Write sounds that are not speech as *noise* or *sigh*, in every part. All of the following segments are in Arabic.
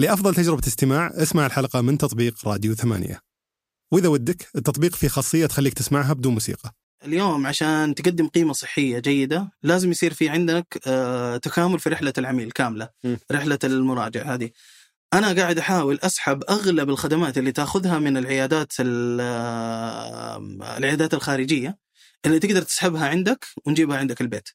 لأفضل تجربة استماع اسمع الحلقة من تطبيق راديو ثمانية. وإذا ودك التطبيق فيه خاصية تخليك تسمعها بدون موسيقى. اليوم عشان تقدم قيمة صحية جيدة لازم يصير في عندك آه، تكامل في رحلة العميل كاملة م. رحلة المراجع هذه. أنا قاعد أحاول أسحب أغلب الخدمات اللي تأخذها من العيادات ال- آه، العيادات الخارجية اللي تقدر تسحبها عندك ونجيبها عندك البيت.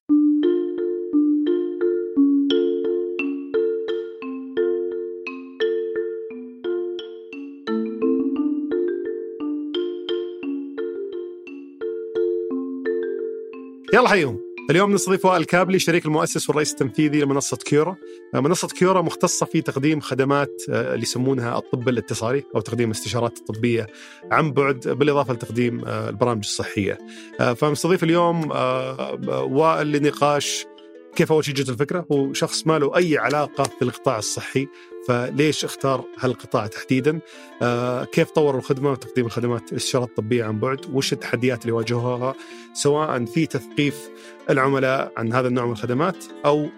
يلا حيهم اليوم نستضيف وائل كابلي شريك المؤسس والرئيس التنفيذي لمنصة كيورا. منصة كيورا مختصة في تقديم خدمات آه، اللي يسمونها الطب الاتصالي أو تقديم استشارات طبية عن بعد بالإضافة لتقديم آه، البرامج الصحية. آه، فمستضيف اليوم آه، وائل لنقاش كيف أول شيء جت الفكرة هو شخص ما له أي علاقة بالقطاع الصحي فليش اختار هالقطاع تحديدا آه، كيف طوروا الخدمة وتقديم الخدمات الاستشارات الطبية عن بعد وش التحديات اللي واجهوها سواء في تثقيف العملاء عن هذا النوع من الخدمات أو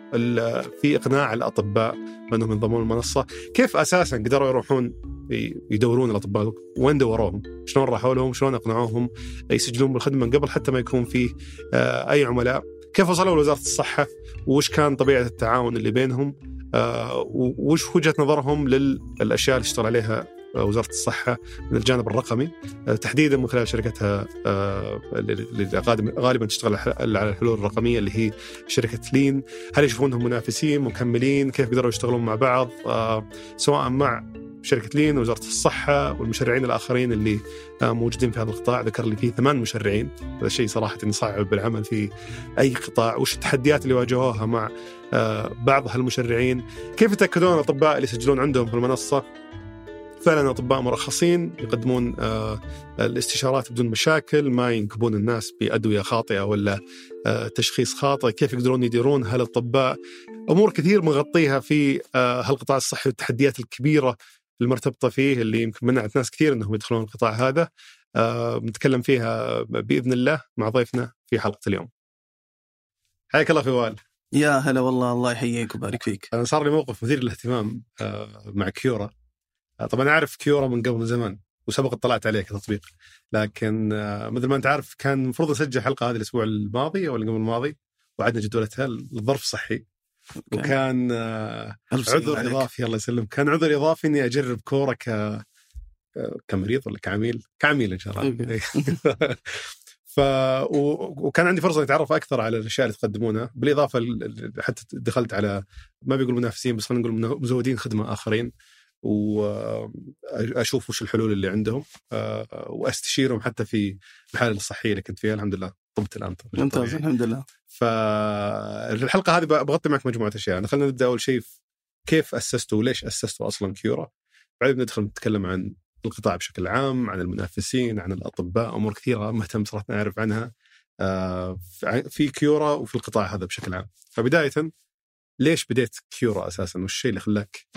في إقناع الأطباء بأنهم ينضمون المنصة، كيف أساسا قدروا يروحون يدورون الأطباء؟ وين دوروهم؟ شلون راحوا لهم؟ شلون أقنعوهم يسجلون بالخدمة من قبل حتى ما يكون في آه، أي عملاء؟ كيف وصلوا لوزارة الصحة؟ وش كان طبيعة التعاون اللي بينهم؟ آه، وش وجهة نظرهم للأشياء اللي اشتغل عليها آه، وزارة الصحة من الجانب الرقمي آه، تحديدا من خلال شركتها اللي غالبا تشتغل على الحلول الرقمية اللي هي شركة لين هل يشوفونهم منافسين مكملين كيف قدروا يشتغلون مع بعض سواء مع شركة لين وزاره الصحة والمشرعين الآخرين اللي آه، موجودين في هذا القطاع. ذكر لي فيه ثمان مشرعين. هذا شيء صراحة يصعب العمل في أي قطاع. وش التحديات اللي واجهوها مع آه، بعض هالمشرعين؟ كيف يتأكدون الأطباء اللي يسجلون عندهم في المنصة؟ فعلا اطباء مرخصين يقدمون آه، الاستشارات بدون مشاكل ما ينكبون الناس بأدوية خاطئة ولا تشخيص خاطئ. كيف يقدرون يديرون هالأطباء؟ أمور كثير مغطيها في هالقطاع الصحي والتحديات الكبيرة المرتبطة فيه اللي يمكن منعت ناس كثير إنهم يدخلون القطاع هذا. آه، بنتكلم فيها بإذن الله مع ضيفنا في حلقة اليوم. حياك الله فوال. يا هلا والله الله يحييك ويبارك فيك. أنا صار لي موقف مثير للاهتمام آه، مع كيورا. آه، طبعا أعرف كيورا من قبل من زمان وسبق اطلعت عليه كتطبيق. لكن مثل ما أنت عارف كان المفروض نسجل حلقة هذه الأسبوع الماضي أو اللي قبل الماضي وعدنا جدولتها لظرف صحي. أوكي. وكان آه، عذر عليك. إضافي الله يسلمك كان عذر إضافي إني أجرب كيورا ك كمريض ولا كعميل كعميل إن شاء الله *laughs* ف و... وكان عندي فرصة أتعرف أكثر على الأشياء اللي تقدمونها بالإضافة. حتى دخلت على ما بيقول منافسين بس خلينا نقول مزودين خدمة آخرين وأشوف وش الحلول اللي عندهم آه، وأستشيرهم حتى في الحالة الصحية اللي كنت فيها. الحمد لله طبت الان. ممتاز الحمد لله. فالحلقه هذه بغطي معك مجموعة أشياء. خلينا نبدأ أول شيء كيف أسستوا وليش أسستوا أصلا كيورا؟ بعدين ندخل نتكلم عن القطاع بشكل عام عن المنافسين عن الأطباء أمور كثيرة مهتم صراحة نعرف عنها آه، في كيورا وفي القطاع هذا بشكل عام. فبداية ليش بديت كيورا أساسا؟ والشيء اللي خلاك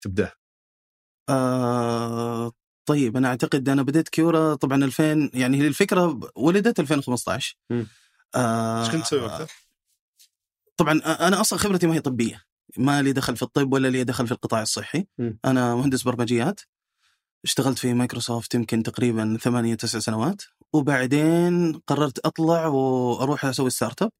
تبدأ آه طيب أنا أعتقد أنا بديت كيورا طبعا 2000 يعني هي الفكرة ولدت 2015 مم. آه إيش كنت تسوي وقتها؟ طبعا أنا أصلا خبرتي ما هي طبية. ما لي دخل في الطب ولا لي دخل في القطاع الصحي. مم. أنا مهندس برمجيات. اشتغلت في مايكروسوفت يمكن تقريبا ثمانية تسع سنوات. وبعدين قررت أطلع وأروح أسوي startup. ال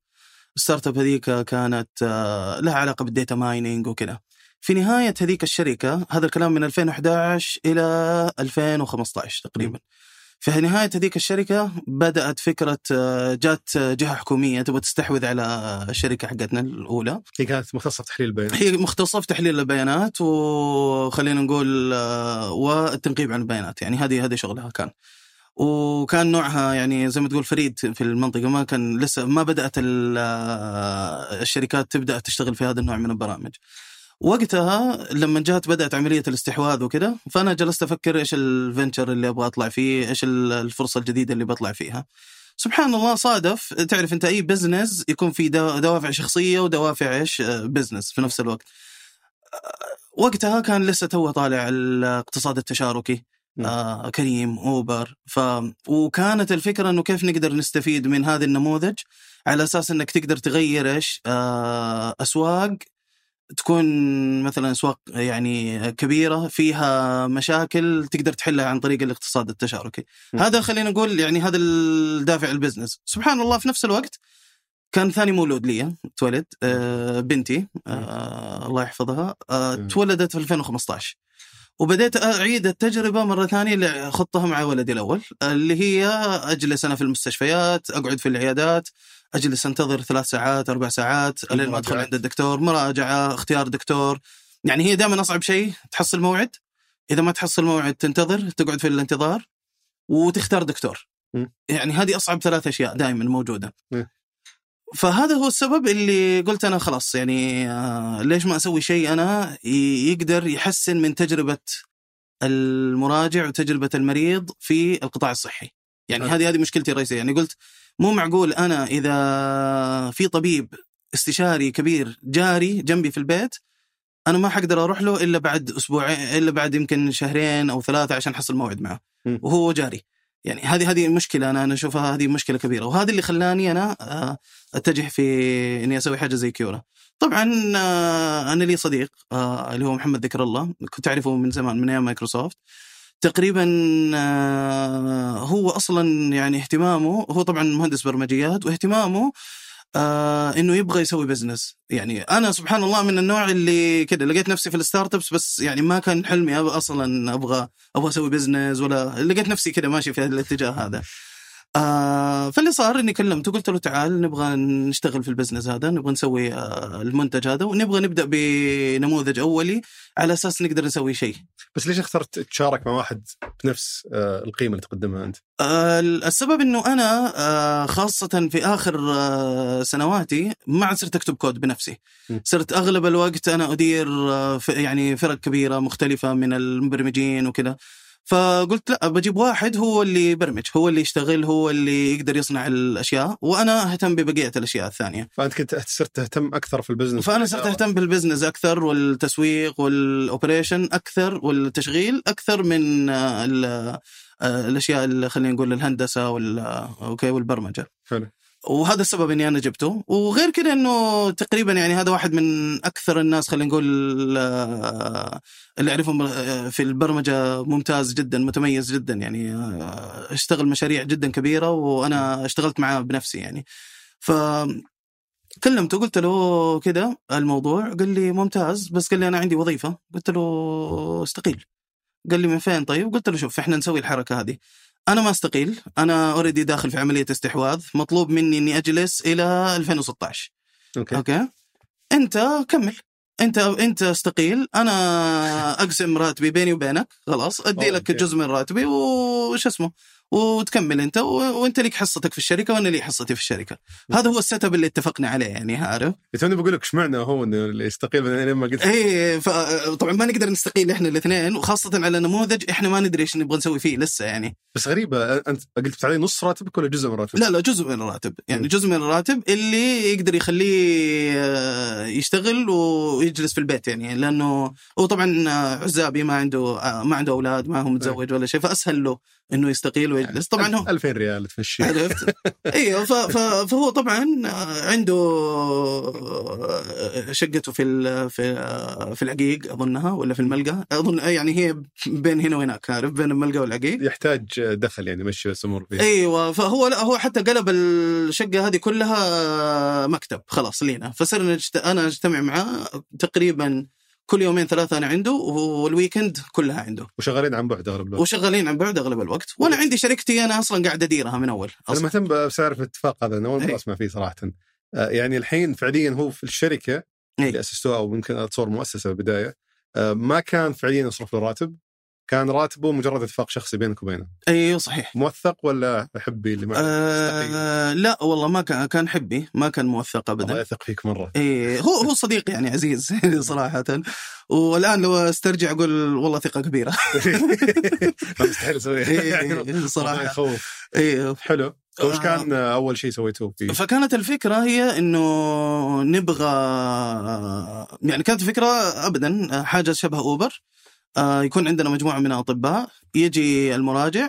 startup هذيك كانت آه، لها علاقة بال data mining وكذا. في نهاية هذيك الشركة هذا الكلام من 2011 إلى 2015 تقريبا. في نهاية هذيك الشركة بدأت فكرة آه، جات جهة حكومية تبغى تستحوذ على الشركة حقتنا الأولى. هي كانت مختصة في تحليل البيانات. هي مختصة في تحليل البيانات وخلينا نقول آه، والتنقيب عن البيانات. يعني هذه هذه شغلها كان. وكان نوعها يعني زي ما تقول فريد في المنطقة ما كان لسه ما آه، الشركات تبدأ تشتغل في هذا النوع من البرامج. وقتها لما جات بدأت عملية الاستحواذ وكذا فأنا جلست أفكر إيش ال venture اللي أبغى أطلع فيه إيش الفرصة الجديدة اللي بطلع فيها. سبحان الله صادف. تعرف أنت أي business يكون في دو- دوافع شخصية ودوافع إيش؟ business في نفس الوقت. آه، وقتها كان لسه تو طالع الاقتصاد التشاركي. نعم. آه كريم أوبر. ف وكانت الفكرة إنه كيف نقدر نستفيد من هذا النموذج على أساس إنك تقدر تغير إيش؟ آه أسواق تكون مثلا أسواق يعني كبيرة فيها مشاكل تقدر تحلها عن طريق الاقتصاد التشاركي. م. هذا خلينا نقول يعني هذا الدافع البزنس. سبحان الله في نفس الوقت كان ثاني مولود لي تولد آه بنتي آه الله يحفظها آه. تولدت في 2015 وبديت أعيد التجربة مرة ثانية اللي خضتها مع ولدي الأول اللي هي أجلس أنا في المستشفيات أقعد في العيادات أجلس أنتظر ثلاث ساعات أربع ساعات لين ما أدخل. عند الدكتور. مراجعه اختيار دكتور. يعني هي دائما أصعب شيء تحصل موعد. إذا ما تحصل موعد تنتظر تقعد في الانتظار وتختار دكتور. م. يعني هذه أصعب ثلاث أشياء دائما موجودة. م. فهذا هو السبب اللي قلت أنا خلاص. يعني آه ليش ما أسوي شيء أنا يقدر يحسن من تجربة المراجع وتجربة المريض في القطاع الصحي؟ يعني. هذه هذه مشكلتي الرئيسية. يعني قلت مو معقول أنا إذا في طبيب استشاري كبير جاري جنبي في البيت أنا ما حقدر أروح له إلا بعد أسبوعين إلا بعد يمكن شهرين أو ثلاثة عشان أحصل موعد معه. م. وهو جاري. يعني هذه هذه مشكلة أنا أنا أشوفها هذه مشكلة كبيرة. وهذا اللي خلاني أنا آه، أتجه في إني أسوي حاجة زي كيورا. طبعا آه، أنا لي صديق آه، اللي هو محمد ذكر الله كنت أعرفه من زمان من أيام مايكروسوفت. تقريبا هو أصلا يعني اهتمامه هو طبعا مهندس برمجيات واهتمامه آه إنه يبغى يسوي business يعني أنا سبحان الله من النوع اللي كده لقيت نفسي في ال startups بس يعني ما كان حلمي أصلا أبغى أبغى أسوي business ولا لقيت نفسي كده ماشي في الاتجاه هذا. آه فاللي صار إني كلمته قلت له تعال نبغى نشتغل في ال business هذا نبغى نسوي آه المنتج هذا ونبغى نبدأ بنموذج أولي على أساس نقدر نسوي شيء بس ليش اخترت تشارك مع واحد بنفس آه، القيمة اللي تقدمها أنت؟ آه، السبب إنه أنا آه، خاصة في آخر آه، سنواتي ما عاد صرت أكتب كود بنفسي،. صرت أغلب الوقت أنا أدير آه، يعني فرق كبيرة مختلفة من المبرمجين وكذا. فقلت لا بجيب واحد هو اللي يبرمج، هو اللي يشتغل، هو اللي يقدر يصنع الأشياء، وأنا أهتم ببقية الأشياء الثانية. فأنت كنت صرت تهتم أكثر في ال business. فأنا صرت أهتم بال business أكثر والتسويق وال operation أكثر والتشغيل أكثر من آه، آه، الأشياء اللي خلينا نقول الهندسة وال آه، أوكي والبرمجة. حلو. وهذا السبب إني أنا جبته. وغير كذا إنه تقريبا يعني هذا واحد من أكثر الناس خلينا نقول آه، اللي أعرفهم آه، في البرمجة ممتاز جدا متميز جدا يعني آه، اشتغل مشاريع جدا كبيرة وأنا اشتغلت معاه بنفسي يعني. ف كلمته قلت له كذا الموضوع قال لي ممتاز بس قال لي أنا عندي وظيفة. قلت له استقيل. قال لي من فين طيب؟ قلت له شوف إحنا نسوي الحركة هذه. أنا ما أستقيل. أنا اوريدي داخل في عملية استحواذ. مطلوب مني إني أجلس إلى 2016 Okay. Okay? أنت كمل. أنت أنت أستقيل. أنا أقسم راتبي بيني وبينك. خلاص. أدي لك. جزء من راتبي وش اسمه؟ وتكمل انت و... وانت ليك حصتك في الشركة وأنا لي حصتي في الشركة. هذا هو ال setup اللي اتفقنا عليه يعني عارف؟ توني بقول لك إيش معنى هو إنه اللي يستقيل بعدين لين ما قلت. اي. طبعا ما نقدر نستقيل إحنا الاثنين وخاصة على نموذج إحنا ما ندري إيش نبغى نسوي فيه لسه يعني. بس غريبة أنت قلت علي نص راتبك ولا جزء من راتبك؟ لا لا جزء من الراتب. يعني م. جزء من الراتب اللي يقدر يخليه آه، يشتغل ويجلس في البيت يعني لأنه هو طبعا آه، عزابي ما عنده آه، ما عنده أولاد ما هو متزوج ولا شيء فأسهل له. إنه يستقيل ويجلس. طبعا هو 2000 ريال تمشي عرفت؟ *laughs* أيوه فهو طبعا عنده شقته في ال- في في العقيق أظنها ولا في الملقا. أظن يعني هي بين هنا وهناك عارف؟ بين الملقا والعقيق. يحتاج دخل يعني يمشي بس امور فيها أيوه فهو لا هو حتى قلب الشقة هذه كلها مكتب خلاص لينا. فصرنا. أنا أجتمع معاه تقريبا كل يومين ثلاثة أنا عنده والويكند كلها عنده وشغالين عن بعد أغلب الوقت وشغالين عن بعد أغلب الوقت وأنا عندي شركتي أنا أصلا قاعد أديرها من أول أنا أصلاً. مهتم بس اعرف الاتفاق هذا أنا أول مرة إيه. أسمع فيه صراحة آه، يعني الحين فعليا هو في الشركة إيه. اللي اسستوها أو يمكن أتصور مؤسسة بالبدايه آه، ما كان فعليا يصرف له راتب كان راتبه مجرد اتفاق شخصي بينك وبينه. أيوه صحيح. موثق ولا حبي اللي معك آه لا والله ما كان كان حبي ما كان موثق الله ابدا يثق فيك مرة. إيه هو هو صديق يعني عزيز *laughs* صراحة. والآن لو أسترجع أقول والله ثقة كبيرة. *laughs* مستحيل اسويها صراحة. يخوف. إيه حلو. وش آه. كان أول شيء سويتوه فيه؟ فكانت الفكرة هي إنه نبغى يعني كانت الفكرة ابدا حاجة شبه أوبر. يكون عندنا مجموعة من الأطباء. يجي المراجع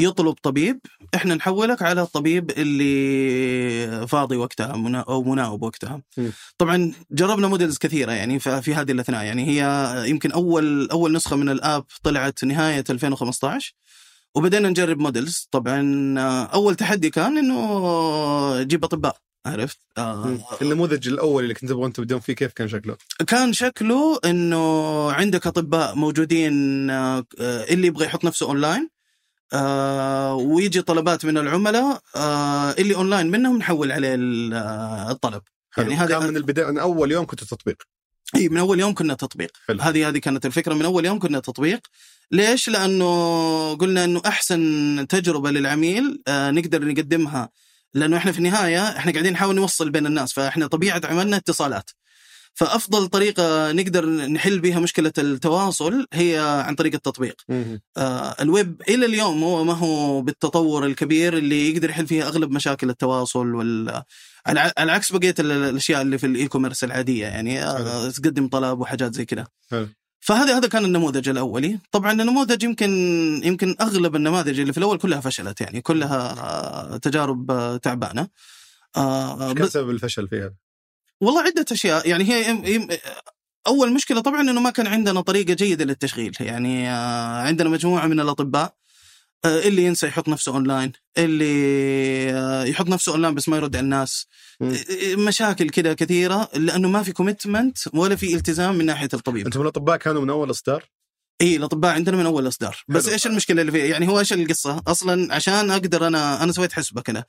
يطلب طبيب. إحنا نحولك على الطبيب اللي فاضي وقتها منا أو مناوب وقتها. م. طبعا جربنا موديلز كثيرة يعني في هذه الاثناء. يعني هي يمكن اول أول نسخة من الآب طلعت نهاية 2015 وبدأنا نجرب models طبعا آه، أول تحدي كان إنه نجيب أطباء. عرفت آه،. النموذج الأول اللي كنت تبغون تبدون فيه كيف كان شكله؟ كان شكله إنه عندك أطباء موجودين آه، اللي يبغى يحط نفسه اونلاين آه، ويجي طلبات من العملاء آه، اللي اونلاين منهم نحول عليه آه، الطلب حلو. يعني هذا- كان من البداية من أول يوم كنت تطبيق إي من أول يوم كنا تطبيق حلو. هذه هذه كانت الفكرة من أول يوم كنا تطبيق ليش لأنه قلنا إنه أحسن تجربة للعميل آه، نقدر نقدمها لأنه إحنا في النهاية إحنا قاعدين نحاول نوصل بين الناس فإحنا طبيعة عملنا اتصالات فأفضل طريقة نقدر نحل بها مشكلة التواصل هي عن طريق التطبيق. آه، الويب إلى اليوم هو ما هو بالتطور الكبير اللي يقدر يحل فيها أغلب مشاكل التواصل وال على عكس بقية ال- الأشياء اللي في ال e-commerce العادية يعني آه، تقدم طلب وحاجات زي كذا. فهذا هذا كان النموذج الأولي. طبعا النموذج يمكن يمكن أغلب النماذج اللي في الأول كلها فشلت يعني كلها تجارب تعبانة. آه، كان سبب الفشل فيها؟ والله عدة أشياء. يعني هي يم- يم- أول مشكلة طبعا أنه ما كان عندنا طريقة جيدة للتشغيل. يعني آه، عندنا مجموعة من الأطباء آه، اللي ينسى يحط نفسه أونلاين اللي آه، يحط نفسه أونلاين بس ما يرد على الناس. مم. آه، مشاكل كده كثيرة لأنه ما في commitment ولا في التزام من ناحية الطبيب. أنتم الاطباء كانوا من أول إصدار؟ إي الأطباء عندنا من أول إصدار. بس. إيش المشكلة اللي فيها يعني هو إيش القصة؟ أصلا عشان أقدر أنا أنا سويت حسبة كذا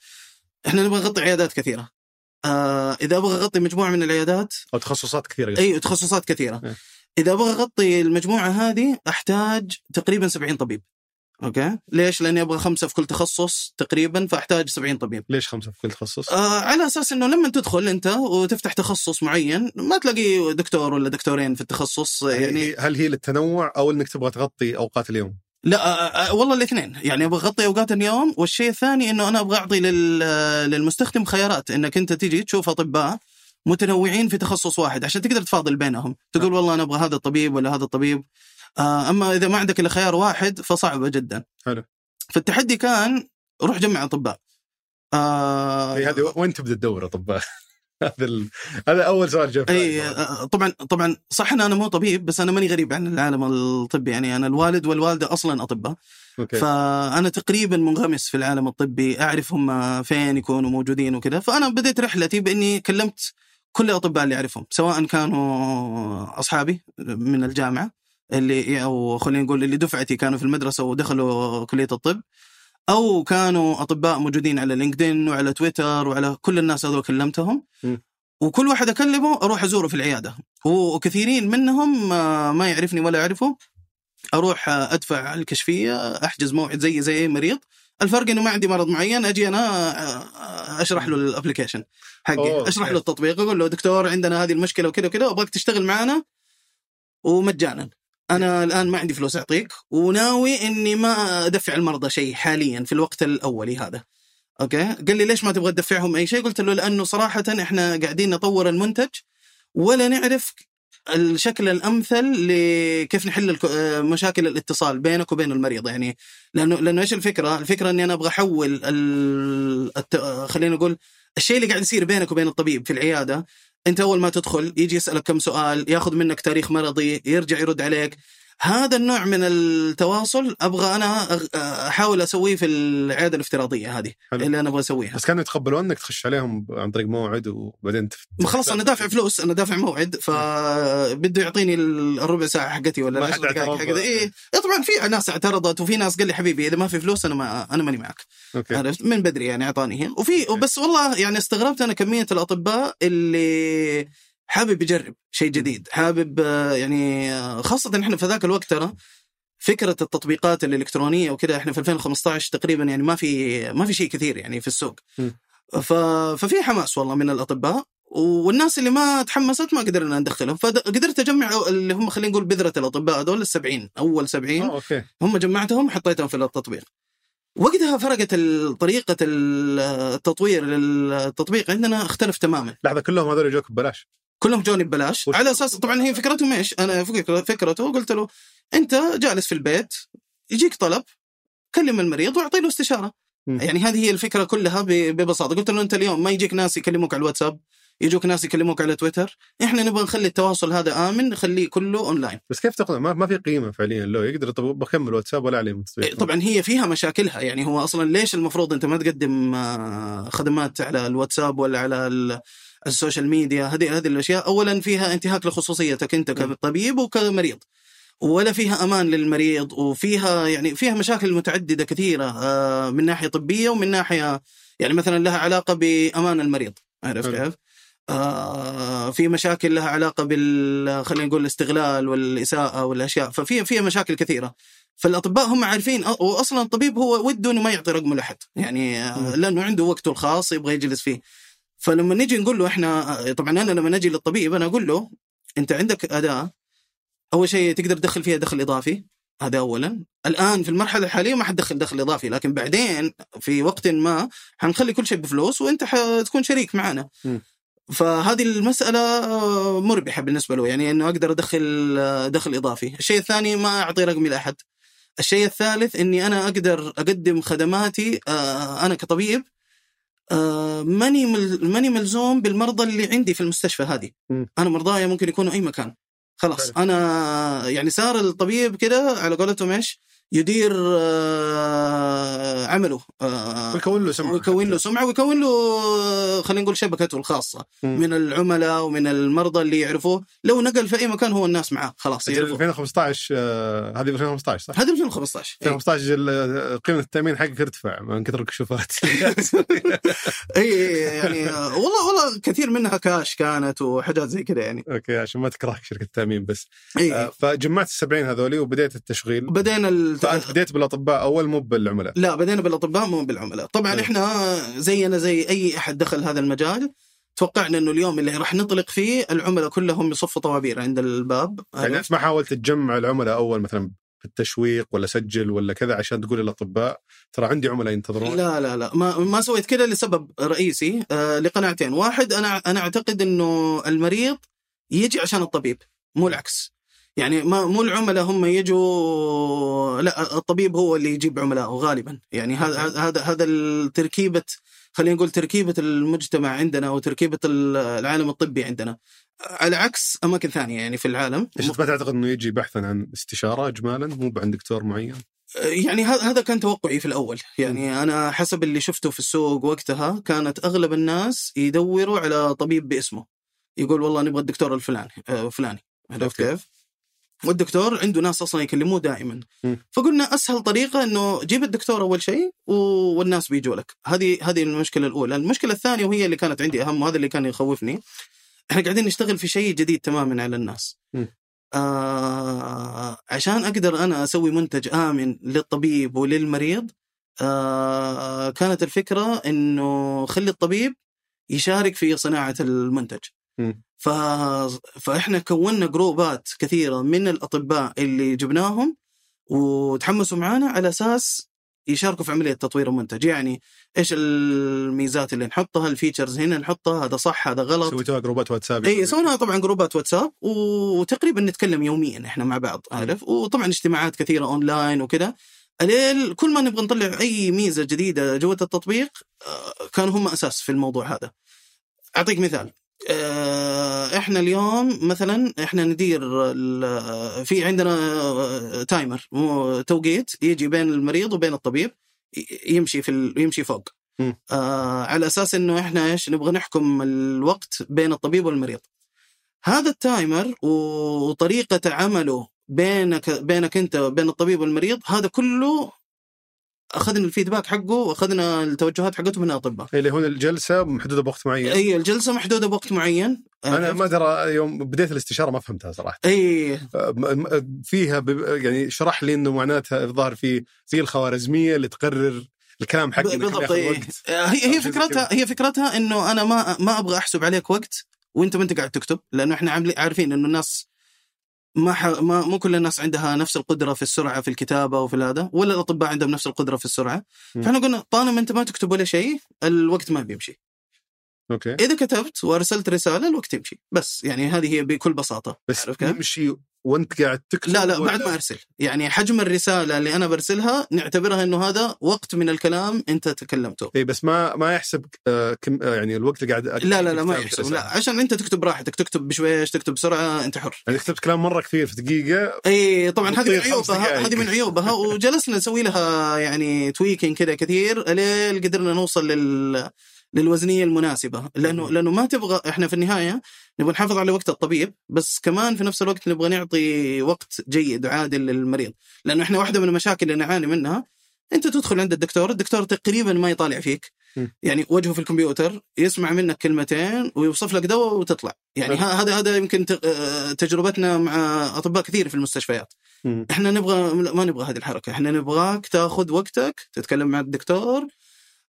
إحنا نبغى نغطي عيادات كثيرة. آه إذا أبغى أغطي مجموعة من العيادات أو تخصصات كثيرة إي تخصصات كثيرة. إيه. إذا أبغى أغطي المجموعة هذه أحتاج تقريبا 70 طبيب. okay? ليش؟ لأني أبغى خمسة في كل تخصص تقريبا فأحتاج 70 طبيب. ليش خمسة في كل تخصص؟ آه على أساس إنه لما تدخل أنت وتفتح تخصص معين ما تلاقي دكتور ولا دكتورين في التخصص يعني هل هي للتنوع أو إنك تبغى تغطي أوقات اليوم؟ لا آه، آه، والله الاثنين. يعني أبغى أغطي أوقات اليوم والشيء الثاني إنه أنا أبغى أعطي لل- للمستخدم خيارات. إنك أنت تيجي تشوف أطباء متنوعين في تخصص واحد عشان تقدر تفاضل بينهم. تقول والله أنا أبغى هذا الطبيب ولا هذا الطبيب. آه، أما إذا ما عندك إلا خيار واحد فصعبه جدا حلو. فالتحدي كان روح جمع اطباء آه هي هذه وين تبدأ الدورة اطباء؟ *laughs* هذا ال... هذا أول سؤال جاء اي بالي. آه، طبعا طبعا صح إن أنا مو طبيب بس أنا ماني غريب عن العالم الطبي يعني أنا الوالد والوالدة أصلا أطباء Okay فأنا تقريبا منغمس في العالم الطبي أعرف هم فين يكونوا موجودين وكذا فأنا بديت رحلتي بإني كلمت كل الأطباء اللي أعرفهم سواء كانوا أصحابي من الجامعة اللي أو خلينا نقول اللي دفعتي كانوا في المدرسة ودخلوا كلية الطب أو كانوا أطباء موجودين على لينكدين وعلى تويتر وعلى كل الناس هذول كلمتهم. م. وكل واحد أكلمه أروح أزوره في العيادة. وكثيرين منهم آه، ما يعرفني ولا أعرفه أروح أدفع الكشفية أحجز موعد زي زي مريض. الفرق إنه ما عندي مرض معين أجي أنا أشرح له ال application حقي أشرح. له التطبيق أقول له دكتور عندنا هذه المشكلة وكذا وكذا وابغاك تشتغل معنا ومجانا. أنا الآن ما عندي فلوس أعطيك وناوي إني ما أدفع المرضى شيء حاليا في الوقت الأولي هذا. okay? قال لي ليش ما تبغى تدفعهم أي شيء؟ قلت له لأنه صراحة إحنا قاعدين نطور المنتج ولا نعرف الشكل الأمثل لكيف نحل مشاكل الاتصال بينك وبين المريض. يعني لأنه لأنه إيش الفكرة؟ الفكرة إني أنا أبغى أحول خلينا نقول الشيء اللي قاعد يصير بينك وبين الطبيب في العيادة أنت أول ما تدخل يجي يسألك كم سؤال ياخذ منك تاريخ مرضي يرجع يرد عليك. هذا النوع من التواصل أبغى أنا أحاول أسويه في العيادة الافتراضية هذه حلو. اللي أنا أبغى أسويها. بس كانوا يتقبلون إنك تخش عليهم عن طريق موعد وبعدين تف... خلاص أنا دافع فلوس أنا دافع موعد فبده يعطيني الربع ساعة حقتي ولا ما حد اعترض. إيه إيه طبعا في ناس اعترضت وفي ناس قال لي حبيبي إذا ما في فلوس أنا ما أنا ماني معك. Okay. عرفت؟ من بدري يعني أعطاني هي. وفي بس والله يعني استغربت أنا كمية الأطباء اللي حابب يجرب شيء جديد. حابب آه، يعني آه، خاصة إحنا في ذاك الوقت ترى فكرة التطبيقات الإلكترونية وكذا إحنا في 2015 تقريبا يعني ما في ما في شيء كثير يعني في السوق. ف... ففي حماس والله من الأطباء والناس اللي ما تحمست ما قدرنا ندخلهم. فقدرت أجمع اللي هم خلينا نقول بذرة الأطباء هذول ال 70 أول 70 آه okay. هم جمعتهم حطيتهم في التطبيق. وقتها فرقت ال- التطوير التطبيق عندنا اختلف تماما. لحظة كلهم هذول يجوك ببلاش. كلهم جوني ببلاش. على أساس طبعا هي فكرتهم إيش؟ أنا فكرته قلت له أنت جالس في البيت يجيك طلب كلم المريض واعطي له استشارة. مم. يعني هذه هي الفكرة كلها ببساطة. قلت له أنت اليوم ما يجيك ناس يكلموك على الواتساب يجوك ناس يكلموك على تويتر. إحنا نبغى نخلي التواصل هذا آمن نخليه كله أونلاين. بس كيف تقنع؟ ما, ما في قيمة فعليا. له يقدر طب بكمل واتساب ولا عليه تسويق. إيه، طبعا هي فيها مشاكلها. يعني هو أصلا ليش المفروض أنت ما تقدم آه، خدمات على الواتساب ولا على السوشيال ميديا هذه هذه الأشياء اولا فيها انتهاك لخصوصيتك أنت كطبيب وكمريض ولا فيها أمان للمريض وفيها يعني فيها مشاكل متعددة كثيرة آه، من ناحية طبية ومن ناحية يعني مثلا لها علاقة بأمان المريض حلو. كيف؟ آه في مشاكل لها علاقة بال خلينا نقول الاستغلال والإساءة والأشياء ففي فيها مشاكل كثيرة فالأطباء هم عارفين واصلا الطبيب هو وده إنه ما يعطي رقمه لأحد يعني آه، مم. لأنه عنده وقته الخاص يبغى يجلس فيه فلما نجي نقول له إحنا طبعا أنا لما نجي للطبيب أنا أقول له أنت عندك أداة؟ أول شيء تقدر تدخل فيها دخل إضافي هذا اولا. الآن في المرحلة الحالية ما حتدخل دخل إضافي لكن بعدين في وقت ما حنخلي كل شيء بفلوس وأنت حتكون شريك معنا. فهذه المسألة آه، مربحة بالنسبة له يعني أنه أقدر أدخل آه، دخل إضافي. الشيء الثاني ما أعطي رقمي لأحد. الشيء الثالث أني أنا أقدر أقدم خدماتي آه، أنا كطبيب آه، ماني مل- ماني ملزوم بالمرضى اللي عندي في المستشفى هذه مم. أنا مرضاي ممكن يكونوا أي مكان خلاص. أنا يعني صار الطبيب كده على قولتهم إيش يدير آه، عمله آه، ويكون له سمعة ويكون له سمعة ويكون له آه، خلينا نقول شبكته الخاصة. من العملاء ومن المرضى اللي يعرفوه لو نقل في أي مكان هو الناس معاه خلاص أجل يعرفوه 2015 آه، هذه 2015 صح؟ هذا 2015 إيه. 2015 ال- قيمة التأمين حقك ارتفع من كثر الكشوفات *laughs* *laughs* اي يعني آه، والله والله كثير منها كاش كانت وحاجات زي كذا يعني okay عشان ما تكرهك شركة التأمين بس اي آه، فجمعت ال 70 هذولي وبديت التشغيل بدينا. فأنت بديت بالأطباء أول مو بالعملاء. لا بدينا بالأطباء مو بالعملاء. طبعا حلو. إحنا زينا زي أي أحد دخل هذا المجال توقعنا إنه اليوم اللي راح نطلق فيه العملاء كلهم يصفوا طوابير عند الباب. يعني أنت ما حاولت تجمع العملاء أول مثلا في التشويق ولا سجل ولا كذا عشان تقول للأطباء ترى عندي عملاء ينتظرون لا لا لا. ما ما سويت كذا لسبب رئيسي آه لقناعتين. واحد أنا أنا أعتقد إنه المريض يجي عشان الطبيب مو العكس. يعني ما مو العملاء هم يجوا لا الطبيب هو اللي يجيب عملاء غالبا. يعني هذا هذا هذا التركيبة خلينا نقول تركيبة المجتمع عندنا وتركيبه العالم الطبي عندنا. على عكس أماكن ثانية يعني في العالم. إيش ما تعتقد إنه يجي بحثا عن استشارة اجمالا؟ مو عند دكتور معين؟ يعني هذا كان توقعي في الأول. يعني أنا حسب اللي شفته في السوق وقتها كانت أغلب الناس يدوروا على طبيب باسمه. يقول والله نبغى الدكتور الفلاني آه، فلاني. عرفت. كيف؟ والدكتور عنده ناس أصلا يكلموه دائما م. فقلنا أسهل طريقة إنه جيب الدكتور أول شيء والناس بيجوا لك هذه هذه المشكلة الأولى المشكلة الثانية وهي اللي كانت عندي أهم وهذا اللي كان يخوفني إحنا قاعدين نشتغل في شيء جديد تماما على الناس م. آه عشان أقدر أنا أسوي منتج آمن للطبيب وللمريض آه كانت الفكرة إنه خلي الطبيب يشارك في صناعة المنتج م. ف... فإحنا كونّا جروبات كثيرة من الأطباء اللي جبناهم وتحمسوا معانا على أساس يشاركوا في عملية تطوير المنتج. يعني إيش الميزات اللي نحطها ال features هنا نحطها هذا صح هذا غلط. سويتوها جروبات واتساب إي سوينا طبعا جروبات واتساب وتقريبا نتكلم يوميا إحنا مع بعض عارف؟ وطبعا اجتماعات كثيرة أونلاين وكذا. الين كل ما نبغى نطلع أي ميزة جديدة جوة التطبيق آه، كانوا هم أساس في الموضوع هذا. أعطيك مثال. إحنا اليوم مثلا إحنا ندير ال- في عندنا آه، timer مو- توقيت يجي بين المريض وبين الطبيب يمشي في ال- يمشي فوق. آه على أساس إنه إحنا إيش نبغى نحكم الوقت بين الطبيب والمريض هذا ال timer وطريقة عمله بينك بينك أنت وبين الطبيب والمريض هذا كله أخذنا الفيدباك حقه وأخذنا التوجهات حقته من الاطباء اللي هو الجلسة محدودة بوقت معين. اي الجلسة محدودة بوقت معين. أنا ما ترى يوم بديت الاستشارة ما فهمتها صراحة. اي آه، فيها يعني شرح لي إنه معناتها الظاهر في زي الخوارزمية اللي تقرر الكلام حقي بالضبط إيه. آه، هي هي فكرتها هي فكرتها إنه أنا ما ما أبغى أحسب عليك وقت وأنت ما أنت قاعد تكتب لأنه إحنا عارفين إنه الناس ما, ح... ما مو كل الناس عندها نفس القدرة في السرعة في الكتابة وفي هذا ولا الأطباء عندهم نفس القدرة في السرعة. م. فإحنا قلنا طالما أنت ما تكتب ولا شيء الوقت ما بيمشي. أوكي. إذا كتبت وأرسلت رسالة الوقت يمشي. بس يعني هذه هي بكل بساطة. بس؟ يمشي وانت قاعد تكتب لا لا بعد ما أرسل. يعني حجم الرسالة اللي أنا برسلها نعتبرها إنه هذا وقت من الكلام أنت تكلمته. اي بس ما ما يحسب آه كم آه يعني الوقت اللي قاعد لا لا لا ما يحسب. لا عشان أنت تكتب براحتك تكتب بشويش تكتب بسرعة أنت حر. يعني كتبت كلام مرة كثير في دقيقة اي طبعا هذه من عيوبها. هذه من عيوبها وجلسنا نسوي لها يعني tweaking كذا كثير لين قدرنا نوصل لل للوزنية المناسبة. لأنه لأنه ما تبغى إحنا في النهاية نبغى نحافظ على وقت الطبيب بس كمان في نفس الوقت نبغى نعطي وقت جيد وعادل للمريض. لأنه إحنا واحدة من المشاكل اللي نعاني منها أنت تدخل عند الدكتور الدكتور تقريبا ما يطالع فيك. يعني وجهه في الكمبيوتر يسمع منك كلمتين ويوصف لك دواء وتطلع. يعني هذا هذا يمكن آه، تجربتنا مع أطباء كثير في المستشفيات. إحنا نبغى ما نبغى هذه الحركة. إحنا نبغاك تاخذ وقتك تتكلم مع الدكتور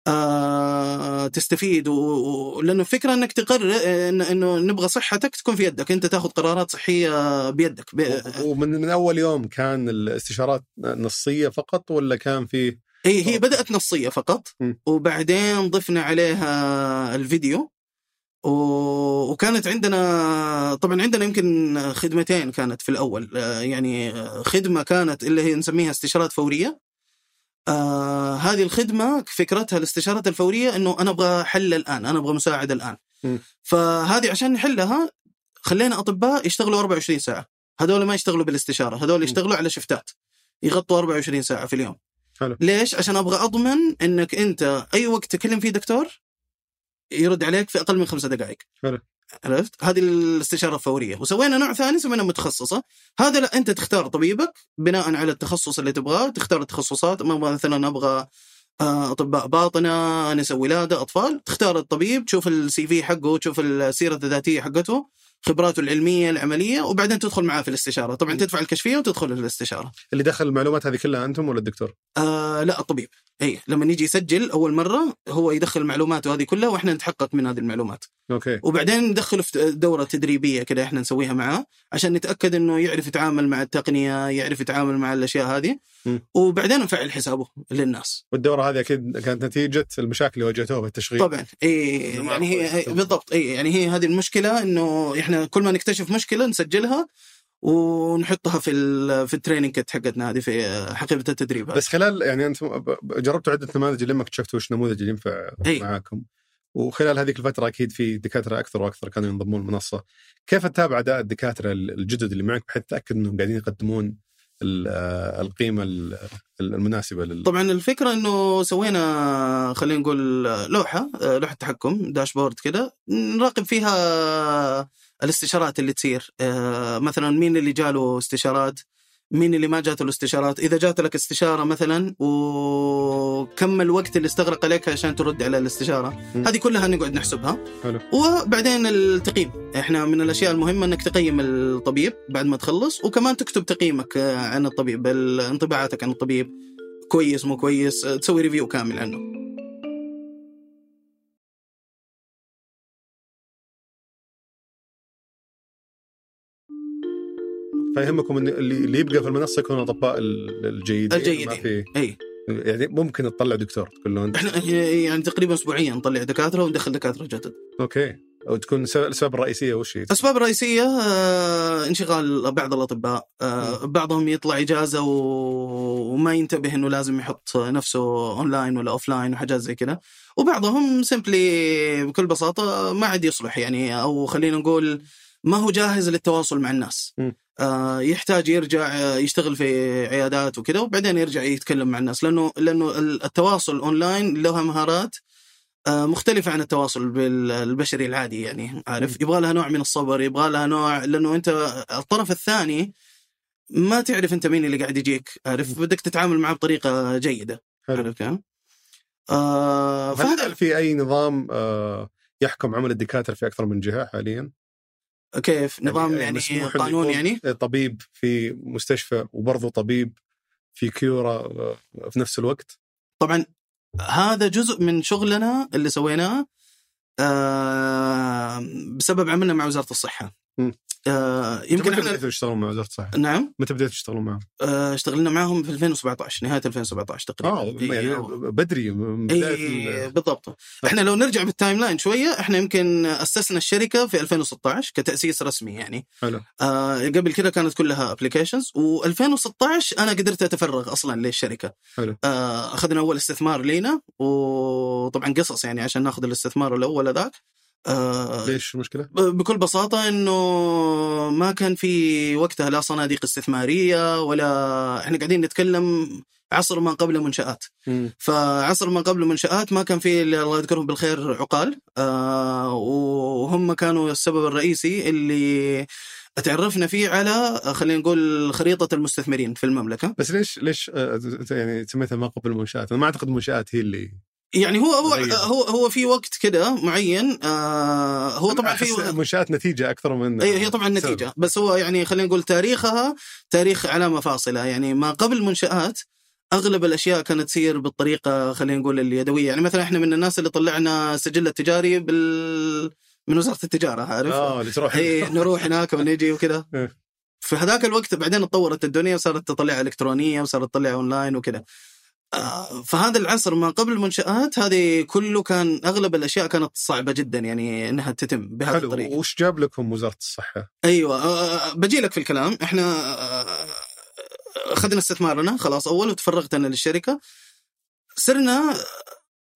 آه تستفيد و... لأنه الفكرة إنك تقرر إن... إنه نبغى صحتك تكون في يدك. أنت تاخذ قرارات صحية بيدك. ب... ومن من أول يوم كان الاستشارات نصية فقط ولا كان في هي هي بدأت نصية فقط. وبعدين ضفنا عليها الفيديو. وكانت عندنا طبعا عندنا يمكن خدمتين كانت في الأول. آه، يعني خدمة كانت اللي هي نسميها استشارات فورية. آه هذه الخدمة فكرتها الاستشارات الفورية إنه أنا أبغى حل الآن أنا أبغى مساعده الآن م. فهذه عشان نحلها خلينا أطباء يشتغلوا 24 ساعة هذول ما يشتغلوا بالاستشارة هذول م. يشتغلوا على شفتات يغطوا 24 ساعة في اليوم حلو. ليش عشان أبغى أضمن إنك أنت أي وقت تكلم فيه دكتور يرد عليك في أقل من خمسة دقائق حلو. عرفت؟ هذه الاستشارة الفورية. وسوينا نوع ثاني سميناه متخصصة. هذا لا أنت تختار طبيبك بناء على التخصص اللي تبغاه. تختار التخصصات ما مثلا أبغى آه، أطباء باطنة نساء ولادة أطفال. تختار الطبيب تشوف السي في حقه تشوف السيرة الذاتية حقته خبراته العلمية العملية وبعدين تدخل معاه في الاستشارة. طبعا تدفع الكشفية وتدخل في الاستشارة. اللي دخل المعلومات هذه كلها أنتم ولا الدكتور؟ آه لا الطبيب. اي لما يجي يسجل أول مرة هو يدخل معلوماته هذه كلها وإحنا نتحقق من هذه المعلومات. أوكي. وبعدين ندخله في دورة تدريبية كده إحنا نسويها معاه عشان نتأكد إنه يعرف يتعامل مع التقنية يعرف يتعامل مع الأشياء هذه. م. وبعدين نفعل حسابه للناس. والدورة هذه أكيد كانت نتيجة المشاكل اللي واجهتوها بالتشغيل. طبعا. اي يعني هي بالضبط. اي يعني هي هذه المشكلة إنه إحنا كل ما نكتشف مشكلة نسجلها ونحطها في في ال training kit حقتنا هذه في حقيبة التدريب. بس خلال يعني أنتم جربتوا عدة نماذج لما اكتشفتوا وش النموذج اللي ينفع أي. معاكم وخلال هذيك الفترة أكيد في دكاترة أكثر وأكثر كانوا ينضمون المنصة كيف تتابع أداء الدكاترة الجدد اللي معك بحيث تتأكد إنهم قاعدين يقدمون القيمة ال- المناسبة لل طبعا الفكرة إنه سوينا خلينا نقول لوحة لوحة تحكم داشبورد كده نراقب فيها الاستشارات اللي تصير. آه، مثلا مين اللي جاله استشارات؟ مين اللي ما جاته الاستشارات إذا جات لك استشارة مثلا وكم الوقت اللي استغرق عليك عشان ترد على الاستشارة؟ م. هذه كلها نقعد نحسبها. حلو. وبعدين التقييم. إحنا من الأشياء المهمة إنك تقيم الطبيب بعد ما تخلص وكمان تكتب تقييمك عن الطبيب انطباعاتك عن الطبيب. كويس مو كويس تسوي ريفيو كامل عنه. فيهمكم إن اللي يبقى في المنصة يكون الأطباء ال- الجيدين الجيدين. ما في إي. يعني ممكن تطلع دكتور تقول له انت إحنا يعني تقريبا اسبوعيا نطلع دكاترة وندخل دكاترة جدد. أوكي. أو تكون الاسباب الرئيسية وش هي؟ الاسباب الرئيسية آه، انشغال بعض الأطباء. آه، بعضهم يطلع إجازة و- وما ينتبه إنه لازم يحط نفسه اونلاين ولا offline وحاجات زي كذا. وبعضهم simply بكل بساطة ما عاد يصلح يعني أو خلينا نقول ما هو جاهز للتواصل مع الناس م. آه، يحتاج يرجع آه، يشتغل في عيادات وكذا وبعدين يرجع يتكلم مع الناس لأنه لأنه التواصل اونلاين له مهارات آه، مختلفة عن التواصل بال- البشري العادي يعني عارف يبغى لها نوع من الصبر يبغى لها نوع لأنه أنت الطرف الثاني ما تعرف أنت مين اللي قاعد يجيك عارف بدك تتعامل معه بطريقة جيدة حلو. عارف كيف؟ آه هل فهذا في أي نظام آه، يحكم عمل الدكاترة في أكثر من جهة حاليا؟ كيف؟ نظام يعني, مسموح إنه قانون يعني؟ طبيب في مستشفى وبرضه طبيب في كيورا آه، في نفس الوقت. طبعا هذا جزء من شغلنا اللي سويناه آه بسبب عملنا مع وزارة الصحة. مم. آه يمكن متى بديتوا تشتغلون مع وزاره الصحه؟ نعم. متى بديتوا تشتغلون معهم؟ آه اشتغلنا معهم في 2017 نهاية 2017 تقريبا. آه إيه، يعني بدري بداية اي ال- بالضبط. إحنا لو نرجع بال timeline شوية إحنا يمكن أسسنا الشركة في 2016 كتأسيس رسمي يعني. حلو. آه قبل كده كانت كلها applications و2016 أنا قدرت أتفرغ أصلا للشركة. حلو. آه أخذنا أول استثمار لينا وطبعا قصص يعني عشان ناخذ الاستثمار الأول ذاك آه ليش المشكلة؟ ب- بكل بساطة إنه ما كان في وقتها لا صناديق استثمارية ولا إحنا قاعدين نتكلم عصر ما قبل منشآت. فعصر ما قبل منشآت ما كان في اللي الله يذكرهم بالخير عقال آه وهم كانوا السبب الرئيسي اللي تعرفنا فيه على خلينا نقول خريطة المستثمرين في المملكة بس ليش ليش آه، يعني سميتها ما قبل المنشات؟ أنا ما أعتقد المنشات هي اللي يعني هو هو. هو, هو في وقت كده معين آه هو طبعا في المنشآت نتيجة أكثر من اي هي طبعا سبب. نتيجة. بس هو يعني خلينا نقول تاريخها تاريخ علامه فاصله يعني ما قبل منشات أغلب الأشياء كانت تصير بالطريقة خلينا نقول اليدوية. يعني مثلا إحنا من الناس اللي طلعنا سجل التجاري بال من وزارة التجارة عارف؟ آه اللي تروح. اي نروح هناك ونجي وكذا. *laughs* إيه. في هذاك الوقت بعدين تطورت الدنيا وصارت تطلع إلكترونية وصارت تطلع أونلاين وكذا. فهذا العصر ما قبل المنشآت هذه كله كان أغلب الأشياء كانت صعبة جدا يعني إنها تتم بهذه حلو الطريقة وش جاب لكم وزارة الصحة؟ أيوه بجي لك في الكلام إحنا أخذنا استثمارنا خلاص أول وتفرغت أنا للشركة صرنا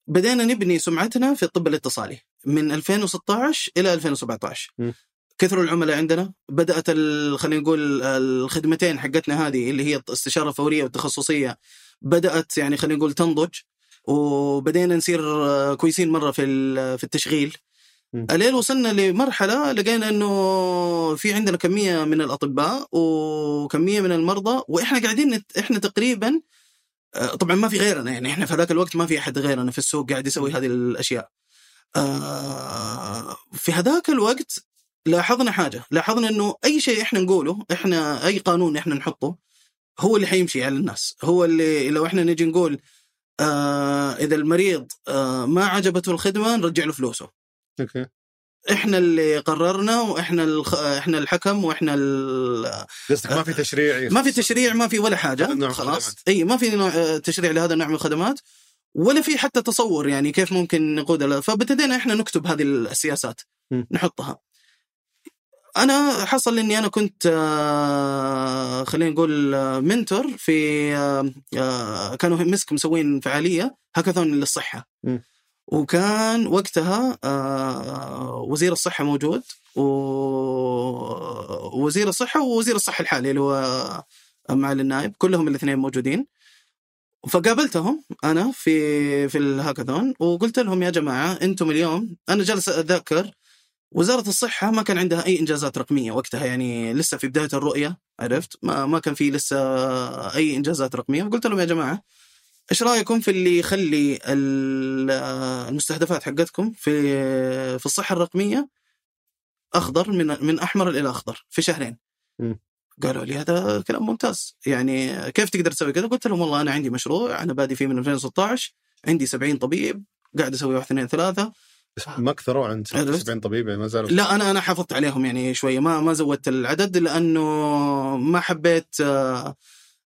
بدينا نبني سمعتنا في الطب الاتصالي من 2016 إلى 2017 م. كثروا العملاء عندنا بدأت خلينا نقول الخدمتين حقتنا هذه اللي هي الاستشاره الفوريه والتخصصيه بدأت يعني خلينا نقول تنضج وبدينا نصير آه، كويسين مرة في في التشغيل. الين وصلنا لمرحلة لقينا إنه في عندنا كمية من الأطباء وكمية من المرضى وإحنا قاعدين نت... إحنا تقريبا آه، طبعا ما في غيرنا يعني إحنا في هذاك الوقت ما في أحد غيرنا في السوق قاعد يسوي هذه الأشياء. آه، في هذاك الوقت لاحظنا حاجة، لاحظنا إنه أي شيء إحنا نقوله، إحنا أي قانون إحنا نحطه هو اللي حيمشي على الناس، هو اللي لو إحنا نجي نقول آه إذا المريض آه ما عجبته الخدمة نرجع له فلوسه. أوكي إحنا اللي قررنا وإحنا الخ... إحنا الحكم وإحنا ال... قصدك ما في تشريع ما في تشريع ما في ولا حاجة خلاص. إي ما في نوع آه، تشريع لهذا النوع من الخدمات ولا في حتى تصور يعني كيف ممكن نقود فابتدينا إحنا نكتب هذه السياسات م. نحطها أنا حصل إني أنا كنت آه، خلينا نقول آه، منتور في آه، آه، كانوا مسك مسوين فعالية هاكاثون للصحة م. وكان وقتها آه، وزير الصحة موجود ووزير الصحة ووزير الصحة الحالي اللي هو معالي النائب كلهم الاثنين موجودين فقابلتهم أنا في في الهاكاثون وقلت لهم يا جماعة أنتم اليوم أنا جالس أتذكر وزارة الصحة ما كان عندها أي إنجازات رقمية وقتها يعني لسه في بداية الرؤية عرفت؟ ما ما كان في لسه أي إنجازات رقمية. فقلت لهم يا جماعة إيش رأيكم في اللي يخلي ال- المستهدفات حقتكم في في الصحة الرقمية أخضر من من أحمر إلى أخضر في شهرين؟ م. قالوا لي هذا كلام ممتاز. يعني كيف تقدر تسوي كذا؟ قلت لهم والله أنا عندي مشروع أنا بادي فيه من 2016 عندي 70 طبيب قاعد أسوي واحد اثنين ثلاثة. بس ما كثروا عن عرفت؟ 70 طبيب يعني ما زالوا لا أنا أنا حافظت عليهم يعني شوية. ما ما زودت العدد لأنه ما حبيت آه،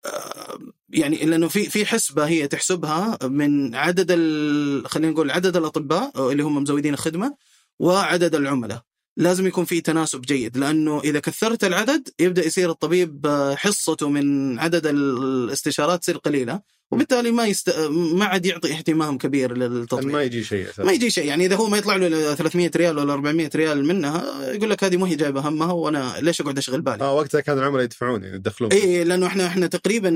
آه، يعني لأنه في في حسبة هي تحسبها من عدد ال- خلينا نقول عدد الأطباء اللي هم مزودين الخدمة وعدد العملاء. لازم يكون في تناسب جيد لأنه إذا كثرت العدد يبدأ يصير الطبيب آه، حصته من عدد الاستشارات تصير قليلة. وبالتالي ما يست... ما عاد يعطي اهتمام كبير للتطبيق ما يجي شيء أساساً. ما يجي شيء يعني إذا هو ما يطلع له 300 ريال ولا 400 ريال منها يقول لك هذه مو هي جايبه همها وأنا ليش أقعد أشغل بالي؟ آه وقتها كان العملاء يدفعون يعني يدخلون اي لأنه إحنا إحنا تقريبا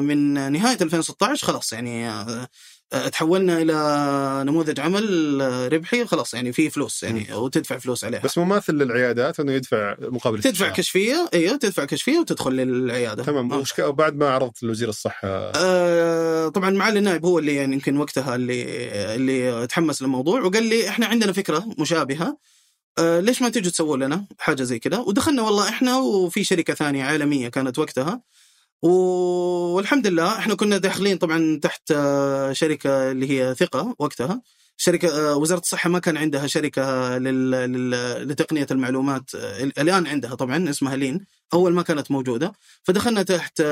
من نهاية 2016 خلاص يعني آه، تحولنا إلى نموذج عمل آه، ربحي خلاص يعني في فلوس يعني وتدفع فلوس عليها. بس مماثل للعيادات إنه يدفع مقابل تدفع. كشفية أيوه تدفع كشفية وتدخل للعيادة. تمام آه. وبعد ما عرضت لوزير الصحة؟ آه، طبعا معالي النائب هو اللي يعني يمكن وقتها اللي اللي تحمس للموضوع وقال لي إحنا عندنا فكرة مشابهة. آه، ليش ما تيجوا تسووا لنا حاجة زي كذا ودخلنا والله إحنا وفي شركة ثانية عالمية كانت وقتها. والحمد لله إحنا كنا داخلين طبعا تحت آه، شركة اللي هي ثقة وقتها. شركة آه، وزارة الصحة ما كان عندها شركة لل... لل... لتقنية المعلومات آه، الآن عندها طبعا اسمها لين. أول ما كانت موجودة. فدخلنا تحت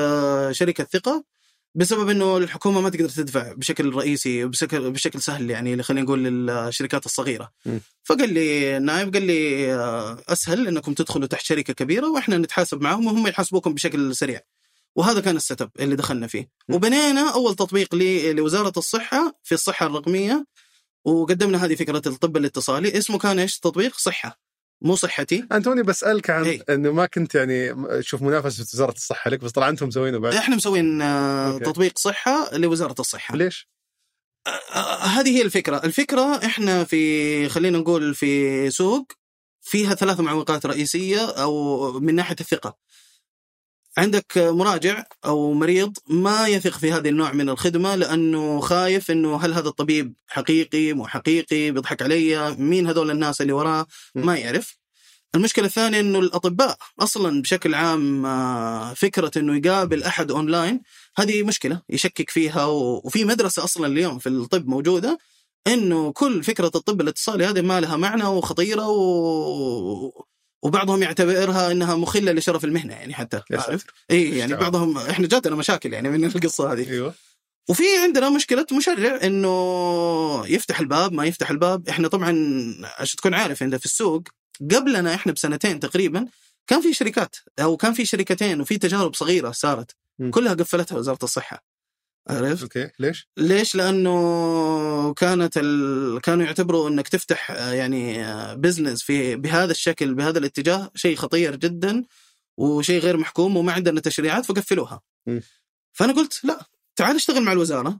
شركة ثقة بسبب إنه الحكومة ما تقدر تدفع بشكل رئيسي بشكل بشكل سهل يعني خلينا نقول للشركات الصغيرة. م. فقال لي النائب قال لي أسهل إنكم تدخلوا تحت شركة كبيرة وإحنا نتحاسب معهم وهم يحاسبوكم بشكل سريع. وهذا كان ال setup اللي دخلنا فيه. وبنينا أول تطبيق لي لوزارة الصحة في الصحة الرقمية وقدمنا هذه فكرة الطب الاتصالي. اسمه كان إيش؟ تطبيق صحة. مو صحتي. أنا توني بسألك عن إيه. إنه ما كنت يعني تشوف منافسة وزارة الصحة لك بس طلع أنتم مسوينه بعد. إحنا مسوين آه، أوكي. تطبيق صحة لوزارة الصحة. ليش؟ آه، هذه هي الفكرة. الفكرة إحنا في خلينا نقول في سوق فيها ثلاث معوقات رئيسية أو من ناحية الثقة. عندك مراجع أو مريض ما يثق في هذا النوع من الخدمة لأنه خايف أنه هل هذا الطبيب حقيقي مو حقيقي بيضحك علي مين هذول الناس اللي وراه؟ ما يعرف. المشكلة الثانية أنه الأطباء أصلا بشكل عام آه، فكرة أنه يقابل أحد أونلاين هذه مشكلة يشكك فيها وفي مدرسة أصلا اليوم في الطب موجودة إنه كل فكرة الطب الاتصالي هذه ما لها معنى وخطيرة و... وبعضهم يعتبرها إنها مخلة لشرف المهنة يعني حتى عارف؟ إي يعني. بعضهم إحنا جاتنا مشاكل يعني من القصة هذه أيوه وفي عندنا مشكلة مشرع إنه يفتح الباب ما يفتح الباب إحنا طبعا عشان تكون عارف انت في السوق قبلنا إحنا بسنتين تقريبا كان في شركات أو كان في شركتين وفي تجارب صغيرة صارت. كلها قفلتها وزارة الصحة عرفت؟ أوكي ليش؟ ليش؟ لأنه كانت ال... كانوا يعتبروا إنك تفتح آه، يعني business في بهذا الشكل بهذا الاتجاه شيء خطير جدا وشيء غير محكوم وما عندنا تشريعات فقفلوها. م. فأنا قلت لا تعال اشتغل مع الوزارة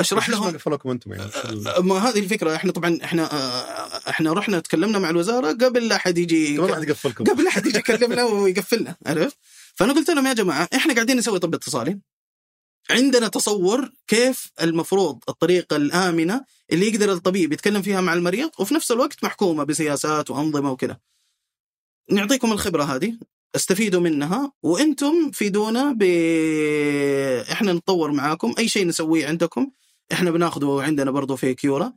أشرح ما لهم قفلوكم أنتم يعني؟ ال- ما هذه الفكرة إحنا طبعا إحنا آه، إحنا رحنا تكلمنا مع الوزارة قبل لا أحد يجي ما قبل لا أحد يجي يكلمنا ويقفلنا عرفت؟ فأنا قلت لهم يا جماعة إحنا قاعدين نسوي طب اتصالي عندنا تصور كيف المفروض الطريقة الآمنة اللي يقدر الطبيب يتكلم فيها مع المريض وفي نفس الوقت محكومة بسياسات وأنظمة وكذا. نعطيكم الخبرة هذه استفيدوا منها وأنتم فيدونا ب إحنا نتطور معاكم أي شيء نسويه عندكم إحنا بناخذه عندنا برضو في كيورا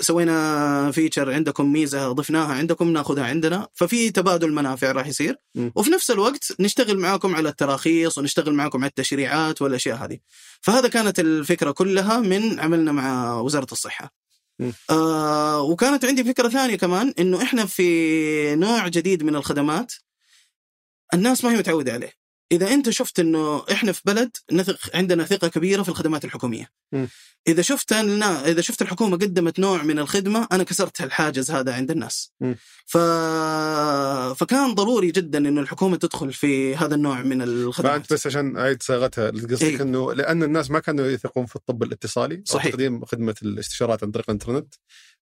سوينا فيتشر عندكم ميزة ضفناها عندكم ناخذها عندنا ففي تبادل منافع راح يصير م. وفي نفس الوقت نشتغل معاكم على التراخيص ونشتغل معاكم على التشريعات والأشياء هذه فهذا كانت الفكرة كلها من عملنا مع وزارة الصحة م. آه وكانت عندي فكرة ثانية كمان إنه إحنا في نوع جديد من الخدمات الناس ما هي متعودة عليه إذا أنت شفت إنه إحنا في بلد نثق عندنا ثقة كبيرة في الخدمات الحكومية م. إذا شفت النا... إذا شفت الحكومة قدمت نوع من الخدمة أنا كسرت الحاجز هذا عند الناس م. ف... فكان ضروري جدا إنه الحكومة تدخل في هذا النوع من الخدمات بس عشان أعيد صياغتها قصدك إيه. إنه لأن الناس ما كانوا يثقون في الطب الاتصالي صحيح. تقديم خدمة الاستشارات عن طريق الإنترنت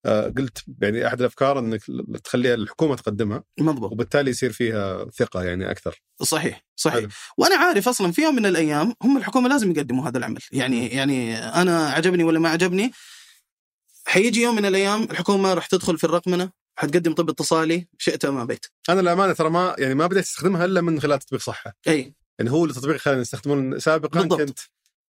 قلت يعني أحد الأفكار إنك تخليها الحكومة تقدمها مضبوط. وبالتالي يصير فيها ثقة يعني أكثر. صحيح صحيح. حلو. وأنا عارف أصلا في يوم من الأيام هم الحكومة لازم يقدموا هذا العمل. يعني يعني أنا عجبني ولا ما عجبني حيجي يوم من الأيام الحكومة راح تدخل في الرقمنة حتقدم طب اتصالي شئت أم أبيت. أنا الأمانة ترى ما يعني ما بديت أستخدمها إلا من خلال تطبيق صحة. أي. يعني هو التطبيق خلينا نستخدمه سابقا بالضبط. كنت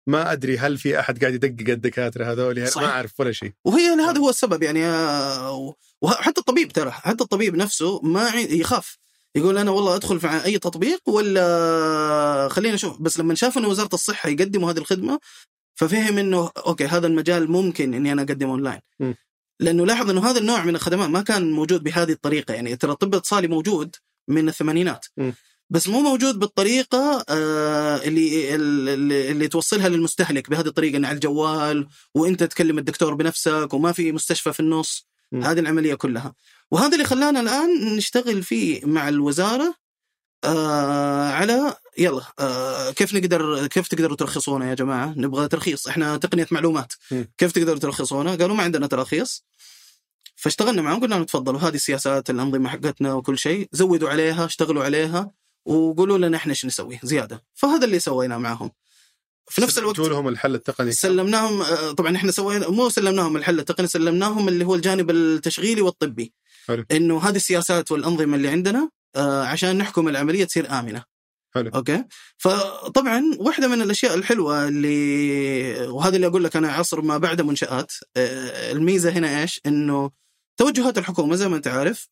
ما أدري هل في أحد قاعد يدقق الدكاترة هذول يعني ما. أعرف ولا شيء وهي هذا هو السبب يعني آه، وحتى الطبيب ترى حتى الطبيب نفسه ما يخاف يقول أنا والله أدخل في أي تطبيق ولا خلينا نشوف بس لما شاف انه وزارة الصحة يقدموا هذه الخدمة ففهم إنه أوكي هذا المجال ممكن إني أنا اقدم أونلاين م. لأنه لاحظ إنه هذا النوع من الخدمات ما كان موجود بهذه الطريقة يعني ترى الطب الاتصالي موجود من الثمانينات م. بس مو موجود بالطريقة آه اللي اللي, اللي توصلها للمستهلك بهذه الطريقة إن على الجوال وإنت تكلم الدكتور بنفسك وما في مستشفى في النص. م. هذه العملية كلها. وهذا اللي خلانا الآن نشتغل فيه مع الوزارة آه على يلا آه كيف نقدر كيف تقدروا ترخصونا يا جماعة؟ نبغى ترخيص. إحنا تقنية معلومات. م. كيف تقدروا ترخصونا؟ قالوا ما عندنا تراخيص فاشتغلنا معهم قلنا لهم تفضلوا هذه السياسات الأنظمة حقتنا وكل شيء زودوا عليها اشتغلوا عليها. وقولوا لنا إحنا إيش نسوي؟ زيادة. فهذا اللي سويناه معهم في نفس الوقت لهم الحل التقني. سلمناهم آه، طبعا إحنا سوينا مو سلمناهم الحل التقني سلمناهم اللي هو الجانب التشغيلي والطبي. حلو. إنه هذه السياسات والأنظمة اللي عندنا آه، عشان نحكم العملية تصير آمنة. حلو. أوكي؟ فطبعا واحدة من الأشياء الحلوة اللي وهذا اللي أقول لك أنا عصر ما بعد منشآت آه، الميزة هنا إيش؟ إنه توجهات الحكومة زي ما أنت عارف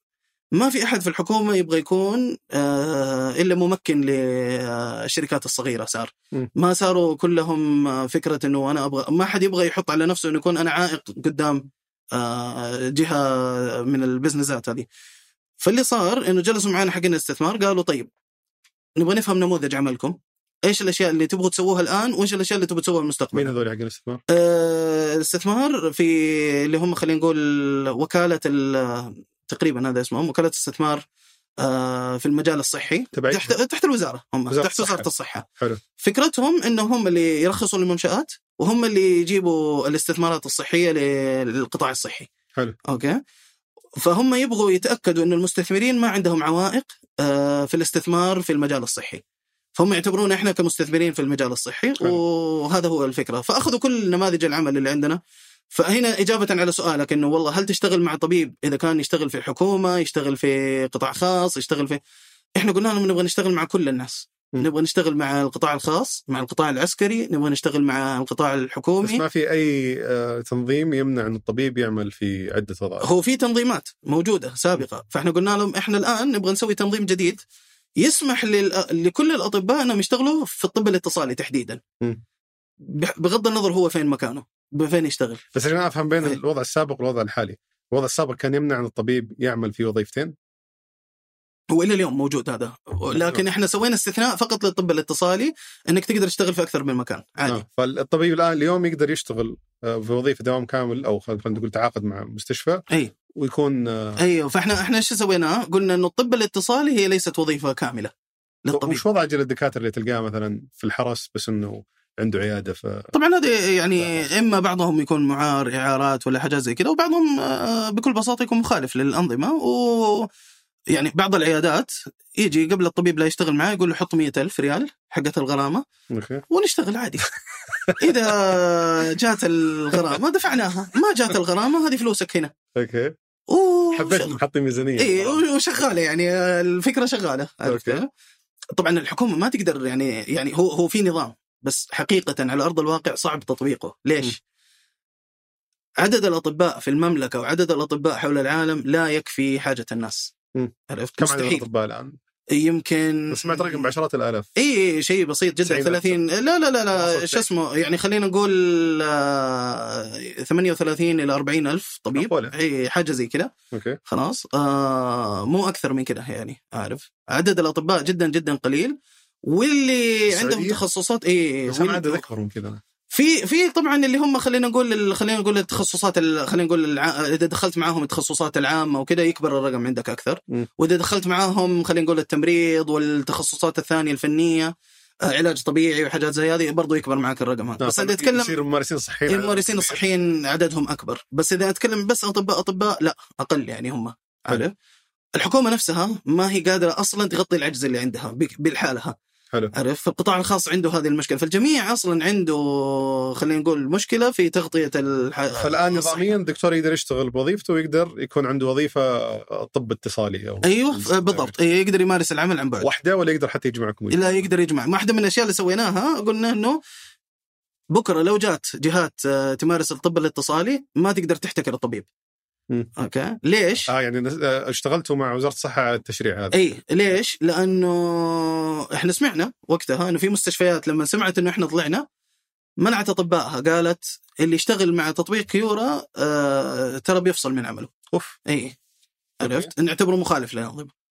ما في أحد في الحكومة يبغى يكون آه، إلا ممكن للشركات الصغيرة صار. ما صاروا كلهم آه، فكرة إنه أنا أبغى ما حد يبغى يحط على نفسه إنه يكون أنا عائق قدام آه، جهة من البزنسات هذه فاللي صار إنه جلسوا معنا حقين الاستثمار قالوا طيب نبغى نفهم نموذج عملكم إيش الأشياء اللي تبغوا تسووها الآن وإيش الأشياء اللي تبغوا تسووها في المستقبل مين هذول حق الاستثمار؟ آه، الاستثمار في اللي هم خلينا نقول وكالة ال- تقريبا هذا اسمهم وكاله استثمار آه، في المجال الصحي تحت تحت الوزارة هم وزارة تحت وزارة الصحة. الصحة حلو. فكرتهم انهم هم اللي يرخصوا للمنشآت وهم اللي يجيبوا الاستثمارات الصحية للقطاع الصحي حلو. أوكي فهم يبغوا يتأكدوا ان المستثمرين ما عندهم عوائق آه، في الاستثمار في المجال الصحي فهم يعتبرون إحنا كمستثمرين في المجال الصحي حلو. وهذا هو الفكرة فأخذوا كل نماذج العمل اللي عندنا فهنا إجابة على سؤالك إنه والله هل تشتغل مع طبيب إذا كان يشتغل في الحكومة يشتغل في قطاع خاص يشتغل في إحنا قلنا لهم نبغى نشتغل مع كل الناس. نبغى نشتغل مع القطاع الخاص مع القطاع العسكري نبغى نشتغل مع القطاع بس الحكومي ما في أي آه، تنظيم يمنع إن الطبيب يعمل في عدة وظائف. هو في تنظيمات موجودة سابقة. فإحنا قلنا لهم إحنا الآن نبغى نسوي تنظيم جديد يسمح لل... لكل الأطباء أنهم يشتغلوا في الطب الاتصالي تحديدا. بغض النظر هو فين مكانه. فين يشتغل. بس عشان أفهم بين إيه. الوضع السابق والوضع الحالي. الوضع السابق كان يمنع إن الطبيب يعمل في وظيفتين؟ هو إلى اليوم موجود هذا. لكن إحنا سوينا استثناء فقط للطب الاتصالي إنك تقدر تشتغل في أكثر من مكان. عادي. آه. فالطبيب الآن اليوم يقدر يشتغل آه، في وظيفة دوام كامل أو خلينا نقول تعاقد مع مستشفى إي. ويكون أيوه فإحنا إحنا إيش سويناه؟ قلنا إنه الطب الاتصالي هي ليست وظيفة كاملة للطبيب. وش وضع أجل الدكاترة اللي تلقاه مثلا في الحرس بس إنه عنده عيادة ف طبعا هذه يعني إما بعضهم يكون معار إعارات ولا حاجات زي كذا وبعضهم آه، بكل بساطة يكون مخالف للأنظمة. و يعني بعض العيادات يجي قبل الطبيب لا يشتغل معاه يقول له حط مية ألف ريال حقت الغرامة أوكي. ونشتغل عادي. *laughs* إذا جات الغرامة دفعناها. ما جات الغرامة هذه فلوسك هنا. أوكي. و- حبيت انهم حاطين ميزانية. إي وشغالة يعني الفكرة شغالة عرفت أوكي. طبعا الحكومة ما تقدر يعني يعني هو هو في نظام. بس حقيقة على أرض الواقع صعب تطبيقه، ليش؟ عدد الأطباء في المملكة وعدد الأطباء حول العالم لا يكفي حاجة الناس. عرفت؟ كم عدد مستحيل. الأطباء الآن؟ يمكن سمعت رقم بعشرات الآلاف. إي شيء بسيط جدا. 90,000. 30 لا لا لا لا شو اسمه يعني خلينا نقول آه، 38 إلى 40 ألف طبيب. معقولة. إي حاجة زي كذا. أوكي. خلاص. آه مو أكثر من كده يعني عارف عدد الأطباء جدا جدا قليل. واللي؟ عندهم تخصصات اي أنا عدد اكبر من كذا في في طبعا اللي هم خلينا نقول خلينا نقول التخصصات ال- خلينا نقول الع... إذا دخلت معاهم التخصصات العامة وكذا يكبر الرقم عندك أكثر. م. وإذا دخلت معاهم خلينا نقول التمريض والتخصصات الثانية الفنية آه، علاج طبيعي وحاجات زي هذه برضو يكبر معك الرقم هذا. بس إذا اتكلم يصير ممارسين صحيين الممارسين الصحيين عددهم أكبر. بس إذا أتكلم بس أطباء أطباء لا أقل يعني هم. عارف الحكومة نفسها ما هي قادرة أصلا تغطي العجز اللي عندها بالحالها حلو. عارف فالقطاع الخاص عنده هذه المشكلة. فالجميع أصلا عنده خلينا نقول مشكلة في تغطية الح... فالآن. نظاميا الدكتور يقدر يشتغل بوظيفته ويقدر يكون عنده وظيفة طب اتصالي أو أيوه بالضبط. أيوة يقدر يمارس العمل عن بعد. واحدة ولا يقدر حتى يجمعكم لا يقدر يجمع. واحدة من الأشياء اللي سويناها قلنا إنه بكرة لو جات جهات آه، تمارس الطب الاتصالي ما تقدر تحتكر الطبيب. مم. أوكي ليش؟ آه يعني اشتغلتوا مع وزارة الصحة على التشريع هذا إي ليش؟ لأنه إحنا سمعنا وقتها إنه في مستشفيات لما سمعت إنه إحنا طلعنا منعت أطبائها قالت اللي يشتغل مع تطبيق كيورا آه ترى بيفصل من عمله أوف إي عرفت؟ نعتبره مخالف للانظمه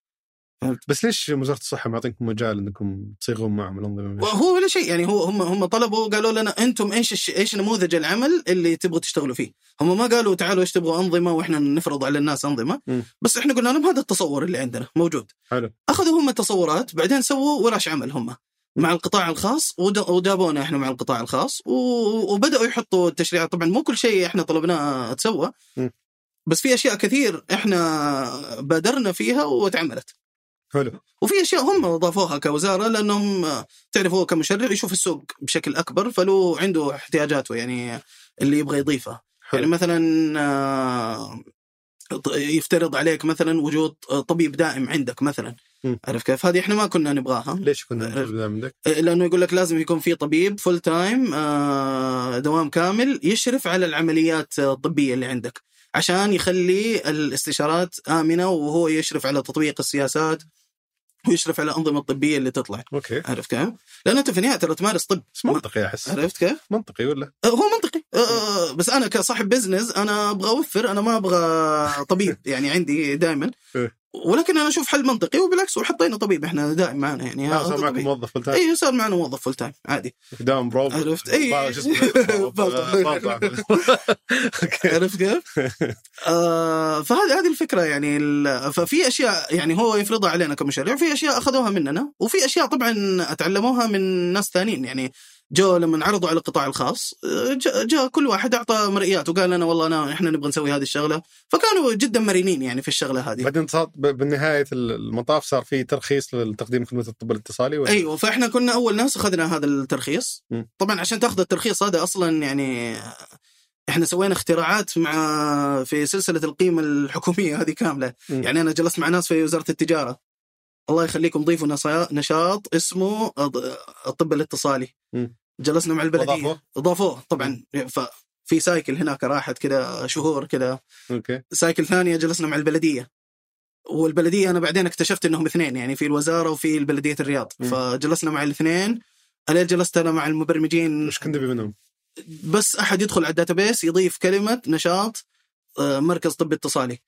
بس ليش وزارة الصحة معطينكم مجال إنكم تصيغون معهم الأنظمة وهو ولا شيء يعني هو هم هم طلبوا قالوا لنا أنتم إيش الش- إيش نموذج العمل اللي تبغوا تشتغلوا فيه؟ هم ما قالوا تعالوا إيش تبغوا أنظمة وإحنا نفرض على الناس أنظمة مم. بس إحنا قلنا لهم هذا التصور اللي عندنا موجود حلو أخذوا هم التصورات بعدين سووا ورش عمل هم مع القطاع الخاص ود- وجابونا إحنا مع القطاع الخاص وبدأوا يحطوا التشريعات طبعا مو كل شيء إحنا طلبناه تسوى م. بس في أشياء كثير إحنا بادرنا فيها وتعملت حلو وفي أشياء هم ضافوها كوزارة لأنهم تعرف هو كمشرع يشوف السوق بشكل أكبر فلو عنده احتياجاته يعني اللي يبغى يضيفها حلو. يعني مثلا آه، يفترض عليك مثلا وجود طبيب دائم عندك مثلا مم. عارف كيف؟ هذه إحنا ما كنا نبغاها ليش كنا. نطلب عندك؟ لأنه يقول لك لازم يكون في طبيب full time دوام كامل يشرف على العمليات الطبية اللي عندك عشان يخلي الاستشارات آمنة وهو يشرف على تطبيق السياسات ويشرف على الأنظمة الطبية اللي تطلع أوكي عرفت كيف؟ لأنه انت في النهايه ترى تمارس طب بس منطقي أحس عرفت كيف؟ منطقي ولا؟ آه، هو منطقي آه، آه، بس أنا كصاحب business أنا أبغى أوفر أنا ما أبغى طبيب يعني عندي دائما إيه. ولكن أنا أشوف حل منطقي وبالعكس وحطينا طبيب. إحنا دائم معنا يعني صار معك. موظف full time إي صار معنا موظف full time عادي. داوم برو عرفت؟ أوكي. عرفت كيف؟ *laughs* آه فهذه هذه الفكرة يعني ففي أشياء يعني هو يفرضها علينا كمشاريع وفي أشياء أخذوها مننا وفي أشياء طبعا تعلموها من ناس ثانيين. يعني جو لما عرضوا على القطاع الخاص آه، جاء جا كل واحد أعطى مرئيات وقال لنا والله أنا إحنا نبغى نسوي هذه الشغلة فكانوا جدا مرنين يعني في الشغلة هذه بعدين بالنهاية المطاف صار في ترخيص لتقديم خدمة الطب الاتصالي ولا؟ أيوه فإحنا كنا أول ناس أخذنا هذا الترخيص م. طبعا عشان تأخذ الترخيص هذا أصلا يعني إحنا سوينا اختراعات مع في سلسلة القيمة الحكومية *laughs* هذه كاملة م. يعني أنا جلست مع ناس في وزارة التجارة الله يخليكم ضيفوا نشاط اسمه الطب الاتصالي. جلسنا مع البلدية؟ اضافوه طبعا. ففي cycle هناك راحت كذا شهور كذا أوكي. cycle ثانية جلسنا مع البلدية. والبلدية أنا بعدين اكتشفت إنهم اثنين يعني في الوزارة وفي بلديه الرياض. مم. فجلسنا مع الاثنين. الين جلست أنا مع المبرمجين. وش كنت منهم؟ بس أحد يدخل على ال database يضيف كلمة نشاط آه، مركز طبي اتصالي.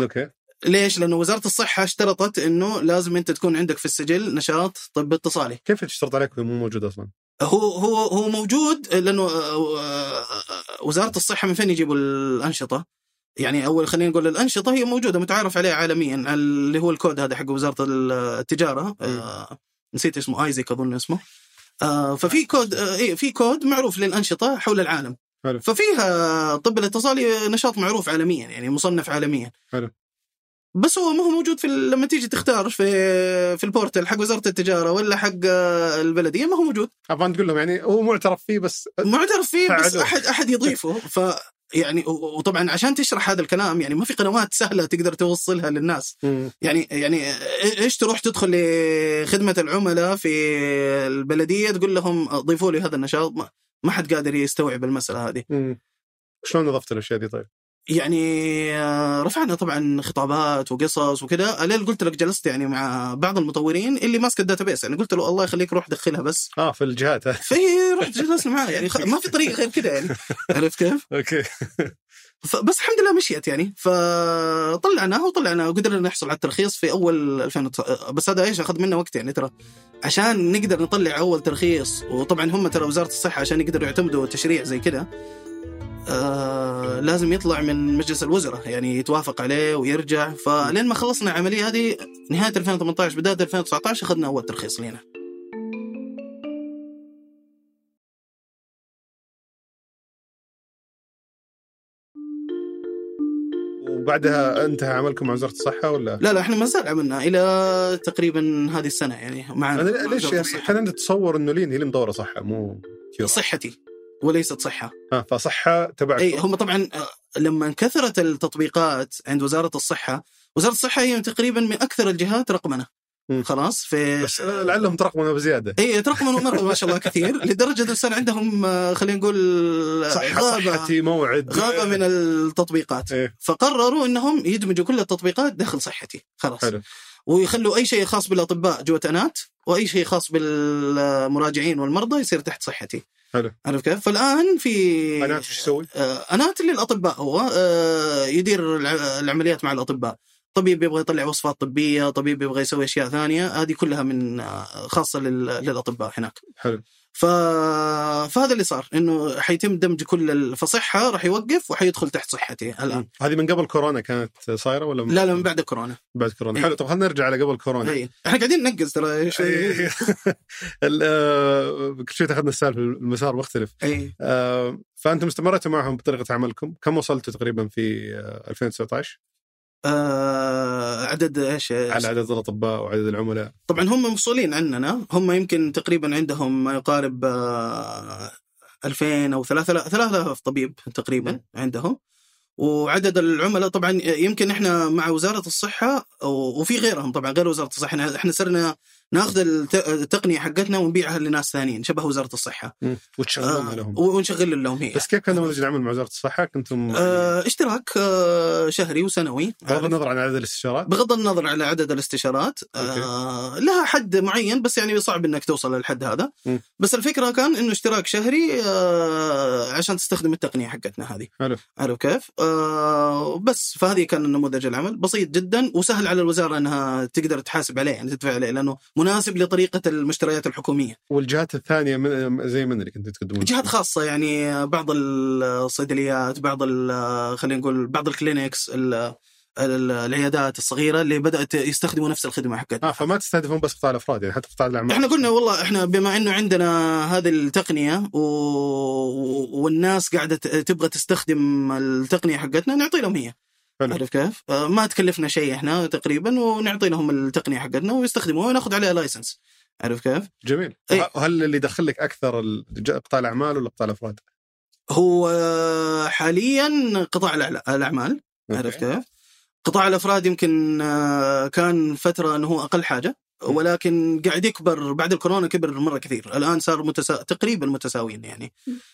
أوكي. ليش؟ لأنه وزارة الصحة اشترطت إنه لازم أنت تكون عندك في السجل نشاط طب اتصالي كيف تشترط عليك مو موجود أصلا؟ هو هو هو موجود لأنه آه، آه، وزارة الصحة من فين يجيبوا الأنشطة؟ يعني أول خلينا نقول الأنشطة هي موجودة متعارف عليها عالميا اللي هو الكود هذا حق وزارة التجارة آه، نسيت اسمه ISIC أظن اسمه آه، ففي كود آه، إيه في كود معروف للأنشطة حول العالم حلو. ففيها الطب الاتصالي نشاط معروف عالميا يعني مصنف عالميا حلو. بس هو ما هو موجود في لما تيجي تختار في في البورتال حق وزارة التجارة ولا حق آه، البلدية ما هو موجود طبعا تقول لهم يعني هو معترف فيه بس معترف فيه بس فعلوه. أحد أحد يضيفه *laughs* ف يعني وطبعا عشان تشرح هذا الكلام يعني ما في قنوات سهلة تقدر توصلها للناس مم. يعني يعني إيش تروح تدخل لخدمة العملاء في البلدية تقول لهم ضيفوا لي هذا النشاط ما, حد قادر يستوعب المسألة هذه مم. شلون نظفت الأشياء دي طيب؟ يعني آه، رفعنا طبعا خطابات وقصص وكذا الين قلت لك جلست يعني مع بعض المطورين اللي ماسك ال database. يعني قلت له الله يخليك روح دخلها بس. آه في الجهات. ها. *laughs* في رحت جلسنا معاه يعني خ- ما في طريقه غير كذا يعني. *laughs* عرفت كيف؟ أوكي. فبس الحمد لله مشيت يعني. فطلعناه وطلعنا وقدرنا نحصل على الترخيص في أول 2000 بس هذا إيش؟ أخذ منا وقت يعني ترى. عشان نقدر نطلع أول ترخيص وطبعا هم ترى وزارة الصحة عشان يقدروا يعتمدوا تشريع زي كذا آه لازم يطلع من مجلس الوزراء يعني يتوافق عليه ويرجع فلين ما خلصنا العملية هذه نهاية 2018 بداية 2019 أخذنا أول ترخيص لنا وبعدها انتهى عملكم مع وزارة الصحة ولا؟ لا لا إحنا ما زال عملنا إلى تقريبا هذه السنة يعني مع ليش وزارة يعني الصحة. إحنا نتصور إنه لين هي اللي مدورة صحة مو كيو صحتي وليست صحة. ها فصحة تبع اي هم طبعا آه، لما كثرت التطبيقات عند وزارة الصحة وزارة الصحة هي تقريبا من أكثر الجهات رقمنه مم. خلاص في بس لعلهم ترقموا بزيادة. اي ترقموا مرة ما شاء الله كثير. *laughs* لدرجة انه صار عندهم آه، خلينا نقول غابة. صحتي موعد. غابة من التطبيقات. إيه. فقرروا إنهم يدمجوا كل التطبيقات داخل صحتي. خلاص. حلو. ويخلوا أي شيء خاص بالأطباء جوة أنات وأي شيء خاص بالمراجعين والمرضى يصير تحت صحتي. حلو كيف؟ فالآن في قناه وش يسوي؟ آه، أنات للاطباء هو آه، يدير الع- العمليات مع الأطباء طبيب يبغى يطلع وصفات طبية طبيب يبغى يسوي أشياء ثانية هذه كلها من آه، خاصة لل- للأطباء هناك حلو ف... فهذا اللي صار إنه حيتم دمج كل ال- فصحه راح يوقف وحيدخل تحت صحتي الآن. هذه من قبل كورونا كانت صايرة ولا من لا لا من بعد كورونا بعد كورونا. إيه. حلو طب خلينا نرجع على قبل كورونا. اي إحنا قاعدين ننقز ترى شوي. إيه. *laughs* ال- آه، كل شوي اخذنا السالفة المسار مختلف. اي آه، فأنتم استمرتوا معهم بطريقة عملكم. كم وصلتوا تقريبا في آه، 2019 آه عدد إيش؟ على عدد الأطباء وعدد العملاء. طبعا هم مفصولين عننا. هم يمكن تقريبا عندهم ما يقارب آه 2000 أو 3000 3000 طبيب تقريبا عندهم. وعدد العملاء طبعا يمكن إحنا مع وزارة الصحة وفي غيرهم طبعا غير وزارة الصحة. إحنا صرنا ناخذ التقنية حقتنا ونبيعها لناس ثانيين شبه وزارة الصحة. وتشغلونها آه لهم. ونشغل لهم هي. بس كيف كان نموذج العمل مع وزارة الصحة؟ كنتم آه اشتراك آه شهري وسنوي. بغض النظر عن عدد الاستشارات؟ بغض النظر على عدد الاستشارات آه لها حد معين بس يعني صعب إنك توصل للحد هذا. م. بس الفكرة كان إنه اشتراك شهري آه عشان تستخدم التقنية حقتنا هذه. حلو. عارف كيف؟ آه بس فهذه كان نموذج العمل بسيط جدا وسهل على الوزارة إنها تقدر تحاسب عليه يعني تدفع عليه لأنه مناسب لطريقة المشتريات الحكومية. والجهات الثانية من زي من اللي كنتوا تقدمون؟ جهات خاصة يعني بعض الصيدليات، بعض خلينا نقول بعض ال clinics العيادات الصغيرة اللي بدأت يستخدموا نفس الخدمة حقتنا. آه فما تستهدفون بس قطاع الأفراد يعني حتى قطاع الأعمال. إحنا قلنا والله إحنا بما إنه عندنا هذه التقنية و... والناس قاعدة تبغى تستخدم التقنية حقتنا نعطي لهم هي. عارف كيف؟ آه، ما تكلفنا شيء إحنا تقريبا ونعطي لهم التقنية حقتنا ويستخدموها وناخذ عليها license عارف كيف؟ جميل أي. هل اللي يدخل لك أكثر قطاع الأعمال ولا قطاع الأفراد؟ هو حاليا قطاع الأعمال عارف كيف؟ قطاع الأفراد يمكن آه، كان فترة إنه هو أقل حاجة ولكن قاعد يكبر بعد الكورونا كبر مرة كثير. الآن صار متسا... تقريبا متساويين يعني.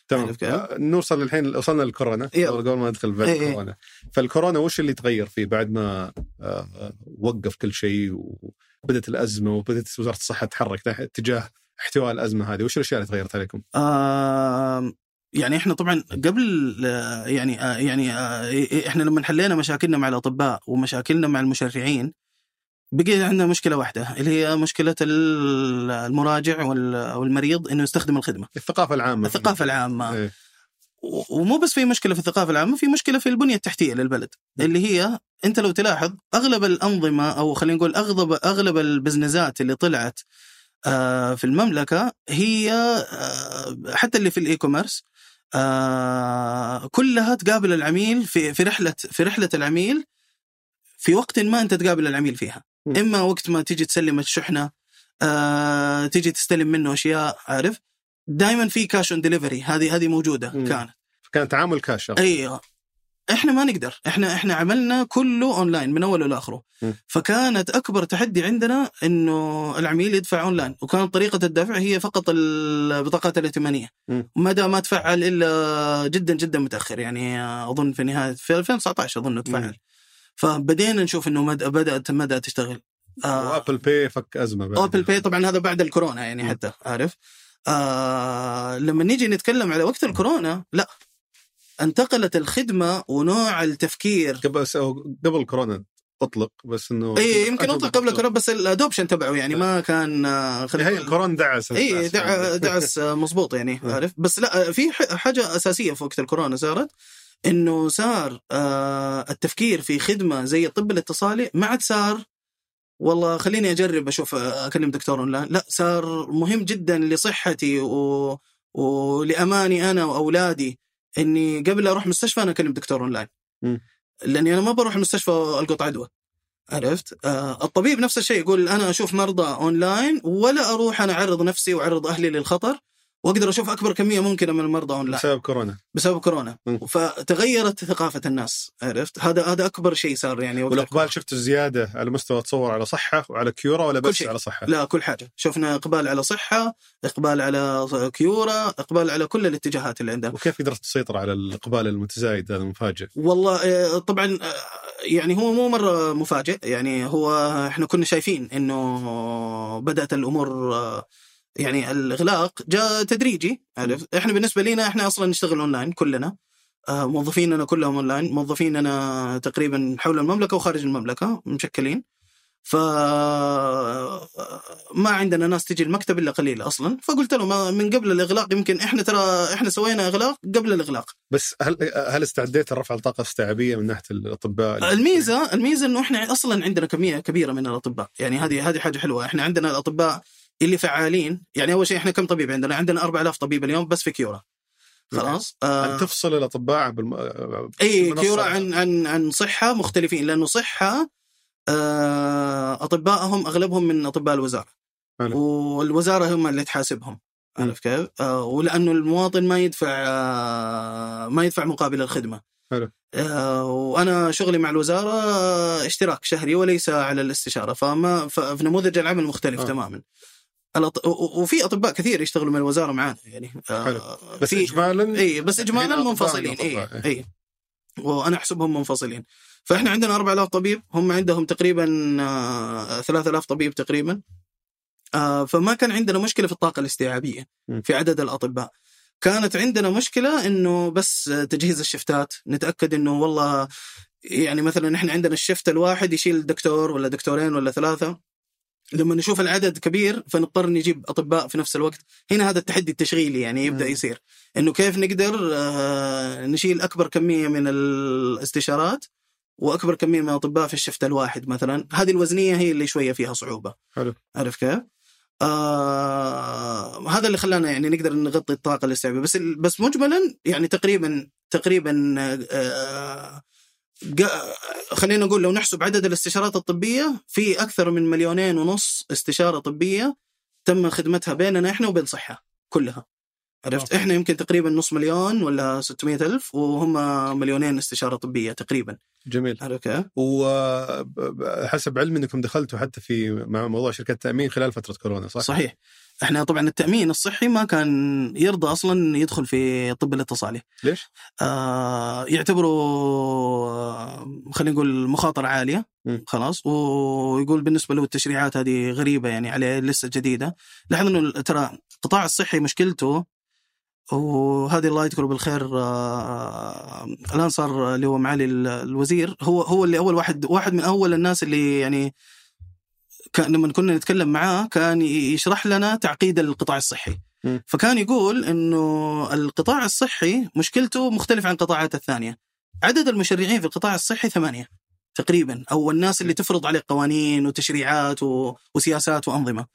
تمام. آه، نوصل الحين وصلنا للكورونا قبل ما ندخل بعد إيه. الكورونا. فالكورونا وش اللي تغير فيه بعد ما آه، وقف كل شيء وبدت الأزمة وبدت وزارة الصحة تتحرك تجاه احتواء الأزمة هذه؟ وش الأشياء اللي تغيرت عليكم؟ آه يعني إحنا طبعا قبل يعني يعني إحنا لما حلينا مشاكلنا مع الأطباء ومشاكلنا مع المشرعين بقي عندنا مشكلة واحدة اللي هي مشكلة المراجع والمريض إنه يستخدم الخدمة. الثقافة العامة. الثقافة العامة. إيه؟ ومو بس في مشكلة في الثقافة العامة في مشكلة في البنية التحتية للبلد اللي هي أنت لو تلاحظ أغلب الأنظمة أو خلينا نقول اغلب أغلب البزنسات اللي طلعت آه، في المملكة هي آه، حتى اللي في ال e-commerce آه، كلها تقابل العميل في في رحله في رحلة العميل في وقت ما أنت تقابل العميل فيها. إما وقت ما تيجي تسلم الشحنة آه، تيجي تستلم منه أشياء عارف؟ دائما في cash on delivery هذه هذه موجودة مم. كانت. كان تعامل كاش اي إحنا ما نقدر إحنا إحنا عملنا كله اونلاين من أوله لآخره. فكانت أكبر تحدي عندنا إنه العميل يدفع اونلاين وكانت طريقة الدفع هي فقط البطاقات الائتمانية. مدى ما تفعل إلا جدا جدا متأخر يعني أظن في نهاية في 2019 أظن تفعل. فبدينا نشوف إنه مد... بدأت مدى تشتغل. آه. و Apple Pay فك أزمة بعد Apple Pay طبعا هذا بعد الكورونا يعني حتى عارف؟ آه لما نيجي نتكلم على وقت الكورونا لا. انتقلت الخدمة ونوع التفكير. قبل قبل الكورونا أطلق بس إنه اي يمكن أطلق قبل الكورونا بس الادوبشن تبعه يعني ما كان آه، خلينا هي الكورونا دعس اي دعس مضبوط يعني عارف؟ بس لا في حاجة أساسية في وقت الكورونا صارت. إنه صار آه التفكير في خدمة زي الطب الاتصالي ما عاد صار. والله خليني أجرب أشوف آه، أكلم دكتور أونلاين. لا صار مهم جدا لصحتي و... ولاماني أنا وأولادي إني قبل أروح مستشفى أنا أكلم دكتور أونلاين. لأني أنا ما بروح المستشفى ألقط عدوى. عرفت؟ آه الطبيب نفس الشيء يقول أنا أشوف مرضى أونلاين ولا أروح أنا أعرض نفسي وأعرض أهلي للخطر. واقدر أشوف اكبر كمية ممكنة من المرضى اونلاين بسبب كورونا. بسبب كورونا. م. فتغيرت ثقافة الناس عرفت؟ هذا هذا أكبر شيء صار يعني والإقبال شفت زياده على مستوى تصور على صحة وعلى كيورا ولا بس على صحة؟ لا كل حاجة. شفنا إقبال على صحة إقبال على كيورا إقبال على كل الاتجاهات اللي عندنا. وكيف قدرت تسيطر على الإقبال المتزايد هذا المفاجئ؟ والله آه، طبعا آه، يعني هو مو مرة مفاجئ. يعني هو إحنا كنا شايفين إنه بدأت الأمور آه، يعني الإغلاق جاء تدريجي عرفت؟ إحنا بالنسبة لنا إحنا أصلا نشتغل اونلاين كلنا. آه، موظفيننا كلهم اونلاين موظفيننا تقريبا حول المملكة وخارج المملكة مشكلين. ف ما عندنا ناس تجي المكتب إلا قليل أصلا. فقلت لهم من قبل الإغلاق يمكن إحنا ترى إحنا سوينا إغلاق قبل الإغلاق. بس هل هل استعديت لرفع الطاقة الاستيعابيه من ناحية الأطباء؟ الميزة الميزة إنه إحنا أصلا عندنا كمية كبيرة من الأطباء. يعني هذه هذه حاجة حلوة. إحنا عندنا الأطباء اللي فعالين يعني أول شيء إحنا كم طبيب عندنا؟ عندنا 4000 طبيب اليوم بس في كيورا خلاص آه تفصل الأطباء بالم... إي كيورا عن عن عن صحة مختلفين لأنه صحة آه أطبائهم أغلبهم من أطباء الوزارة حلو. والوزارة هم اللي تحاسبهم عارف كيف؟ آه ولأنه المواطن ما يدفع آه ما يدفع مقابل الخدمة حلو. آه وأنا شغلي مع الوزارة اشتراك شهري وليس على الاستشارة فما ففي نموذج العمل مختلف. آه. تماما الأط... وفي أطباء كثير يشتغلوا من الوزارة معانا يعني آه، حلو. بس في- اجمالا إي بس اجمالا الحين أطباء منفصلين من إي. إي. وأنا أحسبهم منفصلين. فإحنا عندنا 4000 طبيب هم عندهم تقريبا آه، 3000 طبيب تقريبا. آه، فما كان عندنا مشكلة في الطاقة الاستيعابية. في عدد الأطباء. كانت عندنا مشكلة إنه بس تجهيز الشفتات. نتأكد إنه والله يعني مثلا إحنا عندنا الشفت الواحد يشيل دكتور ولا دكتورين ولا ثلاثة. لما نشوف العدد كبير فنضطر نجيب أطباء في نفس الوقت هنا هذا التحدي التشغيلي يعني يبدأ مم. يصير إنه كيف نقدر آه، نشيل أكبر كمية من الاستشارات وأكبر كمية من الأطباء في الشفت الواحد مثلا هذه الوزنية هي اللي شوية فيها صعوبة حلو. عارف كيف؟ آه هذا اللي خلانا يعني نقدر نغطي الطاقة الاستيعابية بس بس مجملا يعني تقريبا تقريبا آه جا- خلينا نقول لو نحسب عدد الاستشارات الطبية في أكثر من مليونين ونص استشارة طبية تم خدمتها بيننا إحنا وبين صحة كلها عرفت. إحنا يمكن تقريبا نص مليون ولا 600 ألف وهم مليونين استشارة طبية تقريبا جميل كيف؟ وحسب علمي إنكم دخلتوا حتى في مع موضوع شركات التأمين خلال فترة كورونا صح؟ صحيح إحنا طبعا التأمين الصحي ما كان يرضى أصلا يدخل في الطب الاتصالي ليش؟ آه يعتبروا آه، خلينا نقول مخاطرة عالية مم. خلاص ويقول بالنسبة له التشريعات هذه غريبة يعني عليه لسه جديدة لاحظ إنه ترى القطاع الصحي مشكلته وهذه الله يذكره بالخير آه، الآن صار اللي هو معالي ال- الوزير هو هو اللي أول واحد واحد من أول الناس اللي يعني كان لما كنا نتكلم معاه كان يشرح لنا تعقيد القطاع الصحي. فكان يقول إنه القطاع الصحي مشكلته مختلف عن القطاعات الثانية عدد المشرعين في القطاع الصحي ثمانية تقريبا أو الناس اللي تفرض عليه قوانين وتشريعات و... وسياسات وأنظمة.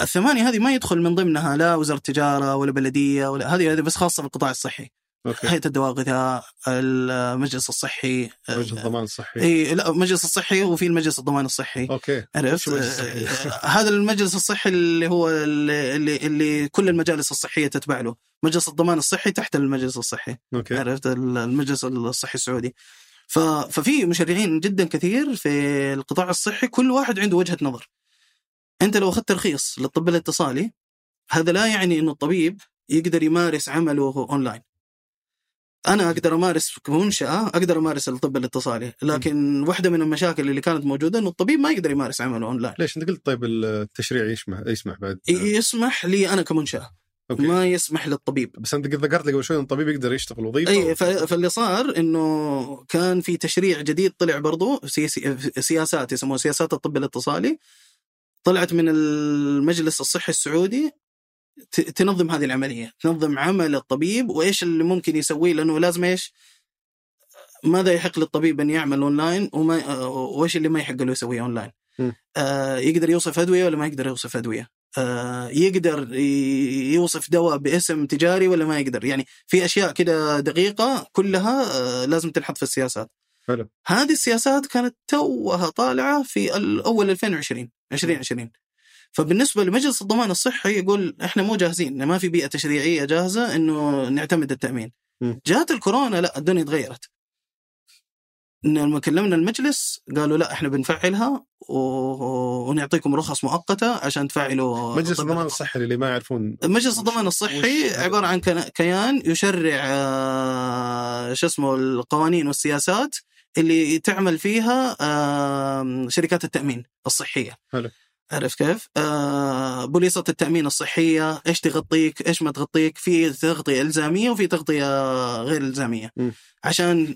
الثمانية هذه ما يدخل من ضمنها لا وزارة التجارة ولا بلدية ولا هذه هذه بس خاصة بالقطاع الصحي هيئه الدواء والغذاء المجلس الصحي ومجلس الضمان الصحي. إي لا المجلس الصحي وفي المجلس الضمان الصحي. أوكي. عرفت؟ آه، هذا المجلس الصحي اللي هو اللي, اللي, كل المجالس الصحية تتبع له. مجلس الضمان الصحي تحت المجلس الصحي. أوكي. عرفت؟ المجلس الصحي السعودي. ففي مشرعين جدا كثير في القطاع الصحي كل واحد عنده وجهة نظر. أنت لو أخذت ترخيص للطب الاتصالي هذا لا يعني إنه الطبيب يقدر يمارس عمله أونلاين. أنا أقدر أمارس كمنشأة أقدر أمارس الطب الاتصالي لكن واحدة من المشاكل اللي كانت موجودة إنه الطبيب ما يقدر يمارس عمله أونلاين. ليش؟ أنت قلت طيب التشريع يسمح يسمح بعد. يسمح لي أنا كمنشأة أوكي. ما يسمح للطبيب. بس أنت قد ذكرت لي قبل شوي إن الطبيب يقدر يشتغل وظيفة إي فاللي صار إنه كان في تشريع جديد طلع برضو سياسي سياسات يسموها سياسات الطب الاتصالي طلعت من المجلس الصحي السعودي تنظم هذه العملية، تنظم عمل الطبيب وإيش اللي ممكن يسويه لأنه لازم إيش؟ ماذا يحق للطبيب أن يعمل أونلاين وما وإيش اللي ما يحق له يسويه أونلاين؟ آه يقدر يوصف أدوية ولا ما يقدر يوصف أدوية؟ آه يقدر يوصف دواء باسم تجاري ولا ما يقدر؟ يعني في أشياء كده دقيقة كلها آه لازم تنحط في السياسات. حلو. هذه السياسات كانت توها طالعة في أول 2020 2020 فبالنسبة لمجلس الضمان الصحي يقول إحنا مو جاهزين ما في بيئة تشريعية جاهزة إنه نعتمد التأمين. جات الكورونا لا الدنيا تغيرت. لما كلمنا المجلس قالوا لا إحنا بنفعلها و... ونعطيكم رخص مؤقتة عشان تفعلوا مجلس الضمان الصحي اللي ما يعرفون مجلس الضمان الصحي وش- عبارة عن كيان يشرع آه، شو اسمه القوانين والسياسات اللي تعمل فيها شركات التأمين الصحية. حلو. عرفت كيف؟ آه بوليصة التأمين الصحية، إيش تغطيك، إيش ما تغطيك، في تغطية إلزامية وفي تغطية غير إلزامية. م. عشان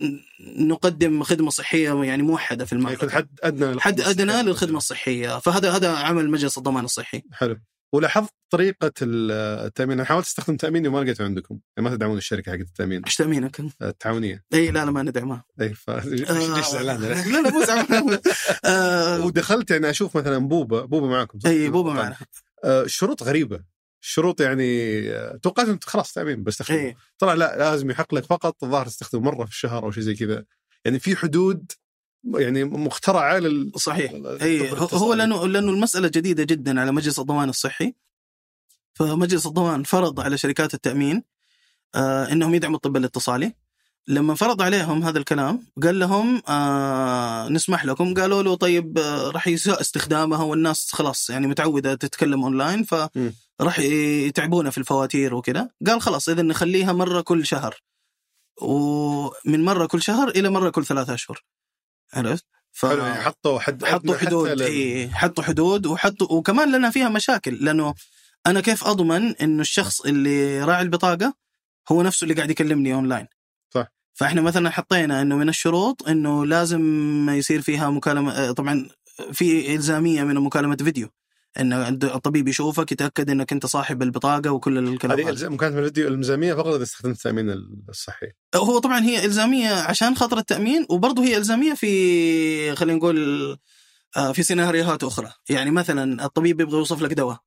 نقدم خدمة صحية يعني موحدة في يعني المملكة. حد أدنى للخدمة حد أدنى. للخدمة الصحية، فهذا هذا عمل مجلس الضمان الصحي. حلو ولاحظت طريقة التأمين. أنا حاولت أستخدم تامين وما لقيته عندكم. يعني ما تدعمون الشركة حقت التأمين. إيش تأمينك؟ التعاونيه إي لا لا ما ندعمها. إي ف *laughs* ليش آه، ليش زعلان؟ *laughs* لا لا مو زعلان. *laughs* آه، ودخلت يعني أشوف مثلا بوبا بوبا معكم صح؟ إي بوبا معنا. آه، الشروط غريبة. الشروط يعني آه، توقعت أنت خلاص تأمين بس إي. طلع لا لازم يحق لك فقط الظاهر تستخدمه مرة في الشهر أو شيء زي كذا. يعني في حدود يعني مخترعة لل صحيح. اي هو-. لأنه لأنه المسألة جديدة جدا على مجلس الضمان الصحي. فمجلس الضمان فرض على شركات التأمين آه إنهم يدعموا الطب الاتصالي. لما فرض عليهم هذا الكلام قال لهم آه نسمح لكم قالوا له طيب آه راح يساء استخدامها والناس خلاص يعني متعودة تتكلم أونلاين فراح يتعبونا في الفواتير وكذا. قال خلاص اذا نخليها مرة كل شهر. ومن مرة كل شهر إلى مرة كل ثلاثة أشهر. عرفت؟ ف... يعني حطوا حد حطوا حدود لل... إيه حطوا حدود وحطوا وكمان لنا فيها مشاكل لأنه أنا كيف أضمن إنه الشخص اللي راعي البطاقة هو نفسه اللي قاعد يكلمني أونلاين؟ صح. فإحنا مثلا حطينا إنه من الشروط إنه لازم يصير فيها مكالمة طبعا في إلزامية من مكالمة فيديو. ان الطبيب يشوفك يتأكد إنك أنت صاحب البطاقة وكل الكلام هذه مكالمه الفيديو الإلزامية فقط إذا استخدمت التأمين الصحي. هو طبعا هي إلزامية عشان خاطر التأمين وبرضه هي إلزامية في خلينا نقول آه، في سيناريوهات أخرى. يعني مثلا الطبيب يبغى يوصف لك دواء.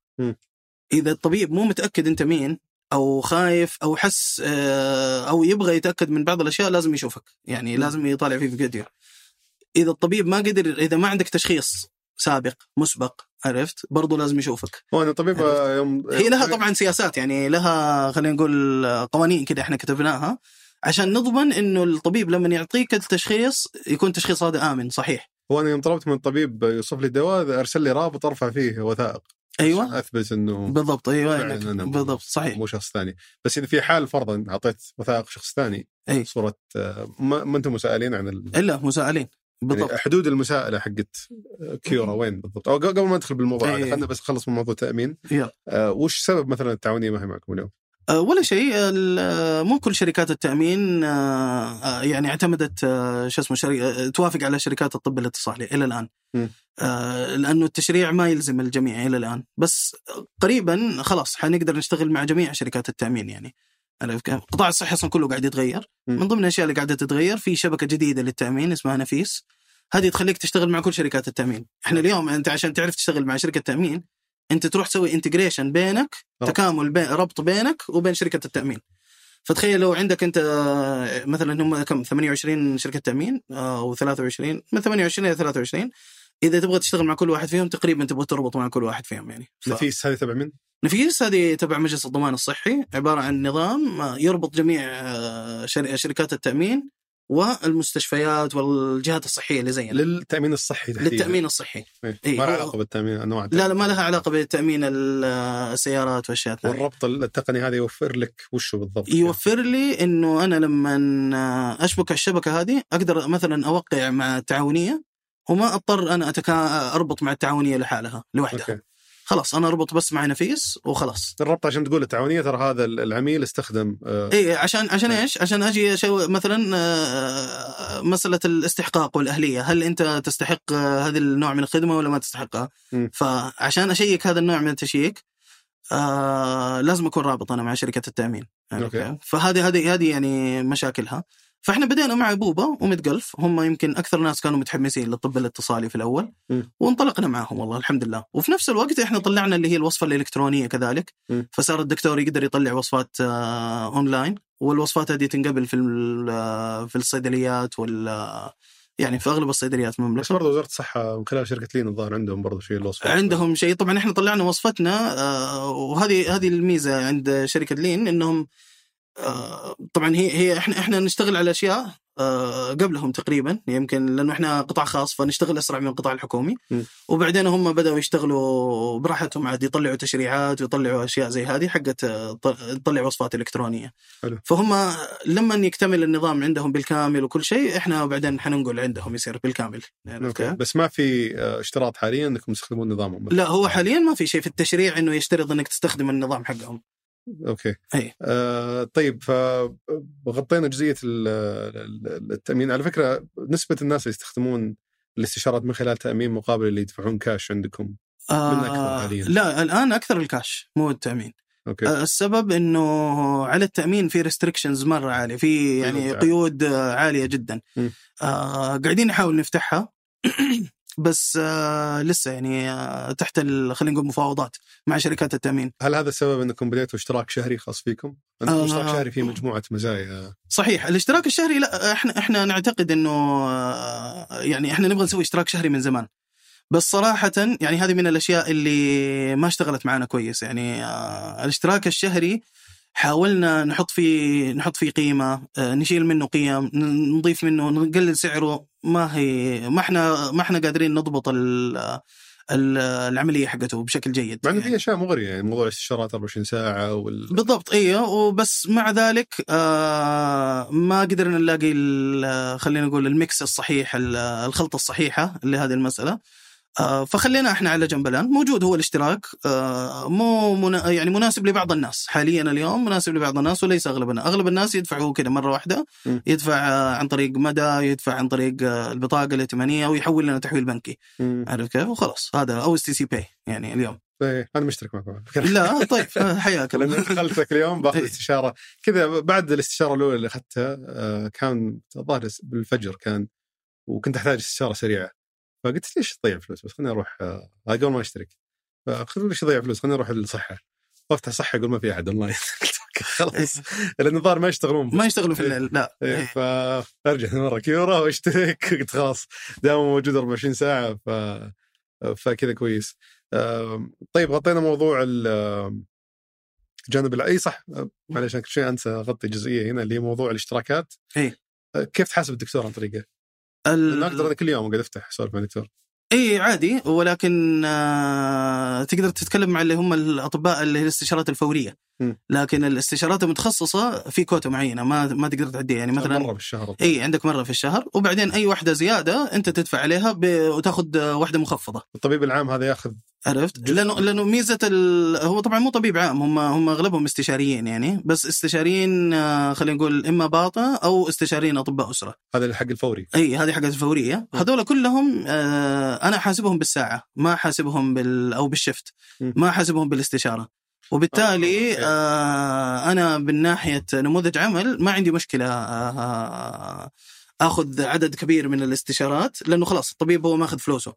إذا الطبيب مو متأكد أنت مين أو خايف أو حس آه، أو يبغى يتأكد من بعض الأشياء لازم يشوفك. يعني لازم يطالع فيه في فيديو. إذا الطبيب ما قدر إذا ما عندك تشخيص سابق مسبق عرفت؟ برضو لازم يشوفك. هو أنا طبيب يوم هي لها طبعا سياسات يعني لها خلينا نقول قوانين كده إحنا كتبناها عشان نضمن إنه الطبيب لما يعطيك التشخيص يكون تشخيص هذا آمن صحيح. هو أنا يوم طلبت من الطبيب يوصف لي دواء أرسل لي رابط أرفع فيه وثائق. أيوه. أثبت إنه بالضبط أيوه يعني بالضبط صحيح. مو شخص ثاني. بس إذا في حال فرضا أعطيت وثائق شخص ثاني أي. صورة آه، ما, ما أنتم مسائلين عن ال... إلا مسائلين بالضبط. يعني حدود المساءلة حقت كيورا وين بالضبط؟ أو قبل ما ندخل بالموضوع هذا خلينا بس نخلص من موضوع التأمين. آه وش سبب مثلا التعاونية؟ ما هي معكم اليوم؟ آه ولا شيء. مو كل شركات التأمين آه يعني اعتمدت شو اسمه شري... توافق على شركات الطب الاتصالي إلى الآن. آه لأنه التشريع ما يلزم الجميع إلى الآن. بس قريبا خلاص حنقدر نشتغل مع جميع شركات التأمين يعني. قطاع الصحه أصلا كله قاعد يتغير. من ضمن الاشياء اللي قاعدة تتغير في شبكة جديدة للتأمين اسمها نفيس. هذه تخليك تشتغل مع كل شركات التأمين. إحنا اليوم أنت عشان تعرف تشتغل مع شركة تأمين أنت تروح تسوي integration بينك أوه. تكامل بين ربط بينك وبين شركة التأمين. فتخيل لو عندك أنت مثلا هم كم؟ 28 شركة تأمين أو 23 من 28 إلى 23 إذا تبغى تشتغل مع كل واحد فيهم تقريبا تبغى تربط مع كل واحد فيهم يعني ف... نفيس هذه تبع من؟ نفيس هذه تبع مجلس الضمان الصحي عبارة عن نظام يربط جميع آه، شركات التأمين والمستشفيات والجهات الصحية اللي زينا للتأمين الصحي تحديدا للتأمين الصحي إيه. إيه. ما لها علاقة بالتأمين أنواع لا لا ما لها علاقة بالتأمين السيارات والأشياء الثانية والربط التقني هذا يوفر لك وشه بالضبط يوفر لي إنه أنا لما أشبك الشبكة هذه أقدر مثلا أوقع مع التعاونية وما اضطر أنا أتكا... أربط مع التعاونية لحالها لوحدها أوكي. خلاص أنا أربط بس مع نفيس وخلاص الربط عشان تقول التعاونية ترى هذا العميل استخدم آه إي عشان عشان آه. إيش؟ عشان أجي أشو مثلا آه مسألة الاستحقاق والأهلية، هل أنت تستحق آه هذا النوع من الخدمة ولا ما تستحقها؟ م. فعشان أشيك هذا النوع من التشييك آه لازم أكون رابط أنا مع شركة التأمين يعني أوكي. فهذه هذه هذه يعني مشاكلها فاحنا بدينا مع بوبا ومتى قلف هم يمكن أكثر ناس كانوا متحمسين للطب الاتصالي في الأول. م. وانطلقنا معهم والله الحمد لله. وفي نفس الوقت إحنا طلعنا اللي هي الوصفة الإلكترونية كذلك. م. فصار الدكتور يقدر يطلع وصفات آه أونلاين. والوصفات هذه تنقبل في آه، في الصيدليات وال آه، يعني في أغلب الصيدليات المملكة. بس برضه وزارة الصحة من خلال شركة لين الظاهر عندهم برضه شيء الوصفات عندهم شيء. طبعا إحنا طلعنا وصفتنا وهذه هذه الميزة عند شركة لين إنهم طبعا هي هي إحنا إحنا نشتغل على أشياء آه، قبلهم تقريبا. يمكن لأنه إحنا قطاع خاص فنشتغل أسرع من القطاع الحكومي. م. وبعدين هم بدأوا يشتغلوا براحتهم عاد يطلعوا تشريعات ويطلعوا أشياء زي هذه حقت تطلع وصفات إلكترونية. حلو. فهم لما يكتمل النظام عندهم بالكامل وكل شيء إحنا بعدين حننقل عندهم يصير بالكامل. يعني أوكي. بس ما في آه، اشتراط حاليا إنكم تستخدمون نظامهم؟ لا هو حاليا ما في شيء في التشريع إنه يشترط إنك تستخدم النظام حقهم. أوكي. اي آه طيب فغطينا جزئية التأمين. على فكرة نسبة الناس اللي يستخدمون الاستشارات من خلال تأمين مقابل اللي يدفعون كاش عندكم آه من أكثر حاليا؟ لا الآن أكثر الكاش مو التأمين. أوكي. آه السبب إنه على التأمين في restrictions مرة عالية في يعني قيود عالية جدا. آه قاعدين نحاول نفتحها. *clears throat* بس آه لسه يعني آه تحت خلينا نقول مفاوضات مع شركات التأمين. هل هذا السبب أنكم بديتوا اشتراك شهري خاص فيكم؟ أنتم آه اشتراك شهري فيه مجموعة مزايا. صحيح الاشتراك الشهري لا إحنا إحنا نعتقد إنه آه يعني إحنا نبغى نسوي اشتراك شهري من زمان. بس صراحة يعني هذه من الأشياء اللي ما اشتغلت معنا كويس. يعني آه الاشتراك الشهري حاولنا نحط فيه نحط فيه قيمة آه، نشيل منه قيم نضيف منه نقلل سعره. ما هي ما إحنا ما إحنا قادرين نضبط ال ال- العملية حقته بشكل جيد مع إنه يعني. في اشياء مغريه يعني موضوع الاستشارات 24 ساعة وال بالضبط إيوه. وبس مع ذلك آه ما قدرنا نلاقي ال- خلينا نقول الميكس الصحيح ال- الخلطة الصحيحة لهذه المسألة. فخلينا إحنا على جنب الآن. موجود هو الاشتراك آه مو منا يعني مناسب لبعض الناس. حاليا اليوم مناسب لبعض الناس وليس أغلب الناس أغلب الناس يدفعوا كذا مرة واحدة. يدفع آه عن طريق مدى يدفع عن طريق آه البطاقة الائتمانية ويحول لنا تحويل بنكي. عارف كيف؟ وخلاص. هذا أو STC Pay يعني اليوم. إيه، أنا مشترك معكم لا طيب آه، حياك لأن دخلتك اليوم بأخذ إيه. استشارة. كذا بعد الاستشارة الأولى اللي أخذتها آه، كان الظاهر بالفجر كان وكنت أحتاج استشارة سريعة. فقلت ليش تضيع فلوس؟ بس خليني أروح آه، قبل ما أشترك. فقلت ليش اضيع فلوس؟ خليني أروح للصحة. وأفتح صحة يقول ما في أحد أونلاين. *laughs* خلاص. *laughs* لأن الظاهر ما يشتغلون. ما يشتغلوا في الليل لا إيه، إيه. فارجع *laughs* مرة كيورا وأشترك. قلت خلاص دام موجود 24 ساعة ف فكذا كويس. طيب غطينا موضوع ال- جانب الع- إي صح. آه، معلش أنا كل شيء أنسى أغطي جزئية هنا اللي هي موضوع الاشتراكات. إيه. آه، كيف تحاسب الدكتور عن طريقه؟ ال- لأنه أقدر أنا كل يوم قاعد أفتح اسولف مع الدكتور. إي عادي. ولكن آه تقدر تتكلم مع اللي هم الأطباء اللي هي الاستشارات الفورية. م. لكن الاستشارات المتخصصة في كوتا معينة ما ما تقدر تعديها. يعني مثلا مرة بالشهر إي عندك مرة في الشهر. وبعدين أي واحدة زيادة أنت تدفع عليها ب... وتاخذ واحدة مخفضة. الطبيب العام هذا ياخذ عرفت؟ لأنه لأنه ميزة ال... هو طبعا مو طبيب عام هم هم أغلبهم استشاريين يعني بس استشاريين آه، خلينا نقول إما باطنة أو استشاريين أطباء أسرة هذا الحق الفوري إي هذه حقت الفورية. هذول كلهم آه أنا حاسبهم بالساعة ما حاسبهم بال أو بالشفت. ما حاسبهم بالاستشارة وبالتالي آه، أنا من ناحية نموذج عمل ما عندي مشكلة آه آخذ عدد كبير من الاستشارات لأنه خلاص الطبيب هو ماخذ فلوسه.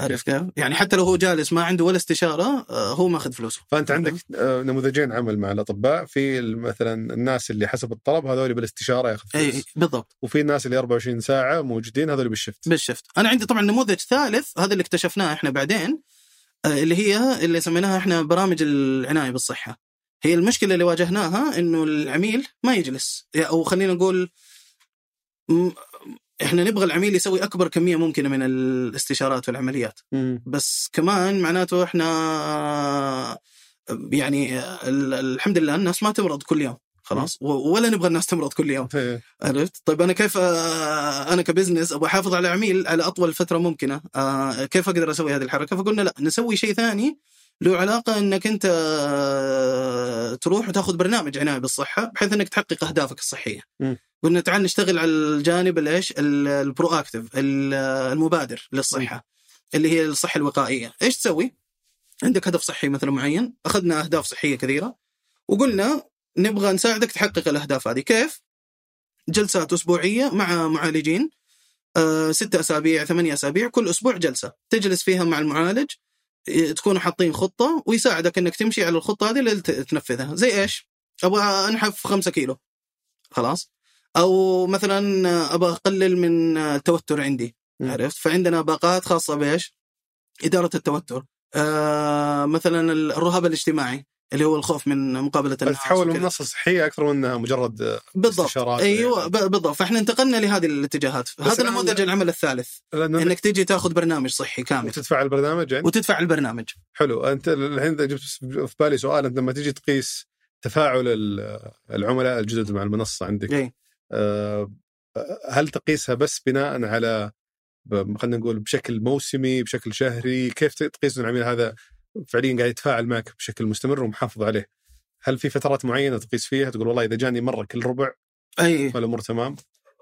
عرفت كيف؟ يعني حتى لو هو جالس ما عنده ولا استشارة آه هو ماخذ فلوسه. فأنت عندك آه، نموذجين عمل مع الأطباء. في مثلا الناس اللي حسب الطلب هذول بالاستشارة ياخذ إي فلوس. بالضبط. وفي الناس اللي 24 ساعة موجودين هذول بالشفت. بالشفت. أنا عندي طبعا نموذج ثالث هذا اللي اكتشفناه إحنا بعدين آه، اللي هي اللي سميناها إحنا برامج العناية بالصحة. هي المشكلة اللي واجهناها إنه العميل ما يجلس. أو خلينا نقول إحنا نبغى العميل يسوي أكبر كمية ممكنة من الاستشارات والعمليات مم. بس كمان معناته إحنا يعني ال- الحمد لله الناس ما تمرض كل يوم خلاص ولا نبغى الناس تمرض كل يوم. عرفت؟ طيب أنا كيف أنا كبزنس أبغى أحافظ على عميل على أطول فترة ممكنة، آه، كيف أقدر أسوي هذه الحركة؟ فقلنا لا نسوي شيء ثاني له علاقة إنك أنت آه، تروح وتاخذ برنامج عناية بالصحة بحيث إنك تحقق أهدافك الصحية. م. قلنا تعال نشتغل على الجانب الإيش؟ ال- البرو اكتف ال- المبادر للصحة اللي هي الصحة الوقائية، إيش تسوي؟ عندك هدف صحي مثلا معين، أخذنا أهداف صحية كثيرة وقلنا نبغى نساعدك تحقق الأهداف هذه، كيف؟ جلسات أسبوعية مع معالجين آه، ستة أسابيع ثمانية أسابيع كل أسبوع جلسة تجلس فيها مع المعالج تكونوا حاطين خطة ويساعدك إنك تمشي على الخطة هذه اللي تنفذها. زي إيش؟ أبغى أنحف خمسة كيلو. خلاص. أو مثلا أبغى أقلل من التوتر عندي. عرفت؟ فعندنا باقات خاصة بإيش؟ إدارة التوتر. آه مثلا الرهاب الاجتماعي. اللي هو الخوف من مقابلة الناس وكذا. منصه صحيه أكثر من إنها مجرد بالضبط. استشارات أيوه ب- بالضبط. فإحنا انتقلنا لهذه الاتجاهات. هذا نموذج العمل الثالث إنك تجي تاخذ برنامج صحي كامل. وتدفع البرنامج يعني؟ وتدفع البرنامج. حلو. أنت الحين جبت في بالي سؤال أنت لما تيجي تقيس تفاعل ال- العملاء الجدد مع المنصة عندك اي آه، هل تقيسها بس بناء على خلينا نقول بشكل موسمي بشكل شهري؟ كيف تقيس العميل هذا؟ فعليا قاعد يتفاعل معك بشكل مستمر ومحافظ عليه. هل في فترات معينة تقيس فيها تقول والله إذا جاني مرة كل ربع أي. والأمور تمام؟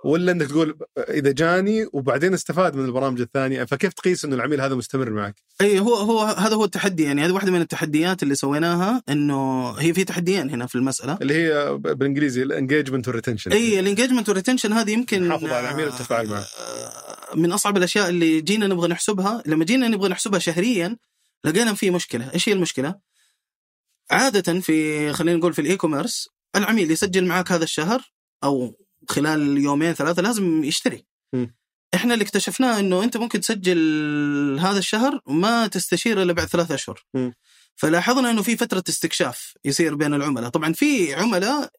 ولا إنك تقول إذا جاني وبعدين استفاد من البرامج الثانية؟ فكيف تقيس إنه العميل هذا مستمر معك؟ أي هو هو هذا هو التحدي يعني. هذه واحدة من التحديات اللي سويناها إنه هي في تحديين هنا في المسألة. اللي هي بالإنجليزي ال engagement وال retention أي ال engagement وال retention هذه يمكن محافظة على العميل والتفاعل معه. آه، من أصعب الأشياء اللي جينا نبغى نحسبها. لما جينا نبغى نحسبها شهريا لقينا في مشكلة. إيش هي المشكلة؟ عادة في خلينا نقول في ال e-commerce العميل يسجل معك هذا الشهر أو خلال يومين ثلاثة لازم يشتري. م. إحنا اللي اكتشفناه إنه أنت ممكن تسجل هذا الشهر ما تستشير إلا بعد ثلاثة أشهر. م. فلاحظنا إنه في فترة استكشاف يصير بين العملاء. طبعا في عملاء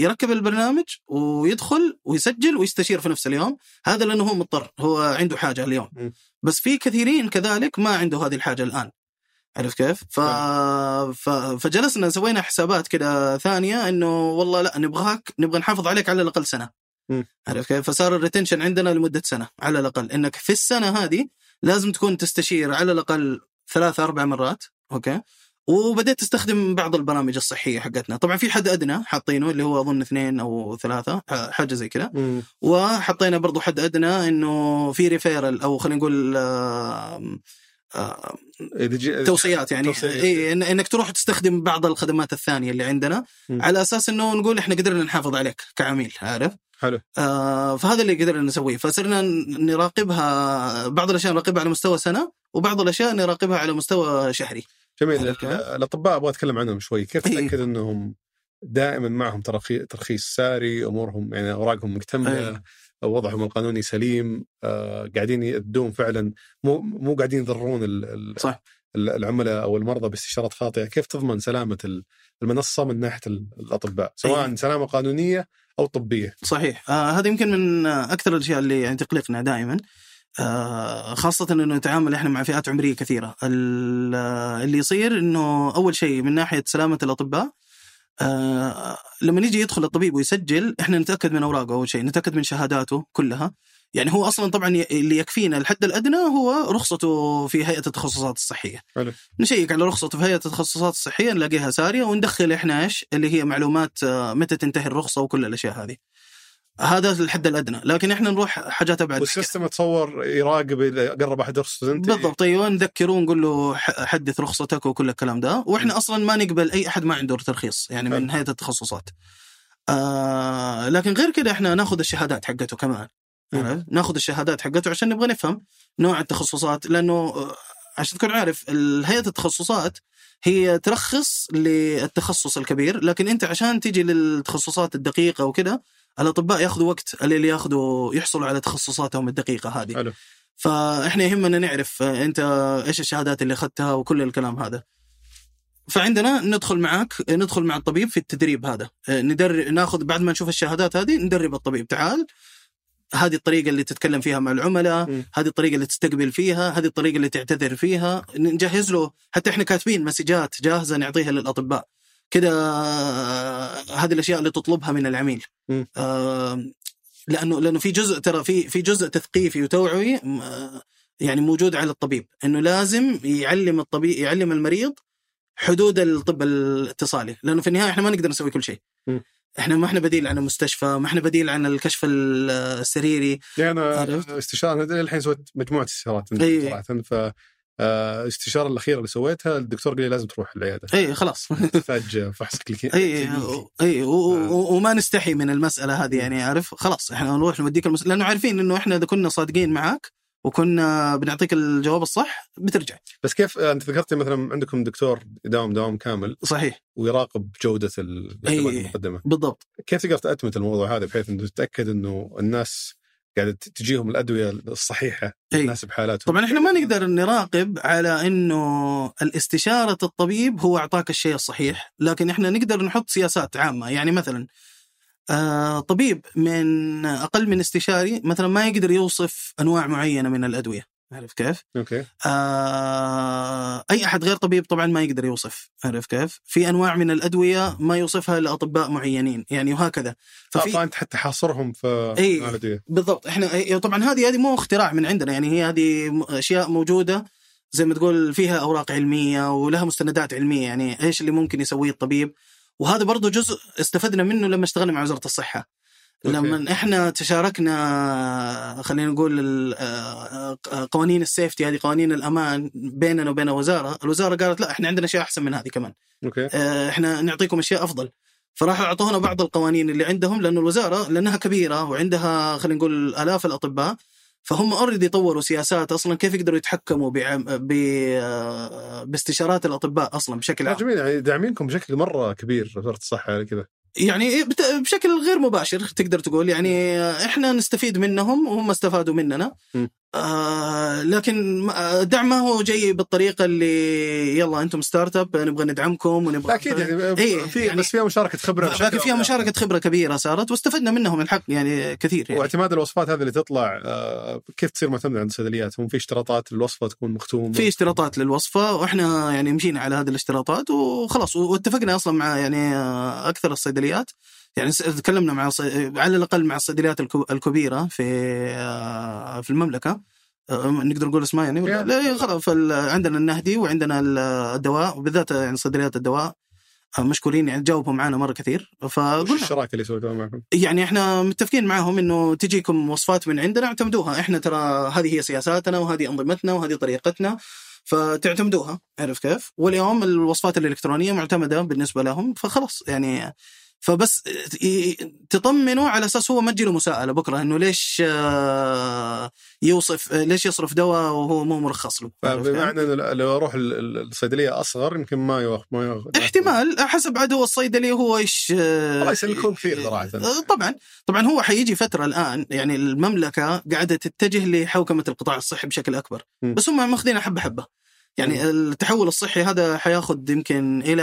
يركب البرنامج ويدخل ويسجل ويستشير في نفس اليوم هذا لأنه هو مضطر هو عنده حاجة اليوم م. بس في كثيرين كذلك ما عنده هذه الحاجة الآن عرفت كيف؟ ف... ف... فجلسنا سوينا حسابات كذا ثانية إنه والله لا نبغاك نبغى نحافظ عليك على الأقل سنة. عرفت كيف؟ فصار ال retention عندنا لمدة سنة على الأقل إنك في السنة هذه لازم تكون تستشير على الأقل ثلاث أربع مرات أوكي؟ وبدأت تستخدم بعض البرامج الصحية حقتنا طبعا في حد أدنى حاطينه اللي هو أظن اثنين أو ثلاثة حاجة زي كذا. وحطينا برضو حد أدنى إنه في referral أو خلينا نقول آه، آه،. توصيات يعني توصيات. إيه إنك تروح تستخدم بعض الخدمات الثانية اللي عندنا مم. على أساس إنه نقول إحنا قدرنا نحافظ عليك كعميل عارف حلو آه فهذا اللي قدرنا نسويه فصرنا نراقبها بعض الأشياء نراقبها على مستوى سنة وبعض الأشياء نراقبها على مستوى شهري جميل الأطباء أبغى أتكلم عنهم شوي كيف إيه. تتاكد إنهم دائما معهم ترخي- ترخيص ساري أمورهم يعني أوراقهم مكتملة إيه. وضعهم القانوني سليم آه، قاعدين يأدون فعلا مو مو قاعدين يضرون صح. ال- العملاء أو المرضى باستشارات خاطئة كيف تضمن سلامة ال- المنصة من ناحية ال- الأطباء سواء إيه. سلامة قانونية أو طبية صحيح آه هذا يمكن من أكثر الأشياء اللي يعني تقلقنا دائما آه خاصة إنه نتعامل إحنا مع فئات عمرية كثيرة. آه، اللي يصير إنه أول شيء من ناحية سلامة الأطباء آه لما يجي يدخل الطبيب ويسجل إحنا نتأكد من أوراقه أول شيء نتأكد من شهاداته كلها. يعني هو أصلا طبعا اللي يكفينا الحد الأدنى هو رخصته في هيئة التخصصات الصحية. حلو. نشيك على رخصته في هيئة التخصصات الصحية نلاقيها سارية وندخل إحنا إيش؟ اللي هي معلومات آه، متى تنتهي الرخصة وكل الأشياء هذه. هذا الحد الأدنى. لكن إحنا نروح حاجات أبعد. والسيستم اتصور يراقب إذا قرب أحد رخصته تنتهي بالضبط أيوه نذكره ونقول له حدث رخصتك وكل الكلام ده. وإحنا أصلا ما نقبل أي أحد ما عنده ترخيص يعني من هيئة التخصصات. آه لكن غير كده إحنا ناخذ الشهادات حقته كمان؟ ناخذ الشهادات حقته عشان نبغى نفهم نوع التخصصات لأنه آه، عشان تكون عارف هيئة التخصصات هي ترخص للتخصص الكبير لكن أنت عشان تيجي للتخصصات الدقيقة وكده الأطباء ياخذوا وقت اللي ياخذوا يحصلوا على تخصصاتهم الدقيقة هذه. حلو. فإحنا يهمنا نعرف أنت إيش الشهادات اللي أخذتها وكل الكلام هذا. فعندنا ندخل معك ندخل مع الطبيب في التدريب هذا. ندرب ناخذ بعد ما نشوف الشهادات هذه ندرب الطبيب. تعال. هذه الطريقة اللي تتكلم فيها مع العملاء، مم. هذه الطريقة اللي تستقبل فيها، هذه الطريقة اللي تعتذر فيها، نجهز له حتى إحنا كاتبين مسجات جاهزة نعطيها للأطباء. كده هذه الأشياء اللي تطلبها من العميل. مم. آه، لأنه لأنه في جزء ترى في في جزء تثقيفي وتوعوي يعني موجود على الطبيب، إنه لازم يعلم الطبيب يعلم المريض حدود الطب الاتصالي، لأنه في النهاية إحنا ما نقدر نسوي كل شيء. إحنا ما إحنا بديل عن المستشفى، ما إحنا بديل عن الكشف السريري، يعني أنا؟ استشارة الحين سويت مجموعة استشارات. صراحة ف الاستشاره الأخيرة اللي سويتها الدكتور قال لي لازم تروح العيادة. إي خلاص. تحتاج فحص clinic إي إي و- وما نستحي من المسألة هذه يعني عارف خلاص إحنا نروح نوديك المس... لأنه عارفين إنه إحنا إذا كنا صادقين معاك وكنا بنعطيك الجواب الصح بترجع. بس كيف آه، أنت ذكرت مثلا عندكم دكتور يداوم دوام كامل صحيح. ويراقب جودة الخدمات. المقدمة. بالضبط. كيف تقدر تأتمت الموضوع هذا بحيث إنه تتأكد إنه الناس قاعدة تجيهم الأدوية الصحيحة تناسب حالاتهم. طبعا إحنا ما نقدر نراقب على إنه الاستشارة الطبيب هو أعطاك الشيء الصحيح لكن إحنا نقدر نحط سياسات عامة. يعني مثلا آه طبيب من أقل من استشاري مثلا ما يقدر يوصف أنواع معينة من الأدوية. عارف كيف؟ أوكي آه أي أحد غير طبيب طبعا ما يقدر يوصف عارف كيف؟ في أنواع من الأدوية ما يوصفها إلا أطباء معينين يعني وهكذا ففي فأنت حتى حاصرهم في الأدوية بالضبط إحنا طبعا هذه هذه مو اختراع من عندنا يعني هي هذه أشياء موجودة زي ما تقول فيها أوراق علمية ولها مستندات علمية يعني إيش اللي ممكن يسويه الطبيب وهذا برضه جزء استفدنا منه لما اشتغلنا مع وزارة الصحة. لما إحنا تشاركنا خلينا نقول آه، آه، قوانين السيفتي هذه قوانين الأمان بيننا وبين الوزارة، الوزارة قالت لا إحنا عندنا أشياء أحسن من هذه كمان، أوكي. آه، إحنا نعطيكم أشياء أفضل. فراحوا أعطونا بعض القوانين اللي عندهم لأنه الوزارة لأنها كبيرة وعندها خلينا نقول آلاف الأطباء فهم already طوروا سياسات أصلا كيف يقدروا يتحكموا بعم- ب باستشارات الأطباء أصلا بشكل عام. جميل. يعني داعمينكم بشكل مرة كبير وزارة الصحة على كذا. يعني إيه بشكل غير مباشر تقدر تقول يعني إحنا نستفيد منهم وهم استفادوا مننا. آه لكن الدعم ما هو جاي بالطريقة اللي يلا أنتم startup نبغى ندعمكم ونبغى أكيد يعني إيه، في يعني- بس فيها مشاركة خبرة لكن فيها مشاركة خبرة كبيرة صارت واستفدنا منهم الحق يعني كثير يعني. واعتماد الوصفات هذه اللي تطلع آه، كيف تصير معتمدة عند الصيدليات؟ هم في اشتراطات الوصفه تكون مختومة في اشتراطات للوصفة وإحنا يعني مشينا على هذه الاشتراطات وخلاص واتفقنا أصلا مع يعني آه، أكثر الصيدليات يعني تكلمنا مع. على الأقل مع الصيدليات الكبيرة في آه، في المملكة آه، نقدر نقول اسمها يعني. لا خلاص فال- عندنا النهدي وعندنا ال- الدواء وبالذات يعني صيدليات الدواء آه، مشكورين يعني جاوبوا معنا مرة كثير وش فقلنا الشراكة اللي سويتوها معكم؟ يعني إحنا متفقين معهم إنه تجيكم وصفات من عندنا اعتمدوها إحنا ترى هذه هي سياساتنا وهذه أنظمتنا وهذه طريقتنا فتعتمدوها عرف كيف واليوم الوصفات الإلكترونية معتمدة بالنسبة لهم فخلاص يعني فبس ي- تطمنوا على أساس هو ما تجي له مساءلة بكرة إنه ليش آه، يوصف ليش يصرف دواء وهو مو مرخص له كيف؟ فبمعنى إنه لو أروح ال- ال- الصيدلية أصغر يمكن ما يوخ ما يوخ احتمال حسب عاد هو الصيدلي هو إيش آه، الله يسلكهم كثير صراحة آه، طبعا طبعا هو حيجي فترة الآن يعني المملكة قاعدة تتجه لحوكمة القطاع الصحي بشكل أكبر م. بس هم ماخذينها حبة حبة يعني التحول الصحي هذا حياخذ يمكن إلى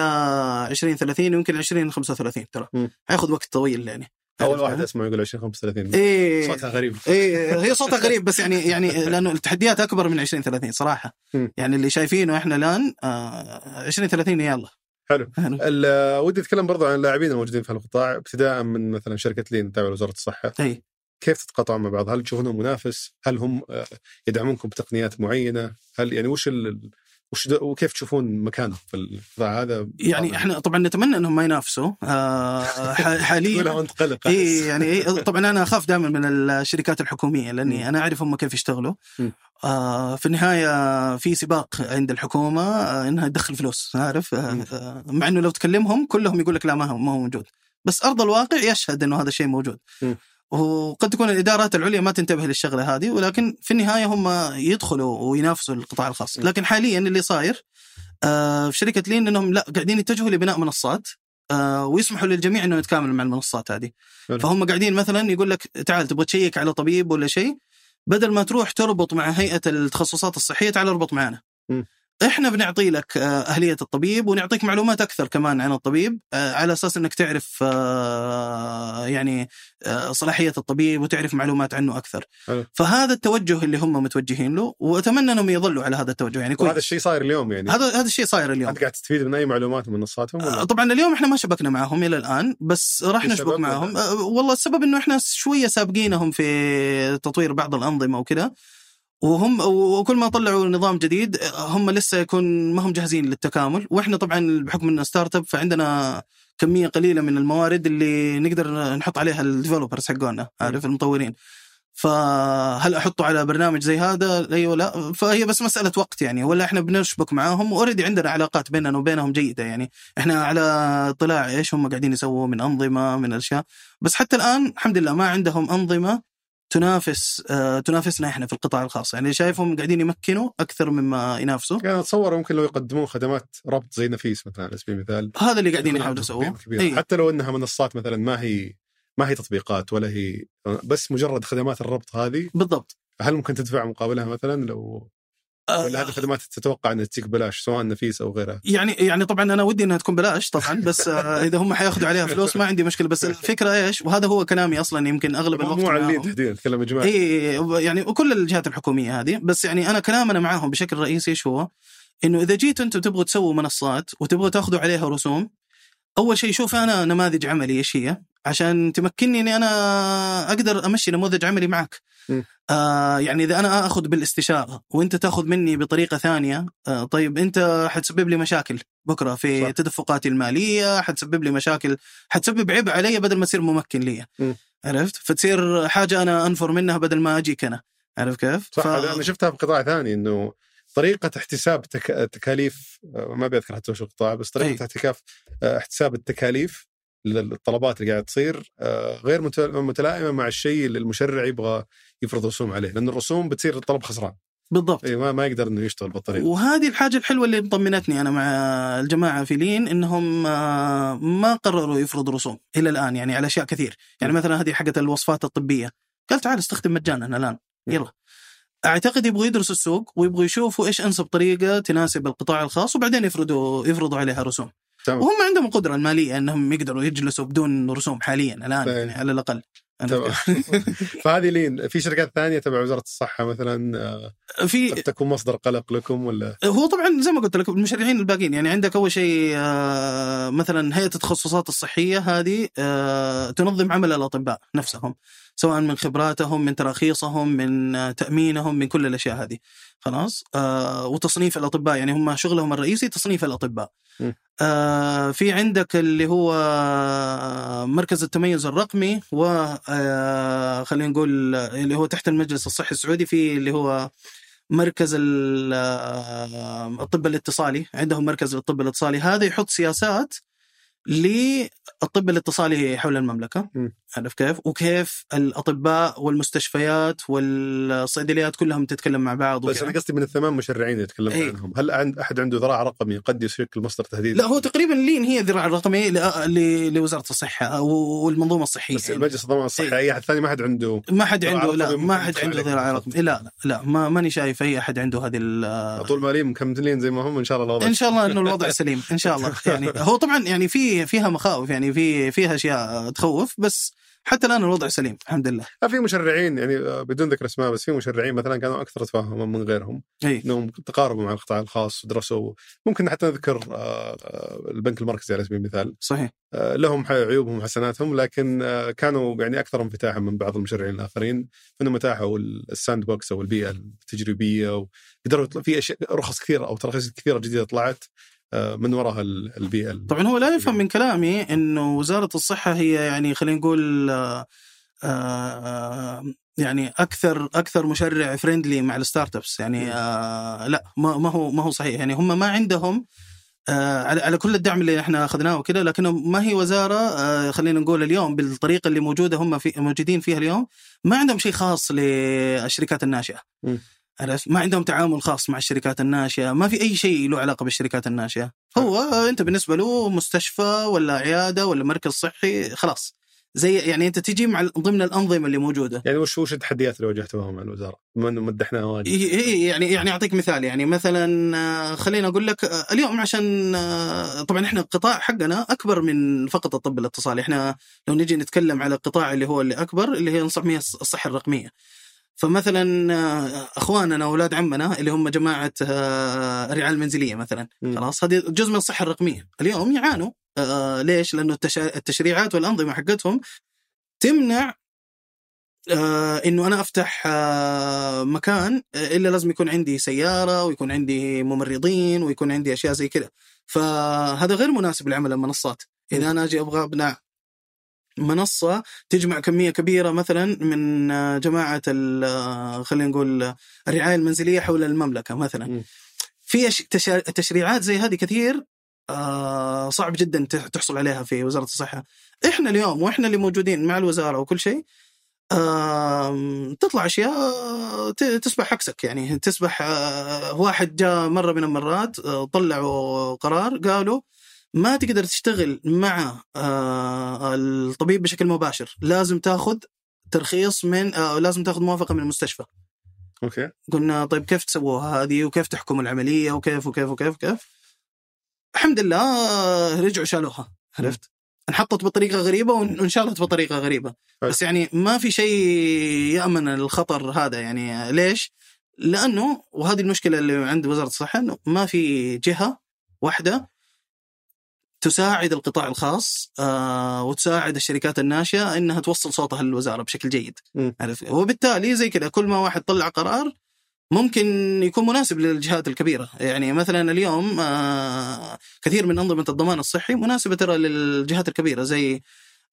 20 30 ويمكن 20 35 ترى. حياخذ وقت طويل يعني. أول واحد اسمه يقول 20 35 إيه. صوتها غريب. إيه هي صوتها غريب بس يعني يعني *laughs* لأنه التحديات أكبر من 20 30 صراحة. م. يعني اللي شايفينه إحنا الآن آه 20 30 يلا حلو. ال- ودي أتكلم برضو عن اللاعبين الموجودين في القطاع ابتداء من مثلا شركة لين تابعه لوزارة الصحة. إي. كيف تتقاطعون مع بعض؟ هل تشوفونهم منافس؟ هل هم آه، يدعمونكم بتقنيات معينة؟ هل يعني وش ال... وش وكيف تشوفون مكانهم في القطاع هذا؟ يعني إحنا طبعا نتمنى إنهم ما ينافسوا. آه *laughs* حاليا إي يعني طبعا أنا أخاف دائما من الشركات الحكومية لأني أنا أعرف هم كيف يشتغلوا. آه في النهاية في سباق عند الحكومة آه إنها تدخل فلوس عارف آه آه مع إنه لو تكلمهم كلهم يقول لك لا ما هو ما هو موجود. بس أرض الواقع يشهد إنه هذا الشيء موجود. وقد تكون الإدارات العليا ما تنتبه للشغلة هذه ولكن في النهاية هم يدخلوا وينافسوا القطاع الخاص لكن حاليا اللي صاير آه في شركة لين إنهم لا قاعدين يتجهوا لبناء منصات آه ويسمحوا للجميع إنه يتكامل مع المنصات هذه. فهم قاعدين مثلا يقول لك تعال تبغى تشيك على طبيب ولا شيء بدل ما تروح تربط مع هيئة التخصصات الصحية تعال اربط معنا. إحنا بنعطي لك آه، أهلية الطبيب ونعطيك معلومات أكثر كمان عن الطبيب آه، على أساس إنك تعرف آه، يعني صلاحية الطبيب وتعرف معلومات عنه أكثر. حلو. فهذا التوجه اللي هم متوجهين له وأتمنى إنهم يظلوا على هذا التوجه يعني كويس. الشيء صاير اليوم يعني. هذا هذا الشيء صاير اليوم. أنت قاعد تستفيد من أي معلومات من منصاتهم ولا؟ طبعا اليوم إحنا ما شبكنا معهم إلى الآن بس راح نشبك معهم. والله السبب إنه إحنا شوية سابقينهم في تطوير بعض الأنظمة وكذا. وهم وكل ما طلعوا نظام جديد هم لسه يكون ما هم جاهزين للتكامل. وإحنا طبعا بحكم اننا startup فعندنا كمية قليلة من الموارد اللي نقدر نحط عليها ال developers حقونا عارف المطورين. فهل أحطه على برنامج زي هذا؟ أيوه لا. فهي بس مسألة وقت يعني. ولا إحنا بنشبك معاهم. و already عندنا علاقات بيننا وبينهم جيدة يعني. إحنا على اطلاع إيش هم قاعدين يسووا من أنظمة من أشياء. بس حتى الآن الحمد لله ما عندهم أنظمة تنافس آه تنافسنا إحنا في القطاع الخاص. يعني شايفهم قاعدين يمكنوا أكثر مما ينافسوا. يعني اتصور ممكن لو يقدمون خدمات ربط زي نفيس مثلا على سبيل المثال. هذا اللي قاعدين يحاولوا يسووه. إيه. حتى لو إنها منصات مثلا ما هي ما هي تطبيقات ولا هي بس مجرد خدمات الربط هذه بالضبط. هل ممكن تدفع مقابلها مثلا؟ لو ولا هذه خدمات تتوقع أنها تجيك ببلاش سواء نفيس أو غيرها يعني يعني طبعا أنا ودي إنها تكون بلاش طبعا بس آه، *laughs* إذا هم حيأخذوا عليها فلوس ما عندي مشكلة بس الفكرة إيش وهذا هو كلامي أصلا يمكن أغلب الوقت مو على. تحديدا نتكلم يا جماعة إي يعني وكل الجهات الحكومية هذه بس يعني أنا كلامنا معاهم بشكل رئيسي إيش هو؟ إنه إذا جيتوا أنتم تبغوا تسووا منصات وتبغوا تأخذوا عليها رسوم أول شيء شوف أنا نماذج عملي إيش هي عشان تمكنني إني أنا أقدر أمشي نموذج عملي معك. آه يعني إذا أنا آخذ بالاستشارة وأنت تأخذ مني بطريقة ثانية آه طيب أنت حتسبب لي مشاكل بكرة في صح. تدفقاتي المالية حتسبب لي مشاكل حتسبب عبء علي بدل ما تصير ممكن لي م. عرفت فتصير حاجة أنا أنفر منها بدل ما أجيك أنا عارف كيف؟ صح هذا أنا شفتها في قطاع ثاني إنه طريقة احتساب تك... تكاليف آه، ما بذكر حتى وش القطاع بس طريقة أي. آه، احتساب التكاليف للطلبات اللي قاعدة تصير آه، غير مت- متلائمة مع الشيء اللي المشرع يبغى يفرض رسوم عليه لأن الرسوم بتصير الطلب خسران. بالضبط. اي ما, ما يقدر إنه يشتغل بالطريقة. وهذه الحاجة الحلوة اللي مطمنتني أنا مع الجماعة في لين إنهم آه، ما قرروا يفرضوا رسوم إلى الآن يعني على أشياء كثير. يعني مثلا هذه حقت الوصفات الطبية. قال تعال استخدم مجانا الآن. يلا. أعتقد يبغوا يدرسوا السوق ويبغوا يشوفوا إيش أنسب طريقة تناسب القطاع الخاص وبعدين يفرضوا يفرضوا عليها رسوم. تمام. وهم عندهم القدرة المالية إنهم يقدروا يجلسوا بدون رسوم حاليا الآن طيب. يعني على الأقل. *laughs* فهذه لين في شركات ثانية تبع وزارة الصحة مثلا آه، في قد تكون مصدر قلق لكم ولا؟ هو طبعا زي ما قلت لك المشرعين الباقيين يعني عندك أول شيء آه، مثلا هيئة التخصصات الصحية هذه آه، تنظم عمل الأطباء نفسهم سواء من خبراتهم من تراخيصهم من تأمينهم من كل الأشياء هذه. خلاص؟ وتصنيف الأطباء يعني هم شغلهم الرئيسي تصنيف الأطباء. في عندك اللي هو مركز التميز الرقمي و آه، خلينا نقول اللي هو تحت المجلس الصحي السعودي في اللي هو مركز آه، الطب الاتصالي. عندهم مركز للطب الاتصالي. هذا يحط سياسات للطب الاتصالي حول المملكة. م. عارف كيف وكيف الأطباء والمستشفيات والصيدليات كلهم تتكلم مع بعض بس. أنا قصدي من الثمان مشرعين اللي تكلمت إيه. عنهم هل عند أحد عنده ذراع رقمي قد يشكل مصدر تهديد لا هو تقريبا لين هي الذراع الرقمي ل- ل- لوزارة الصحة والمنظومة الصحية بس يعني. المجلس الضمان الصحي إيه. أي أحد ثاني ما حد عنده ما حد عنده لا ما حد عنده ذراع. رقمي لا لا, ما ماني شايف أي أحد عنده هذه ال- طول ماليين مكملين زي ما هم إن شاء الله الوضع إن شاء الله إنه *laughs* الوضع سليم إن شاء الله يعني هو طبعا يعني في فيها مخاوف يعني في فيها أشياء تخوف بس حتى الآن الوضع سليم الحمد لله. آه، في مشرعين يعني آه، بدون ذكر أسماء بس في مشرعين مثلا كانوا أكثر تفاهما من غيرهم. إي. إنهم تقاربوا مع القطاع الخاص ودرسوا ممكن حتى نذكر آه، البنك المركزي على سبيل المثال. صحيح. لهم عيوبهم وحسناتهم لكن كانوا يعني أكثر انفتاحا من بعض المشرعين الآخرين. انهم اتاحوا ال- ال sandbox أو البيئة التجريبية وقدروا في أشياء رخص كثيرة أو تراخيص كثيرة جديدة طلعت. من وراء ال- البيئه ال- طبعا هو لا يفهم من كلامي إنه وزارة الصحة هي يعني خلينا نقول آه، آه، يعني أكثر أكثر مشرع friendly مع ال startups يعني آه لا ما هو ما هو صحيح. يعني هم ما عندهم آه على على كل الدعم اللي إحنا أخذناه وكذا لكنه ما هي وزارة آه خلينا نقول اليوم بالطريقة اللي موجودة هم في موجودين فيها اليوم ما عندهم شيء خاص للشركات الناشئة. م. عرفت ما عندهم تعامل خاص مع الشركات الناشئة ما في أي شيء له علاقة بالشركات الناشئة. هو أنت بالنسبة له مستشفى ولا عيادة ولا مركز صحي خلاص. زي يعني أنت تجي مع ضمن الأنظمة اللي موجودة. يعني وش وش التحديات اللي واجهتوها مع الوزارة؟ مدحناها واجد. يعني يعني أعطيك مثال يعني مثلا آه، خليني أقول لك آه، اليوم عشان آه، طبعا إحنا القطاع حقنا أكبر من فقط الطب الاتصالي. إحنا لو نجي نتكلم على القطاع اللي هو اللي أكبر اللي هي نصح فيها الصحة الرقمية. فمثلا أخواننا أولاد عمنا اللي هم جماعة آه، الرعاية المنزلية مثلا. خلاص هذه جزء من الصحة الرقمية. اليوم يعانوا. آه، ليش؟ لأنه التش- التشريعات والأنظمة حقتهم تمنع آه إنه أنا أفتح مكان إلا لازم يكون عندي سيارة ويكون عندي ممرضين ويكون عندي أشياء زي كذا. فهذا غير مناسب لعمل المنصات. إذا أنا أجي أبغى ابنى منصة تجمع كمية كبيرة مثلا من آه، جماعة ال- آه، خلينا نقول آه، الرعاية المنزلية حول المملكة مثلا. في تشريعات زي هذه كثير صعب جدا تح- تحصل عليها في وزارة الصحة. إحنا اليوم وإحنا اللي موجودين مع الوزارة وكل شيء تطلع أشياء تسبح عكسك يعني. تسبح واحد جاء مرة من المرات طلعوا قرار قالوا ما تقدر تشتغل مع آه، الطبيب بشكل مباشر. لازم تاخذ ترخيص من آه، لازم تاخذ موافقة من المستشفى. أوكي. قلنا طيب كيف تسووها هذه؟ وكيف تحكموا العملية؟ وكيف وكيف وكيف وكيف؟ الحمد لله آه، رجعوا شالوها. عرفت؟ انحطت بطريقة غريبة وان- وانشالت بطريقه غريبة. حلو. بس يعني ما في شيء يأمن الخطر هذا. يعني ليش؟ لأنه وهذه المشكلة اللي عند وزارة الصحة إنه ما في جهة واحدة تساعد القطاع الخاص آه وتساعد الشركات الناشئة إنها توصل صوتها للوزارة بشكل جيد. عرفت وبالتالي زي كذا كل ما واحد طلع قرار ممكن يكون مناسب للجهات الكبيرة يعني مثلا اليوم آه كثير من أنظمة الضمان الصحي مناسبة ترى للجهات الكبيرة زي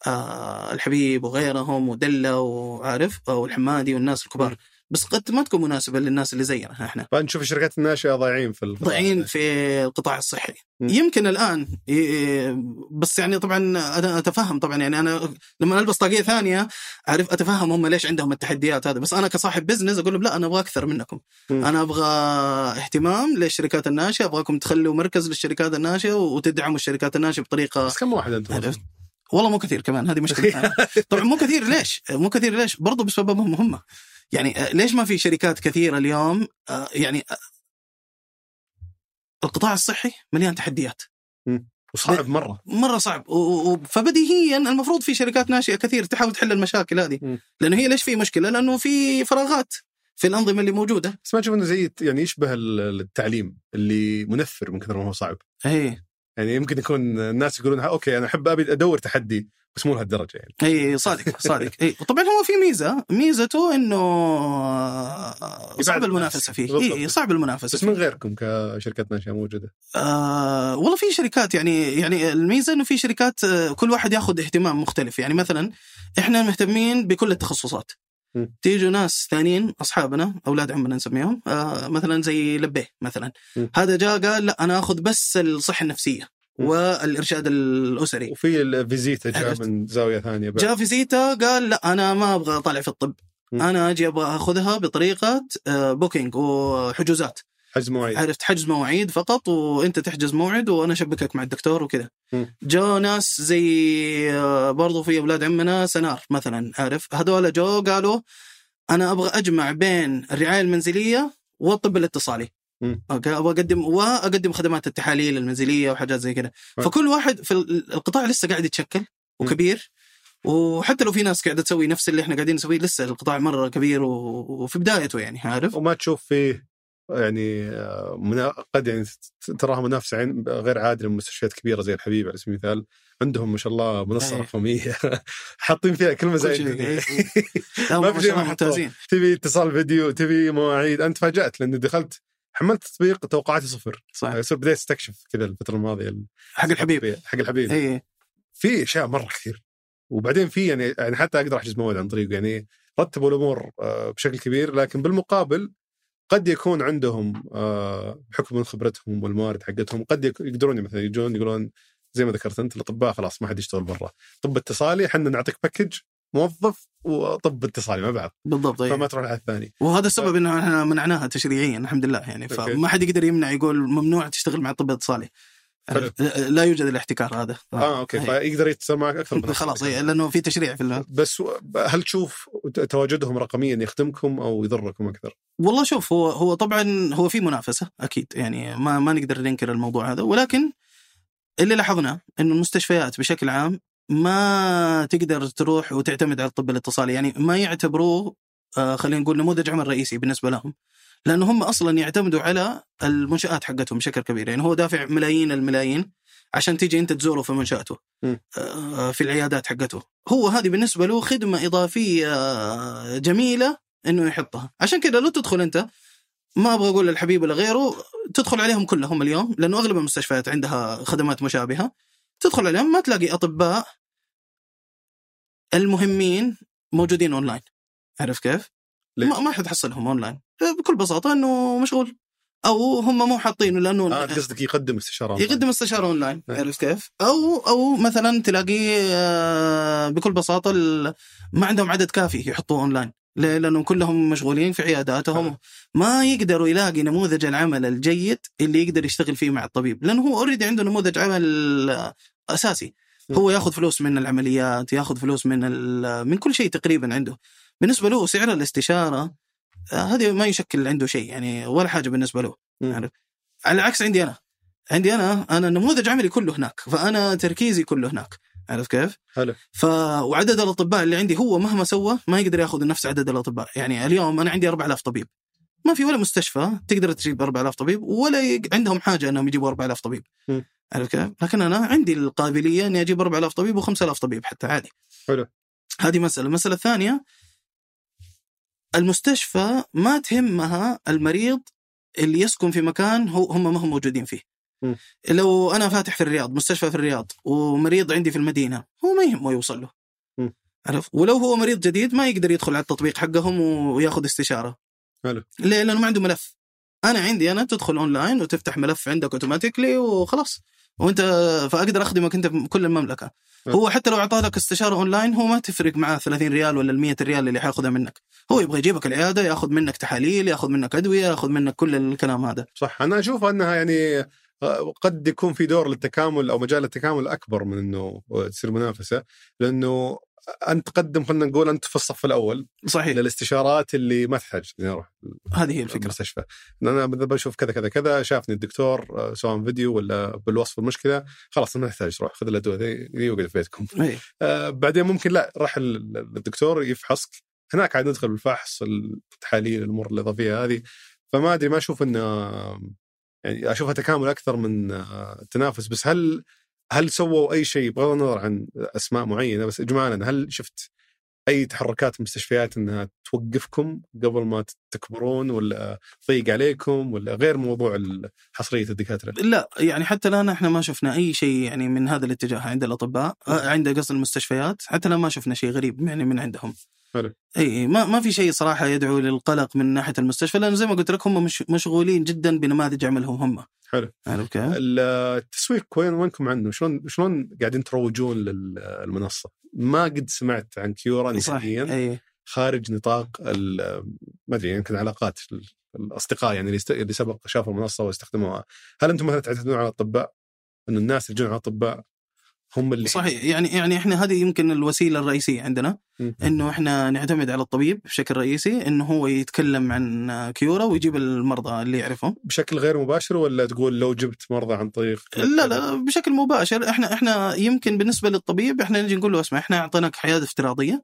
آه الحبيب وغيرهم ودلة وعارف أو الحمادي والناس الكبار مم. بس قد ما تكون مناسبة للناس اللي زينا إحنا فنشوف الشركات الناشئة ضايعين في القطاع. ضايعين في القطاع الصحي مم. يمكن الآن بس يعني طبعا أنا أتفهم طبعا يعني أنا لما ألبس طاقية ثانية أعرف أتفهم هم ليش عندهم التحديات هذه بس أنا كصاحب بزنس أقول لهم لا أنا أبغى أكثر منكم مم. أنا أبغى اهتمام للشركات الناشئة أبغاكم تخلوا مركز للشركات الناشئة وتدعموا الشركات الناشئة بطريقة بس كم واحد أنتم؟ والله مو كثير كمان هذه مشكلة *laughs* طبعا مو كثير ليش؟ مو كثير ليش؟ برضو بسببهم هم يعني آه، ليش ما في شركات كثيرة اليوم آه، يعني آه، القطاع الصحي مليان تحديات. وصعب مرة. مرة صعب. فبديهيا المفروض في شركات ناشئة كثير تحاول تحل المشاكل هذه. م. لأنه هي ليش في مشكلة؟ لأنه في فراغات في الأنظمة اللي موجودة. بس ما تشوف إنه زي يعني يشبه ال- التعليم اللي منفر من كثر ما هو صعب. اي يعني يمكن يكون الناس يقولون أوكي أنا أحب أبي أدور تحدي بس مو لهالدرجة يعني إي صادق صادق إي وطبعا هو في ميزة ميزته إنه صعب المنافسة. فيه. إي صعب المنافسة بس. من غيركم كشركات ناشئه موجودة آه والله في شركات يعني يعني الميزة إنه في شركات آه، كل واحد ياخذ اهتمام مختلف يعني مثلا إحنا مهتمين بكل التخصصات. تيجوا ناس ثانيين أصحابنا أولاد عمنا نسميهم آه مثلا زي لبيه مثلا م. هذا جاء قال لا أنا آخذ بس الصحة النفسية م. والإرشاد الأسري وفيزيتا جاء. من زاوية ثانية بعد. جاء فيزيتا قال لا أنا ما أبغى أطالع في الطب م. أنا أجي أبغى أخذها بطريقة آه، booking وحجوزات حجز مواعيد. عرفت حجز مواعيد فقط وانت تحجز موعد وأنا أشبكك مع الدكتور وكذا. جو ناس زي آه، برضو في أولاد عمنا سنار مثلا عارف هذول جو قالوا أنا أبغى أجمع بين الرعاية المنزلية والطب الاتصالي. أوكي؟ أبغى أقدم وأقدم خدمات التحاليل المنزلية وحاجات زي كذا. فكل واحد في ال- القطاع لسه قاعد يتشكل وكبير وحتى لو في ناس قاعدة تسوي نفس اللي إحنا قاعدين نسويه لسه القطاع مرة كبير وفي بدايته يعني عارف؟ وما تشوف فيه يعني آه، منا... قد يعني تراها منافسة عين- غير عادلة من مستشفيات كبيرة زي الحبيب على سبيل المثال عندهم ما شاء الله منصة أي. رقمية *laughs* حاطين فيها كل. عندنا. إيه. *laughs* ما في شيء. ممتازين تبي اتصال فيديو تبي مواعيد أنت تفاجات لأني دخلت حملت تطبيق توقعاتي صفر صح صرت بديت أستكشف كذا الفترة الماضية ال- حق الحبيب حق الحبيب اي في أشياء مرة كثير وبعدين في يعني يعني حتى أقدر أحجز موعد عن طريقه يعني رتبوا الأمور آه، بشكل كبير لكن بالمقابل قد يكون عندهم آه، بحكم من خبرتهم والموارد حقتهم قد يقدرون مثلا يجون يقولون زي ما ذكرت أنت الأطباء خلاص ما حد يشتغل برا طب اتصالي إحنا نعطيك package موظف وطب اتصالي مع بعض بالضبط فما. تروح على الثاني وهذا السبب إنه إحنا منعناها تشريعيا الحمد لله يعني. فما حد يقدر يمنع يقول ممنوع تشتغل مع الطب الاتصالي. لا يوجد الاحتكار هذا. آه okay أي. فيقدر يتصل معك أكثر من *laughs* خلاص إيه، لأنه في تشريع في ال- بس هل تشوف تواجدهم رقميا يخدمكم أو يضركم أكثر؟ والله شوف هو هو طبعا هو في منافسة أكيد. يعني ما ما نقدر ننكر الموضوع هذا. ولكن اللي لاحظناه إنه المستشفيات بشكل عام ما تقدر تروح وتعتمد على الطب الاتصالي. يعني ما يعتبروه آه خلينا نقول نموذج عمل رئيسي بالنسبة لهم. لأنه هم أصلا يعتمدوا على المنشآت حقتهم بشكل كبير يعني هو دافع ملايين الملايين عشان تيجي أنت تزوره في منشآته م. آه في العيادات حقته هو هذه بالنسبة له خدمة إضافية آه، جميلة إنه يحطها عشان كذا لو تدخل أنت ما أبغى أقول الحبيب ولا غيره تدخل عليهم كلهم اليوم لأنه أغلب المستشفيات عندها خدمات مشابهة تدخل عليهم ما تلاقي أطباء المهمين موجودين أونلاين عارف كيف؟ ليش؟ ما, ما حتحصلهم أونلاين بكل بساطة إنه مشغول. أو هم مو حاطينه لأنه آه قصدك يقدم استشارة يقدم استشارة أونلاين. نعم. عرفت كيف؟ أو أو مثلا تلاقيه آه، بكل بساطة ما عندهم عدد كافي يحطوه أونلاين. ليه؟ لأنه كلهم مشغولين في عياداتهم. آه. ما يقدروا يلاقي نموذج العمل الجيد اللي يقدر يشتغل فيه مع الطبيب. لأنه هو اوريدي عنده نموذج عمل آه، أساسي. هو ياخذ فلوس من العمليات ياخذ فلوس من من كل شيء تقريبا عنده. بالنسبة له سعر الاستشارة آه، هذه ما يشكل عنده شيء يعني ولا حاجة بالنسبة له. عارف؟ على العكس عندي أنا. عندي أنا أنا نموذج عملي كله هناك فأنا تركيزي كله هناك عارف كيف؟ حلو. ف وعدد الأطباء اللي عندي هو مهما سوى ما يقدر ياخذ نفس عدد الأطباء. يعني اليوم أنا عندي 4000 طبيب. ما في ولا مستشفى تقدر تجيب 4000 طبيب ولا يق... عندهم حاجة إنهم يجيبوا 4000 طبيب. عارف كيف؟ لكن أنا عندي القابلية إني أجيب 4000 طبيب و5000 طبيب حتى عادي. حلو. هذه مسألة، المساله الثانية المستشفى ما تهمها المريض اللي يسكن في مكان هو هم ما هم موجودين فيه. م. لو أنا فاتح في الرياض مستشفى في الرياض ومريض عندي في المدينة هو ما يهمه يوصل له. م. عرف؟ ولو هو مريض جديد ما يقدر يدخل على التطبيق حقهم وياخذ استشارة. حلو ليه؟ لأنه ما عنده ملف. أنا عندي أنا تدخل اونلاين وتفتح ملف عندك automatically وخلاص. وأنت فأقدر أخدمك أنت بكل المملكة. هو حتى لو اعطاه لك استشارة اونلاين هو ما تفرق معاه 30 ريال ولا ال 100 ريال اللي حياخذها منك. هو يبغى يجيبك العيادة ياخذ منك تحاليل ياخذ منك أدوية ياخذ منك كل الكلام هذا. صح أنا أشوف أنها يعني آه، قد يكون في دور للتكامل أو مجال للتكامل أكبر من إنه تصير منافسة لأنه انت تقدم خلينا نقول أنت في الصف الأول صحيح. للاستشارات اللي ما تحتاج. اني أروح هذه هي الفكرة. المستشفى. أنا بشوف كذا كذا كذا شافني الدكتور آه، سواء فيديو ولا بالوصف المشكلة خلاص ما يحتاج تروح خذ الأدوية ذي وقعد في بيتكم. آه بعدين ممكن لا راح ال- الدكتور يفحصك هناك عاد ندخل بالفحص التحاليل الأمور الاضافيه هذه. فما أدري ما أشوف انه يعني أشوفها تكامل أكثر من آه، تنافس. بس هل هل سووا أي شيء؟ بغض النظر عن أسماء معينة بس اجمالا هل شفت أي تحركات مستشفيات إنها توقفكم قبل ما تكبرون ولا تضيق عليكم ولا غير موضوع حصرية الدكاترة؟ لا يعني حتى الآن إحنا ما شفنا أي شيء يعني من هذا الاتجاه عند الأطباء آه، عند قصد المستشفيات حتى الآن ما شفنا شيء غريب يعني من عندهم. حلو. إي ما ما في شيء صراحة يدعو للقلق من ناحية المستشفى لأن زي ما قلت لك هم مش مشغولين جدا بنماذج عملهم هم حلو. عارف كيف؟ التسويق وين وينكم عنه؟ شلون شلون قاعدين تروجون للمنصه؟ ما قد سمعت عن كيورا نهائيا خارج نطاق ال- ما أدري يمكن علاقات ال- الأصدقاء يعني اللي سبق شافوا المنصة واستخدموها، هل أنتم مثلا تعتمدون على الأطباء؟ إنه الناس اللي يجون على الأطباء هم اللي صحيح يعني يعني إحنا هذه يمكن الوسيلة الرئيسية عندنا. إنه إحنا نعتمد على الطبيب بشكل رئيسي إنه هو يتكلم عن كيورا ويجيب المرضى اللي يعرفهم بشكل غير مباشر ولا تقول لو جبت مرضى عن طريق لا لا بشكل مباشر إحنا إحنا يمكن بالنسبة للطبيب إحنا نجي نقول له اسمع إحنا أعطيناك عياده افتراضية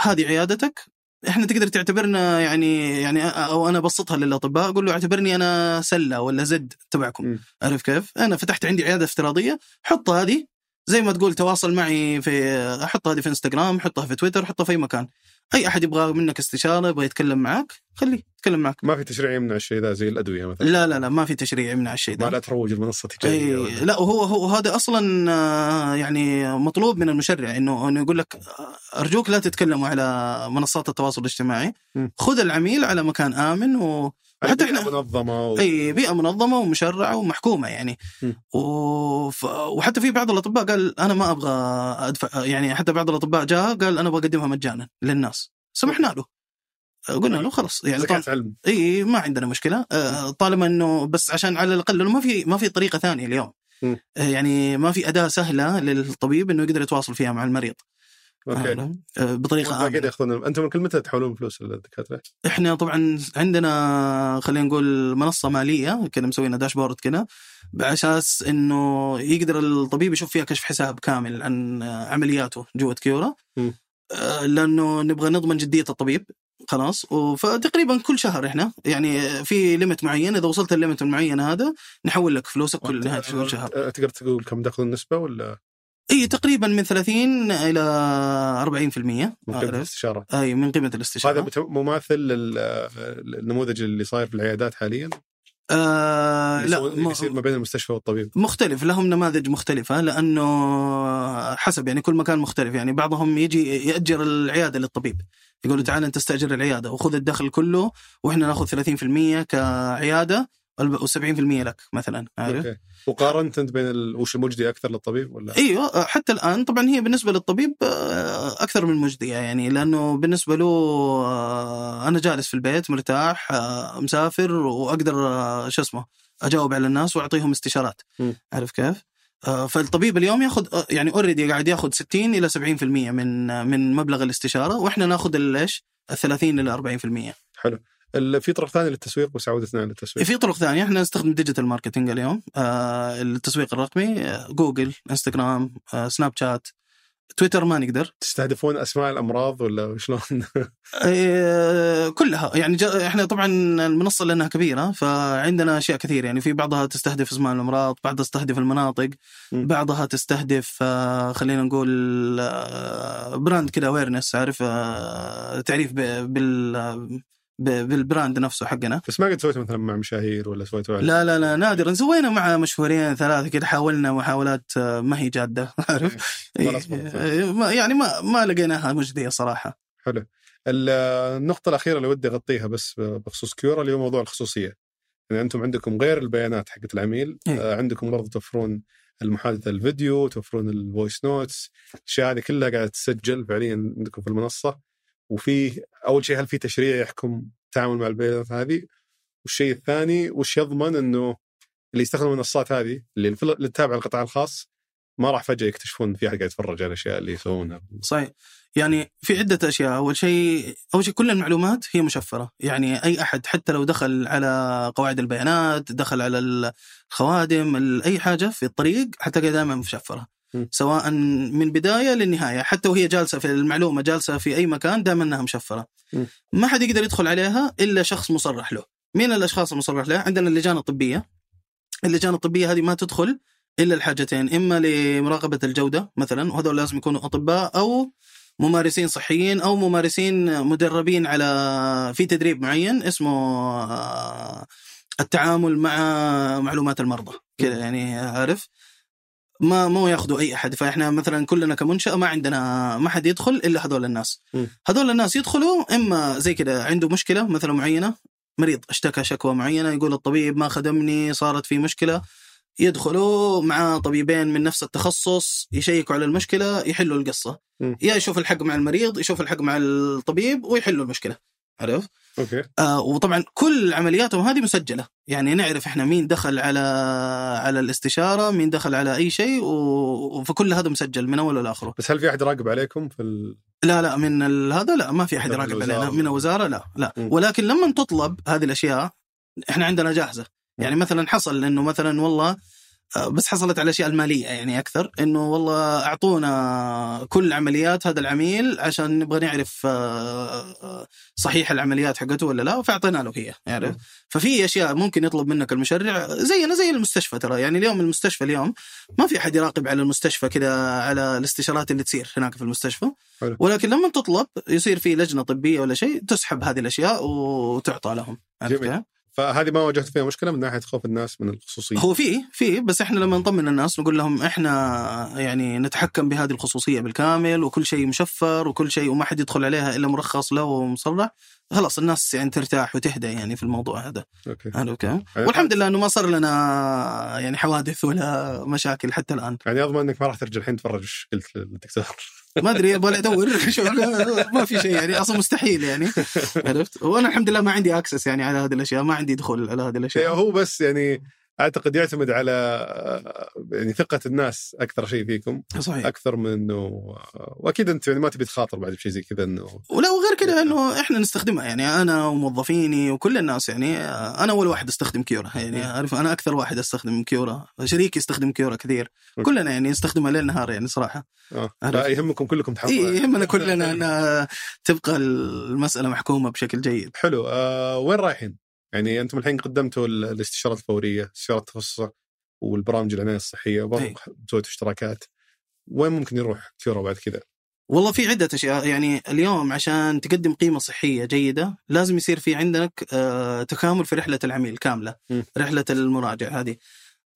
هذه عيادتك إحنا تقدر تعتبرنا يعني يعني أو أنا أبسطها للأطباء أقول له اعتبرني أنا سلة ولا زد تبعكم. عارف كيف؟ أنا فتحت عندي عيادة افتراضية حط هذه زي ما تقول تواصل معي في أحط هذه في انستغرام حطها في تويتر حطها في أي مكان. أي أحد يبغى منك استشارة يبغى يتكلم معك خليه يتكلم معك ما في تشريع يمنع الشيء ذا زي الأدوية مثلا؟ لا لا لا ما في تشريع يمنع الشيء ما ده لا تروج المنصة تجارية لا وهو هو هذا أصلا آه، يعني مطلوب من المشرع إنه إنه يقول لك آه، أرجوك لا تتكلموا على منصات التواصل الاجتماعي. خذ العميل على مكان آمن و... بيئة إحنا منظمة و... إي بيئة منظمة ومشرعة ومحكومة يعني. م. وف... وحتى في بعض الأطباء قال أنا ما أبغى ادفع يعني حتى بعض الأطباء جاء قال أنا أبغى أقدمها مجانا للناس. سمحنا له. قلنا له خلاص يعني زكاة علم. إي ما عندنا مشكلة. آه، طالما إنه بس عشان على الأقل ما في ما في طريقة ثانية اليوم. م. آه، يعني ما في أداة سهلة للطبيب إنه يقدر يتواصل فيها مع المريض. أوكي. آه، بطريقة آمنة. ياخذون أنتم من كل متى تحولون فلوس للدكاتره؟ إحنا طبعا عندنا خلينا نقول منصة مالية كنا مسوينا داشبورد كذا على أساس إنه يقدر الطبيب يشوف فيها كشف حساب كامل عن عملياته جوة كيورا. م. آه، لأنه نبغى نضمن جدية الطبيب. خلاص. فتقريبا كل شهر إحنا يعني في ليمت معين إذا وصلت الليمت المعين هذا نحول لك فلوسك كل نهايه كل شهر. أه، تقدر تقول كم تاخذون نسبه ولا؟ إي تقريبا من 30 إلى 40% من قيمة؟ الاستشارة؟ إي من قيمة هذا الاستشاره بت- مماثل لل- للنموذج اللي صاير في العيادات حاليا؟ آه لا اللي يصير ما بين المستشفى والطبيب. مختلف لهم نماذج مختلفة لأنه حسب يعني كل مكان مختلف. يعني بعضهم يجي يأجر العيادة للطبيب. يقول تعال أنت استأجر العيادة وخذ الدخل كله وإحنا ناخذ 30% كعيادة و70% لك مثلا عارف؟ أوكي. وقارنت انت بين ال... وش المجدي أكثر للطبيب ولا؟ أيوه حتى الآن طبعا هي بالنسبة للطبيب آه، أكثر من مجديه يعني لأنه بالنسبة له آه، أنا جالس في البيت مرتاح آه، مسافر وأقدر شو اسمه أجاوب على الناس وأعطيهم استشارات م. عارف كيف؟ فالطبيب اليوم ياخذ يعني already قاعد ياخذ 60 إلى 70% من من مبلغ الاستشارة وإحنا ناخذ إيش؟ ال 30 إلى 40% حلو في طرق ثانية للتسويق بس عودتنا على التسويق في طرق ثانية. إحنا نستخدم digital marketing اليوم. آه التسويق الرقمي آه جوجل انستغرام آه سناب شات تويتر ما نقدر. تستهدفون أسماء الأمراض ولا شلون؟ *laughs* آه كلها. يعني إحنا طبعا المنصة لأنها كبيرة فعندنا أشياء كثير يعني في بعضها تستهدف أسماء الأمراض بعضها تستهدف المناطق. بعضها تستهدف آه خلينا نقول brand كذا awareness عارف آه تعريف بال بال brand نفسه حقنا. بس ما قد سويت مثلا مع مشاهير ولا على لا لا لا نادرا. سوينا مع مشهورين ثلاثة كده حاولنا محاولات آه، ما هي جادة. *laughs* عارف. إيه، ما- يعني ما ما لقيناها مجدية صراحة. حلو. ال- النقطة الأخيرة اللي ودي أغطيها بس بخصوص كيورا اللي هو موضوع الخصوصية. يعني أنتم عندكم غير البيانات حقت العميل. إيه. آه، عندكم برضه توفرون المحادثة الفيديو توفرون ال voice notes الأشياء هذه كلها قاعدة تسجل فعليا عندكم في المنصة. وفي أول شيء هل في تشريع يحكم التعامل مع البيانات هذه؟ والشيء الثاني وش يضمن أنه اللي يستخدم المنصات هذه اللي تتابع القطاع الخاص ما راح فجأة يكتشفون في احد قاعد يتفرج على الاشياء اللي يسوونها. صحيح. يعني في عدة أشياء. أول شيء أول شيء كل المعلومات هي مشفرة. يعني أي أحد حتى لو دخل على قواعد البيانات دخل على الخوادم ال- أي حاجة في الطريق حتلاقيها دائما مشفرة. سواء من بداية للنهاية حتى وهي جالسة في المعلومة جالسة في أي مكان دائما أنها مشفرة. م. ما حد يقدر يدخل عليها إلا شخص مصرح له. مين الأشخاص المصرح له؟ عندنا اللجان الطبية. اللجان الطبية هذه ما تدخل إلا الحاجتين إما لمراقبة الجودة مثلا وهذول لازم يكونوا أطباء أو ممارسين صحيين أو ممارسين مدربين على في تدريب معين اسمه آه، التعامل مع معلومات المرضى. كذا يعني عارف؟ ما مو ياخذوا أي أحد فإحنا مثلا كلنا كمنشأة ما عندنا ما حد يدخل إلا هذول الناس م. هذول الناس يدخلوا إما زي كذا عنده مشكلة مثلا معينة مريض اشتكى شكوى معينة يقول الطبيب ما خدمني صارت في مشكلة يدخلوا مع طبيبين من نفس التخصص يشيكوا على المشكلة يحلوا القصة م. يا يشوف الحق مع المريض يشوف الحق مع الطبيب ويحلوا المشكلة عرفت؟ أوكي. آه وطبعا كل عملياتهم هذه مسجلة. يعني نعرف إحنا مين دخل على على الاستشارة مين دخل على أي شيء و- فكل هذا مسجل من اوله لاخره بس هل في أحد يراقب عليكم في ال... لا لا من ال- هذا لا ما في أحد يراقب. علينا. من الوزارة لا لا. م. ولكن لما تطلب هذه الأشياء إحنا عندنا جاهزة. يعني مثلا حصل إنه مثلا والله آه، بس حصلت على الاشياء المالية يعني أكثر إنه والله أعطونا كل عمليات هذا العميل عشان نبغى نعرف آه، آه، صحيح العمليات حقته ولا لا فأعطينا له هي م. ففي أشياء ممكن يطلب منك المشرع زينا زي المستشفى ترى يعني اليوم المستشفى اليوم ما في أحد يراقب على المستشفى كذا على الاستشارات اللي تصير هناك في المستشفى. ولكن لما تطلب يصير في لجنة طبية ولا شيء تسحب هذه الأشياء وتعطى لهم عرفت جميل. فهذه ما واجهت فيها مشكلة من ناحية خوف الناس من الخصوصية. هو في في بس إحنا لما نطمن الناس نقول لهم إحنا يعني نتحكم بهذه الخصوصية بالكامل وكل شيء مشفر وكل شيء وما حد يدخل عليها إلا مرخص له ومصرح. خلاص الناس يعني ترتاح وتهدى يعني في الموضوع هذا. أوكي. عرفت كيف؟ والحمد لله إنه ما صار لنا يعني حوادث ولا مشاكل حتى الآن. يعني اضمن إنك ما راح ترجع الحين تفرج إيش قلت للدكتور. *laughs* ما أدري أبغى ادور ما في شيء يعني أصلا مستحيل يعني. *laughs* عرفت؟ وأنا الحمد لله ما عندي access يعني على هذه الأشياء ما عندي دخول على هذه الأشياء. هو بس يعني أعتقد يعتمد على يعني ثقة الناس أكثر شيء فيكم. صحيح. أكثر من إنه وأكيد أنت يعني ما تبي تخاطر بعد بشيء زي كذا إنه. ولا وغير كذا إنه إحنا نستخدمها. يعني أنا وموظفيني وكل الناس يعني أنا أول واحد أستخدم كيورا. يعني عارف أنا أكثر واحد أستخدم كيورا. شريكي يستخدم كيورا كثير. okay. كلنا يعني نستخدمها ليل نهار يعني صراحة. آه. لا يهمكم كلكم تحافظون. اي عليها. يهمنا *laughs* كلنا ان تبقى المسألة محكومة بشكل جيد. حلو آه وين رايحين؟ يعني أنتم الحين قدمتوا ال- الاستشارات الفورية، استشارات التخصص والبرامج العناية الصحية وبرضه أي. سويت اشتراكات. وين ممكن يروح كيورا بعد كذا؟ والله في عدة أشياء يعني اليوم عشان تقدم قيمة صحية جيدة لازم يصير في عندك آه، تكامل في رحلة العميل كاملة م. رحلة المراجع هذه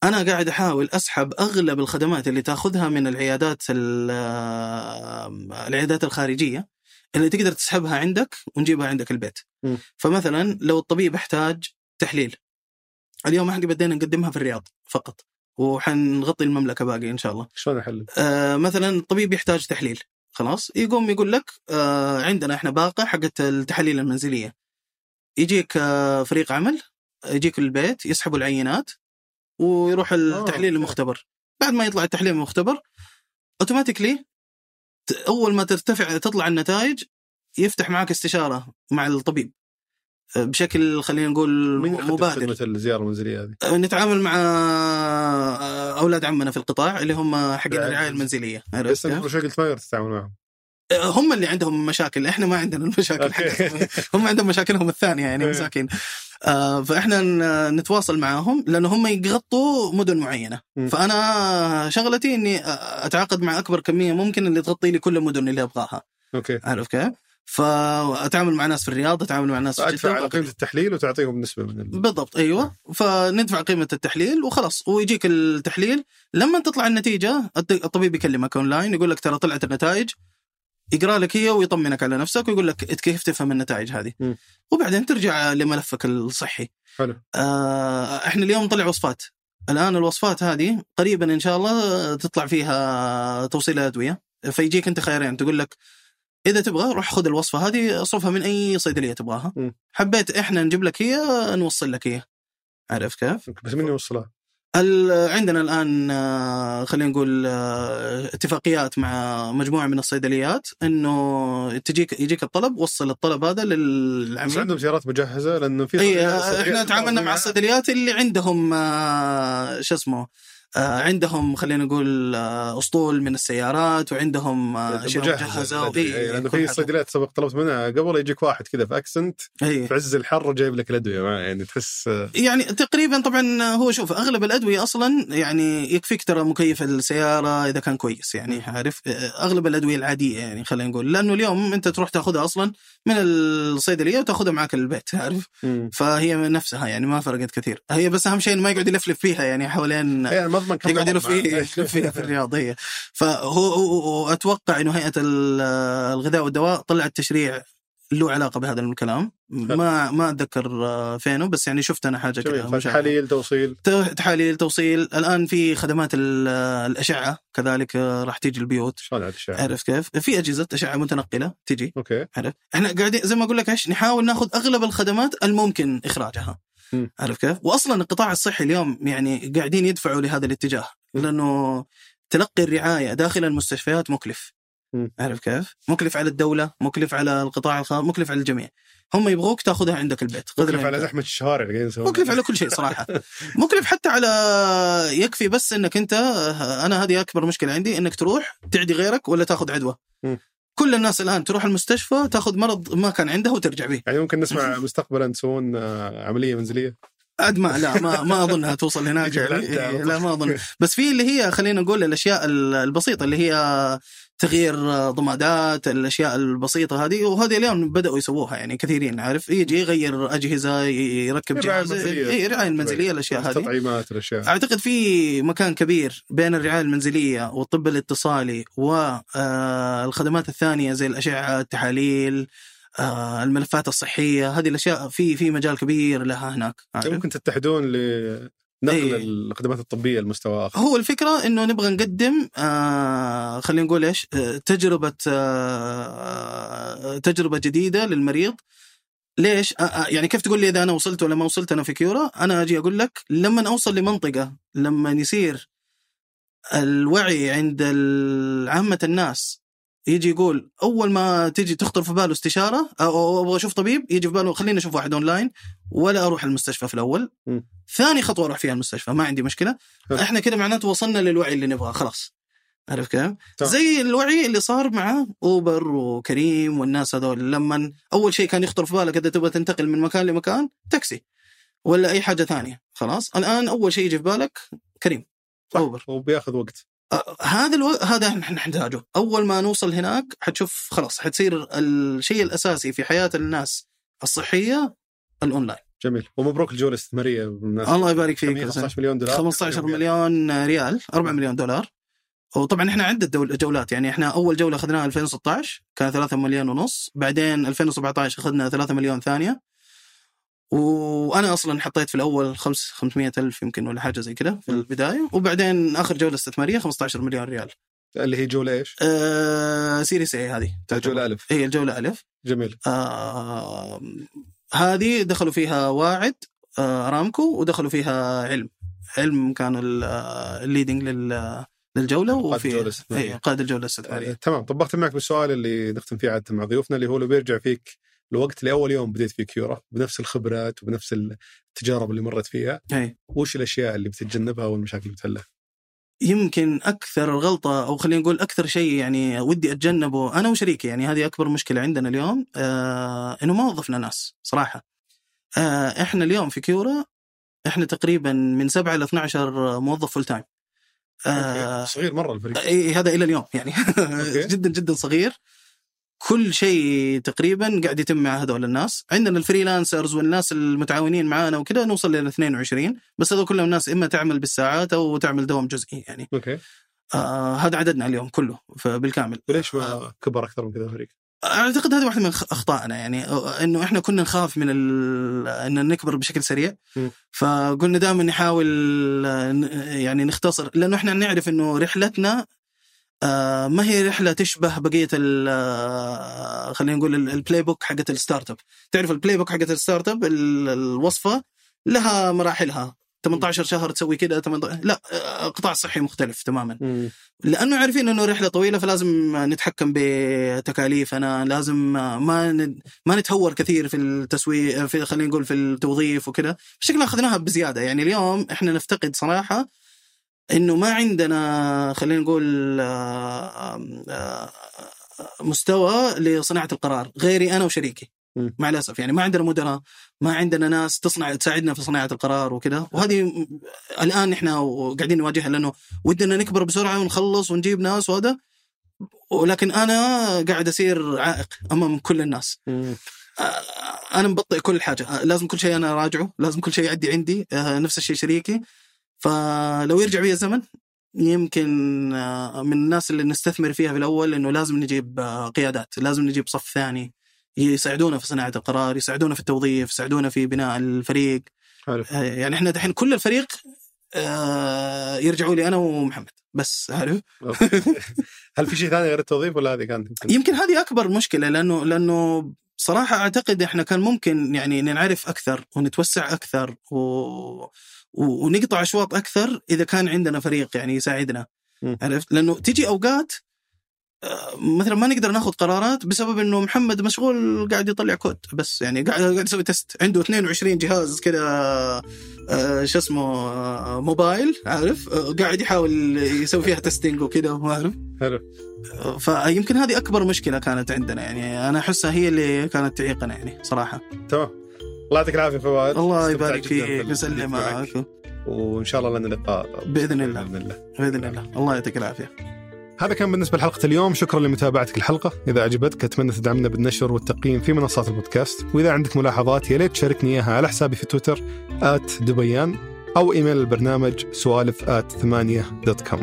أنا قاعد أحاول أسحب أغلب الخدمات اللي تأخذها من العيادات ال- آه، العيادات الخارجية اللي تقدر تسحبها عندك ونجيبها عندك البيت م. فمثلا لو الطبيب احتاج تحليل اليوم إحنا بدينا نقدمها في الرياض فقط وحنغطي المملكة باقي إن شاء الله شلون احل؟ آه، مثلا الطبيب يحتاج تحليل خلاص يقوم يقول لك آه، عندنا إحنا باقة حقت التحاليل المنزلية يجيك آه، فريق عمل يجيك البيت يسحبوا العينات ويروح التحليل okay. المختبر بعد ما يطلع التحليل المختبر automatically أول ما ترتفع تطلع النتائج يفتح معك استشارة مع الطبيب آه، بشكل خلينا نقول مبادر خدمة الزيارة المنزلية هذه؟ نتعامل مع أولاد عمنا في القطاع اللي هم رعاية الرعايه المنزلية. المنزليه بس أنت ما يقدر تتعامل معهم. هم اللي عندهم مشاكل إحنا ما عندنا المشاكل *laughs* هم عندهم مشاكلهم الثانية يعني. مساكين آه، فإحنا ن- نتواصل معاهم لأنه هم يغطوا مدن معينة. فأنا شغلتي إني أتعاقد مع أكبر كمية ممكن اللي تغطي لي كل المدن اللي أبغاها. أوكي. عارف كيف؟ فأتعامل مع ناس في الرياض أتعامل مع ناس في ادفع على قيمة التحليل وتعطيهم نسبة من ال... بالضبط أيوه. فندفع قيمة التحليل وخلاص. ويجيك التحليل. لما تطلع النتيجة الط- الطبيب يكلمك أونلاين يقول لك ترى طلعت النتائج. يقرأ لك هي ويطمنك على نفسك ويقول لك كيف تفهم النتائج هذه. وبعدين ترجع لملفك الصحي حلو آه إحنا اليوم نطلع وصفات الآن الوصفات هذه قريبا إن شاء الله تطلع فيها توصيل الأدوية فيجيك أنت خيارين تقول لك إذا تبغى روح خذ الوصفة هذه أصرفها من أي صيدليه تبغاها م. حبيت إحنا نجيب لك هي نوصل لك هي عارف كيف؟ بس من يوصلها؟ ال- عندنا الآن آه، خلينا نقول آه، اتفاقيات مع مجموعة من الصيدليات إنه تجيك يجيك الطلب وصل الطلب هذا بس للعميل. عندهم سيارات مجهزة لأنه في اي آه، إحنا تعاملنا مع الصيدليات اللي عندهم آه، شو اسمه عندهم خلينا نقول آه، أسطول من السيارات وعندهم آه، أشياء مجهزة الأدوية. وإي- إي، لأنه في. صيدليات سبق طلبت منها قبل يجيك واحد كذا في accident إي. في عز الحر جايب لك الأدوية معاه يعني تحس يعني تقريبا طبعا هو شوف أغلب الأدوية أصلا يعني يكفيك ترى مكيف السيارة إذا كان كويس يعني عارف أغلب الأدوية العادية يعني خلينا نقول لأنه اليوم أنت تروح تاخذها أصلا من الصيدلية وتاخذها معك البيت عارف مم. فهي نفسها يعني ما فرقت كثير هي بس أهم شيء ما يقعد يلفلف فيها يعني حوالين يعني كم يقعد يلف. يلف فيها في الرياضية. فهو هو- هو- أتوقع إنه هيئة ال- الغذاء والدواء طلعت تشريع له علاقة بهذا الكلام. ما ما أتذكر آه، فينه بس يعني شفت أنا حاجة كذا. تحاليل توصيل. تحاليل توصيل. الآن في خدمات ال- الأشعة. كذلك آه، راح تيجي البيوت. عرفت كيف؟ في أجهزة أشعة متنقلة تجي. أوكي. عرفت؟ إحنا قاعدين زي ما أقول لك إيش؟ نحاول ناخذ أغلب الخدمات الممكن إخراجها. عرفت كيف؟ واصلا القطاع الصحي اليوم يعني قاعدين يدفعوا لهذا الاتجاه. لأنه تلقي الرعاية داخل المستشفيات مكلف. عارف كيف؟ مكلف على الدولة، مكلف على القطاع الخاص، مكلف على الجميع. هم يبغوك تأخذها عندك البيت مكلف على. زحمة الشوارع اللي قاعدين. مكلف على كل شيء صراحة *laughs* مكلف حتى على يكفي بس إنك أنت أنا هذه أكبر مشكلة عندي إنك تروح تعدي غيرك ولا تأخذ عدوى. كل الناس الآن تروح المستشفى تاخذ مرض ما كان عندها وترجع به يعني ممكن نسمع *laughs* مستقبلا تسوون آه، عملية منزلية؟ عاد ما لا ما ما *laughs* أظنها توصل هناك. يعني. لا ما أظن. بس في اللي هي خلينا نقول الأشياء ال- البسيطة اللي هي تغيير ضمادات الأشياء البسيطة هذه وهذه اليوم بدأوا يسووها يعني كثيرين عارف يجي يغير أجهزة يركب جهاز. اي الرعايه المنزلية الأشياء هذه التطعيمات الأشياء أعتقد في مكان كبير بين الرعاية المنزلية والطب الاتصالي والخدمات الثانية زي الأشعة التحاليل آه، الملفات الصحية هذه الأشياء في في مجال كبير لها هناك عارف؟ ممكن تتحدون لنقل إيه. الخدمات الطبية لمستوى آخر هو الفكرة إنه نبغى نقدم آه خلينا نقول إيش آه، تجربة آه تجربة جديدة للمريض ليش؟ آه آه، يعني كيف تقول لي إذا أنا وصلت ولا ما وصلت أنا في كيورا؟ أنا أجي أقول لك لما أوصل لمنطقة لما يصير الوعي عند عامة الناس يجي يقول أول ما تجي تخطر في باله استشارة أو أبغى أشوف طبيب يجي في باله خليني أشوف واحد اونلاين ولا أروح المستشفى في الأول م. ثاني خطوة أروح فيها المستشفى ما عندي مشكلة حلو. إحنا كده معناته وصلنا للوعي اللي نبغاه خلاص عارف كيف؟ زي الوعي اللي صار مع أوبر وكريم والناس هذول لما أول شيء كان يخطر في بالك إذا تبغى تنتقل من مكان لمكان تاكسي ولا أي حاجة ثانية خلاص الآن أول شيء يجي في بالك كريم صح. أوبر وبياخذ وقت هذا ألو... هذا إحنا نحتاجه أول ما نوصل هناك حتشوف خلاص حتصير الشيء الأساسي في حياة الناس الصحية الأونلاين. جميل. ومبروك الجوله الاستثماريه الله يبارك؟ فيك. 15 مليون دولار. 15 مليون ريال 4 مليون دولار. وطبعا إحنا عدة دول جولات يعني إحنا أول جولة أخذناها 2016 كان 3 مليون ونص. بعدين 2017 أخذنا 3 مليون ثانية. وأنا أصلا حطيت في الأول 5 500 ألف يمكن ولا حاجة زي كذا في. البداية وبعدين آخر جولة استثمارية 15 مليون ريال. اللي هي جولة إيش؟ آه Series A هذه؟ جولة ألف. هي الجوله ألف. جميل. آه هذه دخلوا فيها واعد آه أرامكو ودخلوا فيها علم. علم كانوا ال leading لل للجولة وفي الجولة الاستثمارية. إيه، قائد الجولة آه، الاستثماريه تمام. طب بختم معك بالسؤال اللي نختم فيه عادة مع ضيوفنا اللي هو لو بيرجع فيك الوقت لاول يوم بديت في كيورا بنفس الخبرات وبنفس التجارب اللي مرت فيها إيه. وش الأشياء اللي بتتجنبها والمشاكل اللي بتحلها؟ يمكن أكثر غلطه أو خلينا نقول أكثر شيء يعني ودي أتجنبه أنا وشريكي يعني هذه أكبر مشكلة عندنا اليوم آه إنه ما وظفنا ناس صراحة آه إحنا اليوم في كيورا إحنا تقريبا من 7 ل 12 موظف full time okay. صغير مرة الفريق إيه هذا إلى اليوم يعني. *laughs* جدا جدا صغير كل شيء تقريبا قاعد يتم مع هذول الناس عندنا ال freelancers والناس المتعاونين معانا وكذا نوصل لل 22 بس هذول كلهم ناس إما تعمل بالساعات أو تعمل دوام جزئي يعني okay آه هذا عددنا اليوم كله بالكامل وليش ما كبر أكثر من كذا الفريق؟ أعتقد هذه واحدة من أخطائنا يعني إنه إحنا كنا نخاف من. إن نكبر بشكل سريع م. فقلنا دائما نحاول آه، يعني نختصر لأنه إحنا نعرف إنه رحلتنا آه، ما هي رحلة تشبه بقية ال- آه، خلينا نقول ال- ال playbook حقت ال startup تعرف ال playbook حقت ال startup ال- الوصفة لها مراحلها. 18 شهر تسوي كذا 18 لا آه، قطاع صحي مختلف تماما. مم. لأنه عارفين إنه رحلة طويلة فلازم نتحكم بتكاليفنا لازم ما ن- ما نتهور كثير في التسويق في خلينا نقول في التوظيف وكذا بشكل أخذناها بزيادة. يعني اليوم إحنا نفتقد صراحة إنه ما عندنا خلينا نقول آه، آه، مستوى لصناعة القرار غيري أنا وشريكي. مع الأسف يعني ما عندنا مدراء ما عندنا ناس تصنع تساعدنا في صناعة القرار وكذا. وهذه الآن إحنا قاعدين نواجهها لأنه ودنا نكبر بسرعة ونخلص ونجيب ناس وهذا. ولكن أنا قاعد اصير عائق أمام كل الناس. آه، أنا مبطئ كل حاجة. آه، لازم كل شيء أنا اراجعه لازم كل شيء يعدي عندي. آه، نفس الشيء شريكي. فلو يرجع بي الزمن يمكن آه، من الناس اللي نستثمر فيها في الأول إنه لازم نجيب آه، قيادات لازم نجيب صف ثاني. يساعدونا في صناعة القرار يساعدونا في التوظيف يساعدونا في بناء الفريق. حلو. آه، يعني إحنا دحين كل الفريق يرجعوا لي أنا ومحمد. بس عارف. *laughs* هل في شيء ثاني غير التوظيف ولا هذه كانت يمكن؟ هذه أكبر مشكلة لأنه لأنه صراحة أعتقد إحنا كان ممكن يعني نعرف أكثر ونتوسع أكثر و... ونقطع أشواط أكثر إذا كان عندنا فريق يعني يساعدنا. عرفت؟ لأنه تيجي أوقات آه، مثلا ما نقدر ناخذ قرارات بسبب إنه محمد مشغول قاعد يطلع كود بس يعني قاعد قاعد يسوي test عنده 22 جهاز كذا آه، شو اسمه آه، موبايل عارف؟ قاعد يحاول يسوي فيها testing وكذا عارف حلو. فيمكن هذه أكبر مشكلة كانت عندنا يعني أنا أحسها هي اللي كانت تعيقنا يعني صراحة. تمام. الله يعطيك العافية فواز. الله يبارك فيك بالحديث معك. يسلمك وان شاء الله لنا لقاء بإذن الله. بإذن الله. بإذن الله. الله يعطيك العافية. هذا كان بالنسبة لحلقة اليوم. شكرا لمتابعتك الحلقة. إذا عجبتك أتمنى تدعمنا بالنشر والتقييم في منصات البودكاست. وإذا عندك ملاحظات يا ليت تشاركني إياها على حسابي في تويتر at دبيان أو إيميل البرنامج سوالف at ثمانية dot com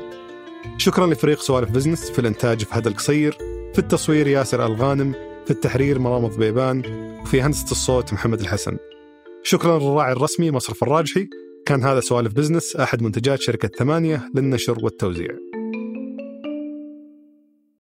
شكرا لفريق سوالف business في الإنتاج فهد القصير في التصوير ياسر الغانم في التحرير مرامض بيبان وفي هندسة الصوت محمد الحسن. شكرا للراعي الرسمي مصرف الراجحي. كان هذا سوالف بزنس أحد منتجات شركة ثمانية للنشر والتوزيع.